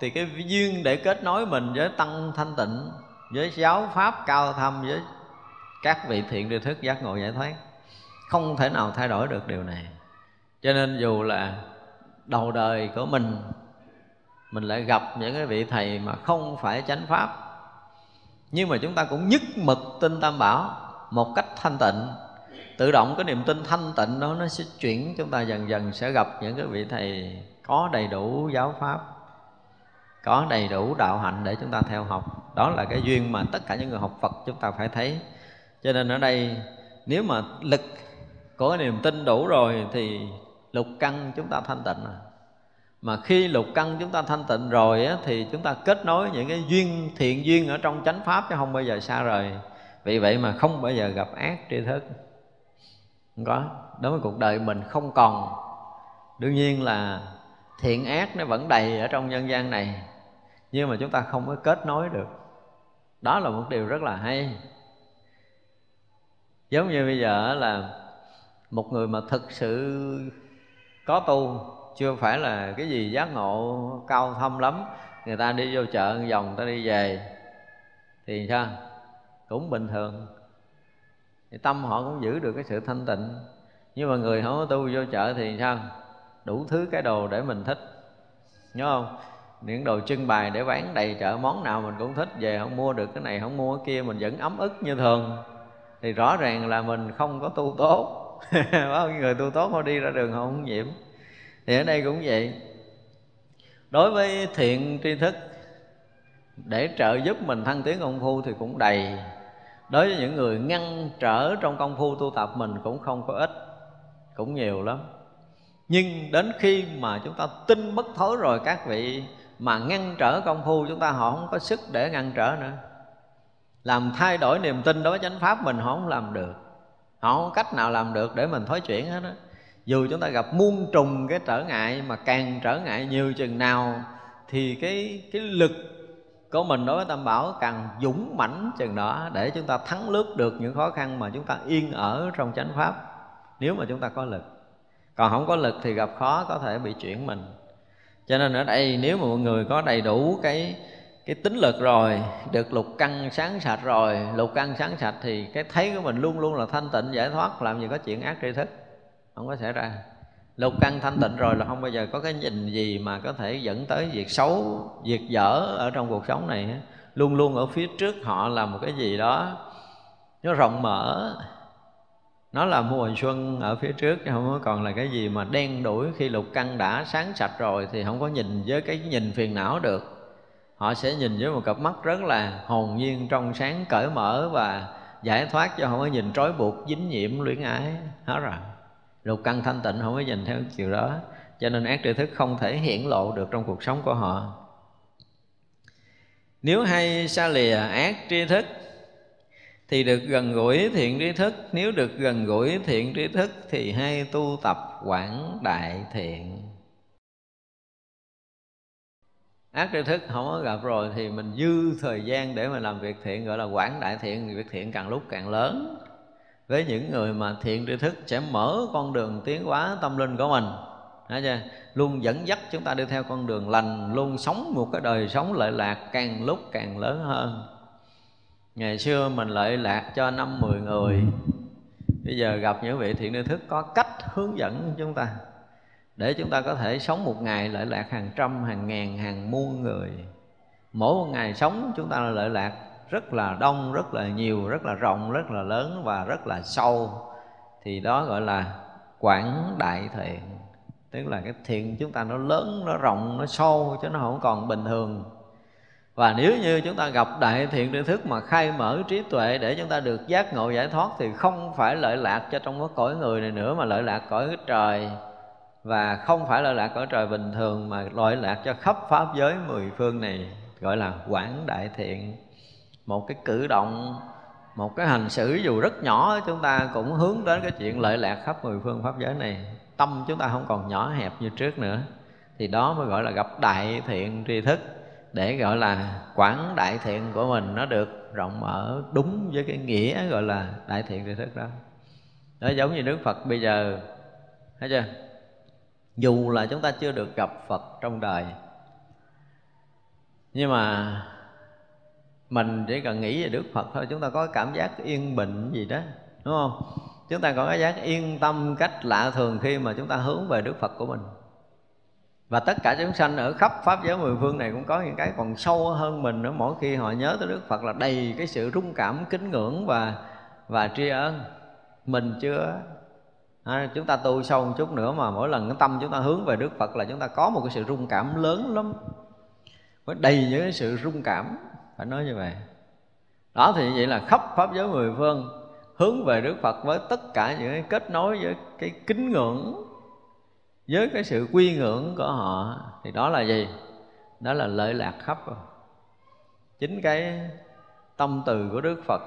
thì cái duyên để kết nối mình với tăng thanh tịnh, với giáo pháp cao thâm, với các vị thiện tri thức giác ngộ giải thoát, không thể nào thay đổi được điều này. Cho nên dù là đầu đời của mình mình lại gặp những cái vị thầy mà không phải chánh pháp. Nhưng mà chúng ta cũng nhất mực tin tam bảo một cách thanh tịnh. Tự động cái niềm tin thanh tịnh đó nó sẽ chuyển, chúng ta dần dần sẽ gặp những cái vị thầy có đầy đủ giáo pháp, có đầy đủ đạo hạnh để chúng ta theo học. Đó là cái duyên mà tất cả những người học phật chúng ta phải thấy. Cho nên ở đây, nếu mà lực có niềm tin đủ rồi thì lục căn chúng ta thanh tịnh rồi. Mà khi lục căn chúng ta thanh tịnh rồi á, thì chúng ta kết nối những cái duyên thiện duyên ở trong chánh pháp chứ không bao giờ xa rời. Vì vậy mà không bao giờ gặp ác tri thức. Không có. Đối với cuộc đời mình không còn. Đương nhiên là thiện ác nó vẫn đầy ở trong nhân gian này. Nhưng mà chúng ta không có kết nối được. Đó là một điều rất là hay. Giống như bây giờ là một người mà thực sự có tu, chưa phải là cái gì giác ngộ cao thâm lắm. Người ta đi vô chợ vòng ta đi về, thì sao? Cũng bình thường. Thì tâm họ cũng giữ được cái sự thanh tịnh. Nhưng mà người không có tu vô chợ thì sao? Đủ thứ cái đồ để mình thích. Nhớ không? Những đồ trưng bày để bán đầy chợ, món nào mình cũng thích, về không mua được cái này, không mua cái kia, mình vẫn ấm ức như thường. Thì rõ ràng là mình không có tu tốt. bao nhiêu người tu tốt họ đi ra đường họ không nhiễm thì ở đây cũng vậy. Đối với thiện tri thức, để trợ giúp mình thăng tiến công phu thì cũng đầy. Đối với những người ngăn trở trong công phu tu tập mình cũng không có ít, cũng nhiều lắm. Nhưng đến khi mà chúng ta tin bất thối rồi, các vị mà ngăn trở công phu, chúng ta họ không có sức để ngăn trở nữa. Làm thay đổi niềm tin đối với chánh pháp mình họ không làm được không có cách nào làm được để mình thối chuyển hết đó dù chúng ta gặp muôn trùng cái trở ngại, mà càng trở ngại nhiều chừng nào, thì cái cái lực của mình đối với tam bảo càng dũng mãnh chừng đó để chúng ta thắng lướt được những khó khăn mà chúng ta yên ở trong chánh pháp, nếu mà chúng ta có lực. Còn không có lực thì gặp khó có thể bị chuyển mình. Cho nên ở đây nếu mà mọi người có đầy đủ cái cái tính lực rồi, được lục căn sáng sạch rồi. Lục căn sáng sạch thì cái thấy của mình luôn luôn là thanh tịnh, giải thoát, làm gì có chuyện ác tri thức. Không có xảy ra. Lục căn thanh tịnh rồi là không bao giờ có cái nhìn gì mà có thể dẫn tới việc xấu, việc dở ở trong cuộc sống này luôn luôn ở phía trước họ là một cái gì đó, nó rộng mở. Nó là mùa xuân ở phía trước chứ không có còn là cái gì mà đen đuổi khi lục căn đã sáng sạch rồi thì không có nhìn với cái nhìn phiền não được họ sẽ nhìn với một cặp mắt rất là hồn nhiên, trong sáng, cởi mở và giải thoát cho không có nhìn trói buộc, dính nhiễm, luyến ái. Hết rồi. Lục căn thanh tịnh không có nhìn theo chiều đó, cho nên ác tri thức không thể hiển lộ được trong cuộc sống của họ. Nếu hay xa lìa ác tri thức, thì được gần gũi thiện tri thức. Nếu được gần gũi thiện tri thức, thì hay tu tập quảng đại thiện. Ác tri thức không có gặp rồi thì mình dư thời gian để mà làm việc thiện, gọi là quảng đại thiện. Việc thiện càng lúc càng lớn. Với những người mà thiện tri thức sẽ mở con đường tiến hóa tâm linh của mình. Thấy chưa? luôn dẫn dắt chúng ta đi theo con đường lành, luôn sống một cái đời sống lợi lạc càng lúc càng lớn hơn. Ngày xưa mình lợi lạc cho năm mười người. Bây giờ gặp những vị thiện tri thức có cách hướng dẫn chúng ta để chúng ta có thể sống một ngày lợi lạc hàng trăm, hàng ngàn, hàng muôn người. Mỗi một ngày sống, chúng ta lợi lạc rất là đông, rất là nhiều, rất là rộng, rất là lớn và rất là sâu. Thì đó gọi là quảng đại thiện. Tức là cái thiện chúng ta nó lớn, nó rộng, nó sâu, chứ nó không còn bình thường. Và nếu như chúng ta gặp đại thiện tri thức mà khai mở trí tuệ để chúng ta được giác ngộ giải thoát thì không phải lợi lạc cho trong cái cõi người này nữa, mà lợi lạc cõi trời và không phải lợi lạc cõi trời bình thường, mà lợi lạc cho khắp pháp giới mười phương này, gọi là quảng đại thiện. Một cái cử động, một cái hành xử dù rất nhỏ, chúng ta cũng hướng đến cái chuyện lợi lạc khắp mười phương pháp giới này. Tâm chúng ta không còn nhỏ hẹp như trước nữa. Thì đó mới gọi là gặp đại thiện tri thức, để gọi là quảng đại thiện của mình nó được rộng mở đúng với cái nghĩa gọi là đại thiện tri thức đó. Nó giống như Đức Phật bây giờ, thấy chưa? Dù là chúng ta chưa được gặp Phật trong đời, nhưng mà mình chỉ cần nghĩ về Đức Phật thôi, chúng ta có cảm giác yên bình gì đó, đúng không? Chúng ta có cái giác yên tâm cách lạ thường khi mà chúng ta hướng về Đức Phật của mình. Và tất cả chúng sanh ở khắp pháp giới mười phương này cũng có những cái còn sâu hơn mình nữa. Mỗi khi họ nhớ tới Đức Phật là đầy cái sự rung cảm, kính ngưỡng và và tri ân. Mình chưa à, chúng ta tu sâu một chút nữa mà mỗi lần cái tâm chúng ta hướng về Đức Phật là chúng ta có một cái sự rung cảm lớn lắm. Với đầy những cái sự rung cảm phải nói như vậy. Đó thì vậy là khắp pháp giới mười phương hướng về Đức Phật với tất cả những cái kết nối với cái kính ngưỡng với cái sự quy ngưỡng của họ. Thì đó là gì? Đó là lợi lạc khắp. Rồi chính cái tâm từ của Đức Phật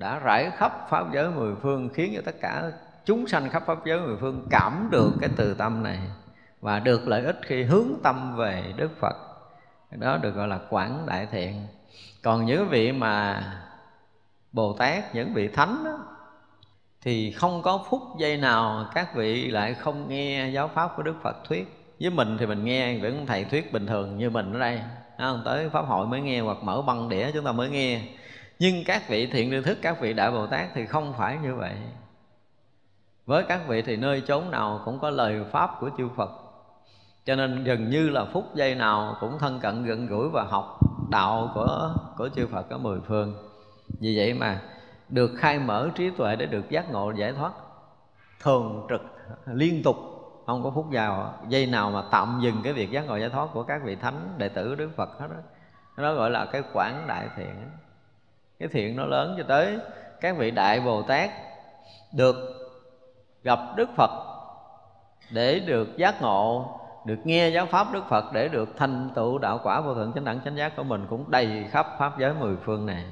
đã rải khắp pháp giới mười phương khiến cho tất cả chúng sanh khắp pháp giới mười phương cảm được cái từ tâm này và được lợi ích khi hướng tâm về Đức Phật. Đó được gọi là quảng đại thiện. Còn những vị mà Bồ Tát những vị thánh đó, thì không có phút giây nào các vị lại không nghe giáo pháp của Đức Phật thuyết. Với mình thì mình nghe vẫn thầy thuyết bình thường như mình ở đây. Không? tới pháp hội mới nghe hoặc mở băng đĩa chúng ta mới nghe nhưng các vị thiện tri thức các vị đại bồ tát thì không phải như vậy. Với các vị thì nơi chốn nào cũng có lời pháp của chư phật. Cho nên gần như là phút giây nào cũng thân cận, gần gũi và học đạo của của chư phật ở mười phương. Vì vậy mà được khai mở trí tuệ để được giác ngộ, giải thoát thường trực liên tục, không có phút giàu giây nào mà tạm dừng cái việc giác ngộ, giải thoát của các vị thánh đệ tử đức phật hết đó nó gọi là cái quảng đại thiện cái thiện nó lớn cho tới các vị đại bồ tát được gặp đức phật để được giác ngộ, được nghe giáo pháp đức phật để được thành tựu đạo quả vô thượng chánh đẳng chánh giác của mình cũng đầy khắp pháp giới mười phương này.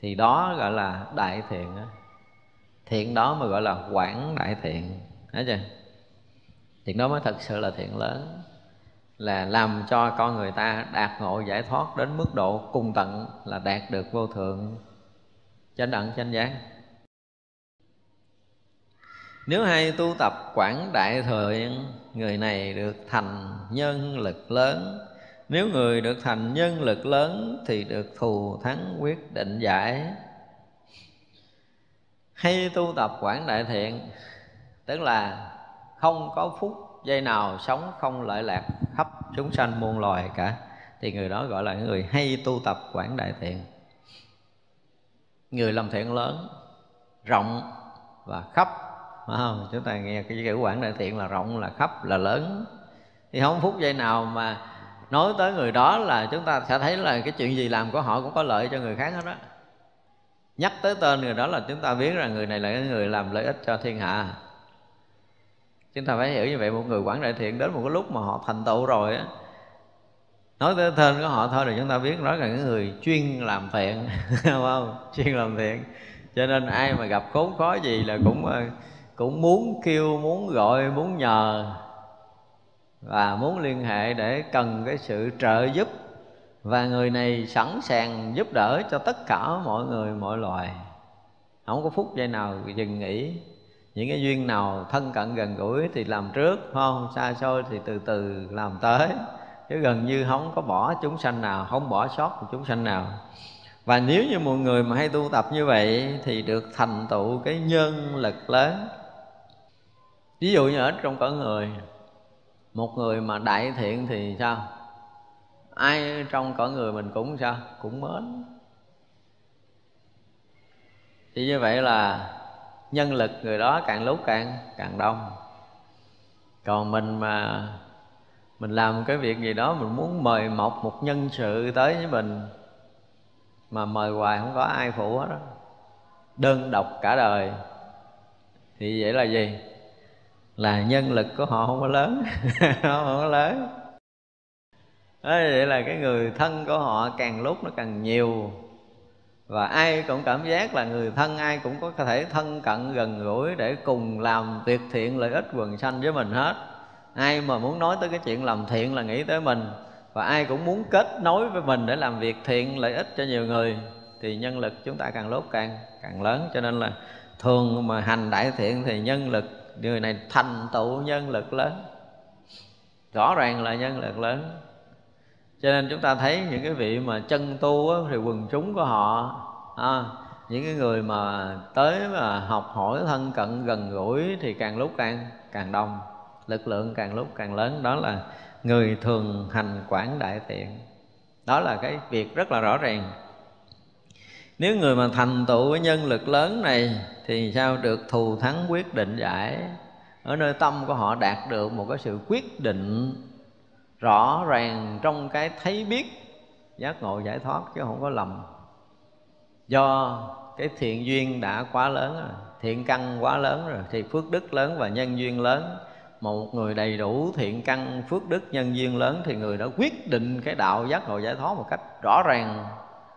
Thì đó gọi là đại thiện đó. thiện đó mà gọi là quảng đại thiện. Thấy chưa? Thiện đó mới thật sự là thiện lớn là làm cho con người ta đạt ngộ giải thoát đến mức độ cùng tận là đạt được vô thượng. Chánh đẳng chánh giác. Nếu hay tu tập quảng đại thượng người này được thành nhân lực lớn. Nếu người được thành nhân lực lớn thì được thù thắng quyết định giải. Hay tu tập quảng đại thiện, tức là không có phúc giây nào sống không lợi lạc khắp chúng sanh muôn loài cả, thì người đó gọi là người hay tu tập quảng đại thiện. Người làm thiện lớn, rộng và khắp. Phải không? Chúng ta nghe cái chữ quảng đại thiện là rộng là khắp là lớn. Thì không phút giây nào mà nói tới người đó là chúng ta sẽ thấy là cái chuyện gì làm của họ cũng có lợi cho người khác hết đó nhắc tới tên người đó là chúng ta biết rằng người này là cái người làm lợi ích cho thiên hạ chúng ta phải hiểu như vậy, một người quản đại thiện đến một cái lúc mà họ thành tựu rồi á, nói tới tên của họ thôi là chúng ta biết nói là những người chuyên làm thiện đúng không? Chuyên làm thiện. Cho nên ai mà gặp khốn khó gì là cũng ờ, cũng muốn kêu, muốn gọi, muốn nhờ và muốn liên hệ để cần cái sự trợ giúp. Và người này sẵn sàng giúp đỡ cho tất cả mọi người, mọi loài. Không có phút giây nào dừng nghỉ những cái duyên nào thân cận gần gũi thì làm trước không? Xa xôi thì từ từ làm tới. Chứ gần như không có bỏ chúng sanh nào, không bỏ sót một chúng sanh nào. Và nếu như mọi người mà hay tu tập như vậy thì được thành tựu cái nhân lực lớn. Ví dụ như ở trong cõi người, một người mà đại thiện thì sao? Ai trong cõi người mình cũng sao? Cũng mến. Thì như vậy là nhân lực người đó càng lúc càng càng đông. Còn mình mà mình làm cái việc gì đó, mình muốn mời mọc một nhân sự tới với mình, mà mời hoài không có ai phụ hết đó đơn độc cả đời. Thì vậy là gì? Là nhân lực của họ không có lớn. Không có lớn. Đấy vậy là cái người thân của họ càng lúc nó càng nhiều và ai cũng cảm giác là người thân, ai cũng có thể thân cận, gần gũi để cùng làm việc thiện lợi ích quần sanh với mình hết. Ai mà muốn nói tới cái chuyện làm thiện là nghĩ tới mình. Và ai cũng muốn kết nối với mình để làm việc thiện lợi ích cho nhiều người, thì nhân lực chúng ta càng lúc càng càng lớn. Cho nên là thường mà hành đại thiện thì nhân lực, người này thành tựu nhân lực lớn. Rõ ràng là nhân lực lớn cho nên chúng ta thấy những cái vị mà chân tu á, thì quần chúng của họ à, những cái người mà tới mà học hỏi thân cận gần gũi thì càng lúc càng càng đông lực lượng càng lúc càng lớn. Đó là người thường hành quản đại tiện, đó là cái việc rất là rõ ràng. Nếu người mà thành tựu với nhân lực lớn này thì sao được thù thắng quyết định giải? Ở nơi tâm của họ đạt được một cái sự quyết định rõ ràng trong cái thấy biết, giác ngộ giải thoát chứ không có lầm. Do cái thiện duyên đã quá lớn rồi, thiện căn quá lớn rồi, thì phước đức lớn và nhân duyên lớn. Một người đầy đủ thiện căn, phước đức, nhân duyên lớn thì người đã quyết định cái đạo giác ngộ giải thoát một cách rõ ràng,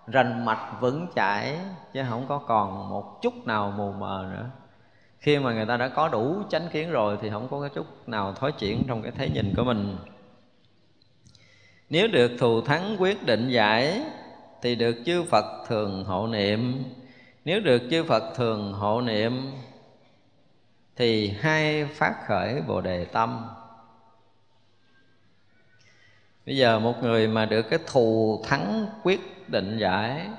rành mạch vững chãi, chứ không có còn một chút nào mù mờ nữa. Khi mà người ta đã có đủ chánh kiến rồi thì không có cái chút nào thối chuyển trong cái thấy nhìn của mình nếu được thù thắng quyết định giải, thì được chư Phật thường hộ niệm. Nếu được chư Phật thường hộ niệm, thì hai phát khởi bồ đề tâm. Bây giờ một người mà được cái thù thắng quyết định giải,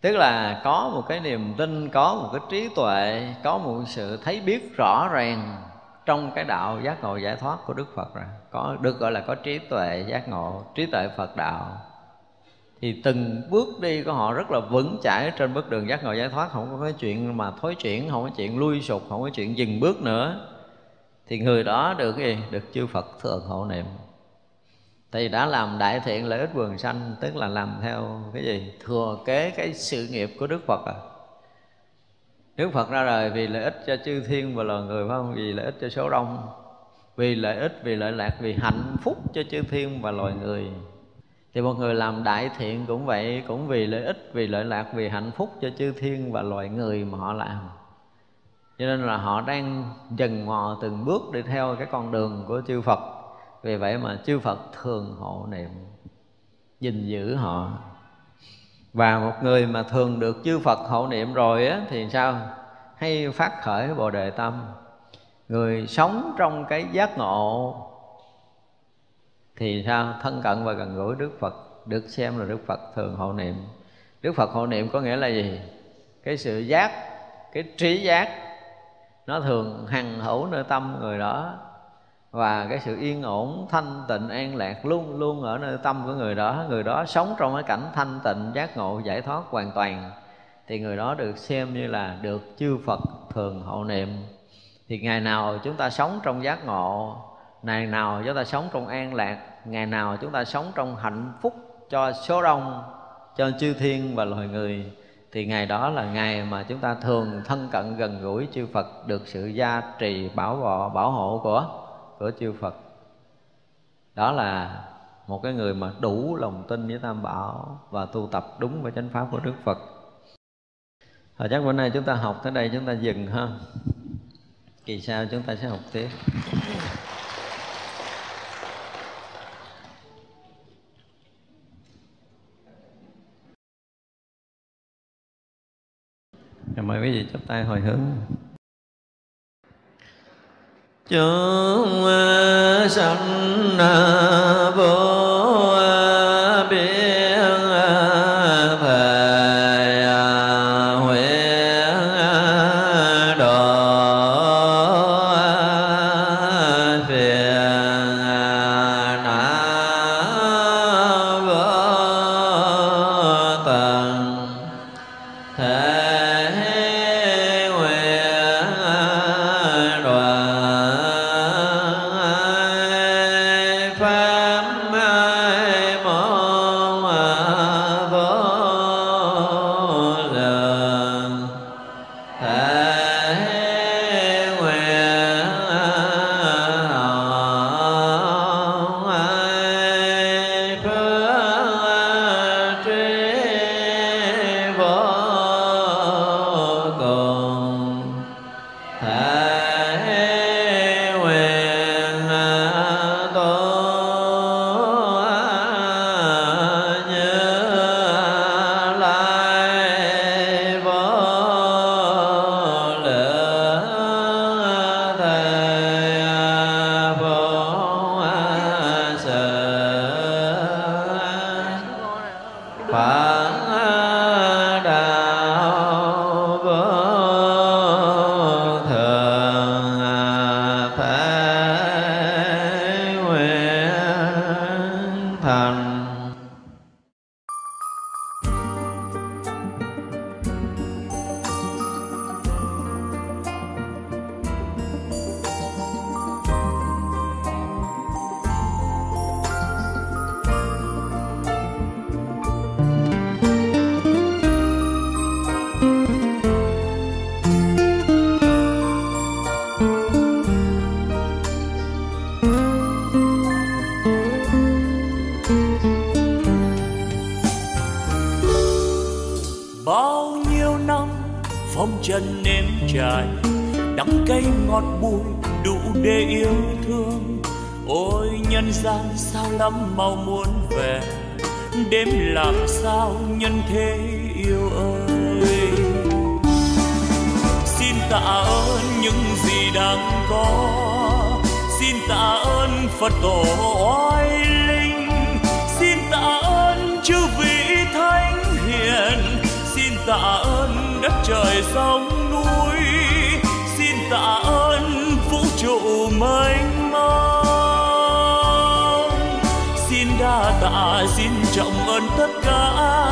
tức là có một cái niềm tin, có một cái trí tuệ, có một sự thấy biết rõ ràng trong cái đạo giác ngộ giải thoát của đức phật rồi có, được gọi là có trí tuệ giác ngộ, trí tuệ phật đạo. Thì từng bước đi của họ rất là vững chãi trên bước đường giác ngộ giải thoát, không có cái chuyện mà thối chuyển, không có chuyện lui sụp, không có chuyện dừng bước nữa. Thì người đó được cái gì? Được chư phật thường hộ niệm. Thì đã làm đại thiện lợi ích quần sanh, tức là làm theo cái gì? Thừa kế cái sự nghiệp của đức phật à. Đức phật ra đời vì lợi ích cho chư thiên và loài người, phải không? Vì lợi ích cho số đông vì lợi ích, vì lợi lạc, vì hạnh phúc cho chư thiên và loài người. Thì một người làm đại thiện cũng vậy, cũng vì lợi ích, vì lợi lạc, vì hạnh phúc cho chư thiên và loài người mà họ làm. Cho nên là họ đang dần mò từng bước đi theo cái con đường của chư Phật. Vì vậy mà chư Phật thường hộ niệm, gìn giữ họ. Và một người mà thường được chư Phật hộ niệm rồi á, thì sao? Hay phát khởi bồ đề tâm người sống trong cái giác ngộ thì sao? Thân cận và gần gũi Đức Phật. Được xem là Đức Phật thường hộ niệm. Đức Phật hộ niệm có nghĩa là gì? Cái sự giác, cái trí giác, nó thường hằng hữu nơi tâm người đó. Và cái sự yên ổn, thanh tịnh, an lạc luôn luôn ở nơi tâm của người đó. Người đó sống trong cái cảnh thanh tịnh, giác ngộ, giải thoát hoàn toàn, thì người đó được xem như là được chư Phật thường hộ niệm thì ngày nào chúng ta sống trong giác ngộ, ngày nào chúng ta sống trong an lạc, ngày nào chúng ta sống trong hạnh phúc cho số đông, cho chư thiên và loài người, thì ngày đó là ngày mà chúng ta thường thân cận gần gũi chư Phật, được sự gia trì, bảo hộ bảo hộ của của chư Phật đó là một cái người mà đủ lòng tin với Tam Bảo và tu tập đúng với chánh pháp của Đức Phật. Rồi chắc bữa nay chúng ta học tới đây chúng ta dừng ha. Kỳ sau chúng ta sẽ học tiếp. Rồi mời quý vị chắp tay hồi hướng chúng sanh vô thế yêu ơi, xin tạ ơn những gì đang có. Xin tạ ơn phật tổ oai linh. Xin tạ ơn chư vị thánh hiền. Xin tạ ơn đất trời sông núi. Xin tạ ơn vũ trụ mênh mông. Xin đa tạ, xin trọng ơn tất cả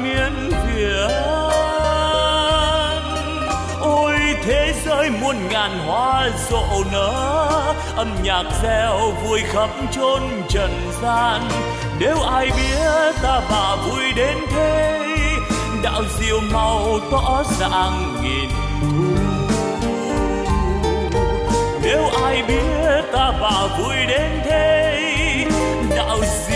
miên việt thế giới muôn ngàn hoa rộ nở, âm nhạc reo vui khắp chốn trần gian. Nếu ai biết ta bà vui đến thế, đạo diệu màu tỏ ràng nghìn thu. Nếu ai biết ta bà vui đến thế, đạo diệu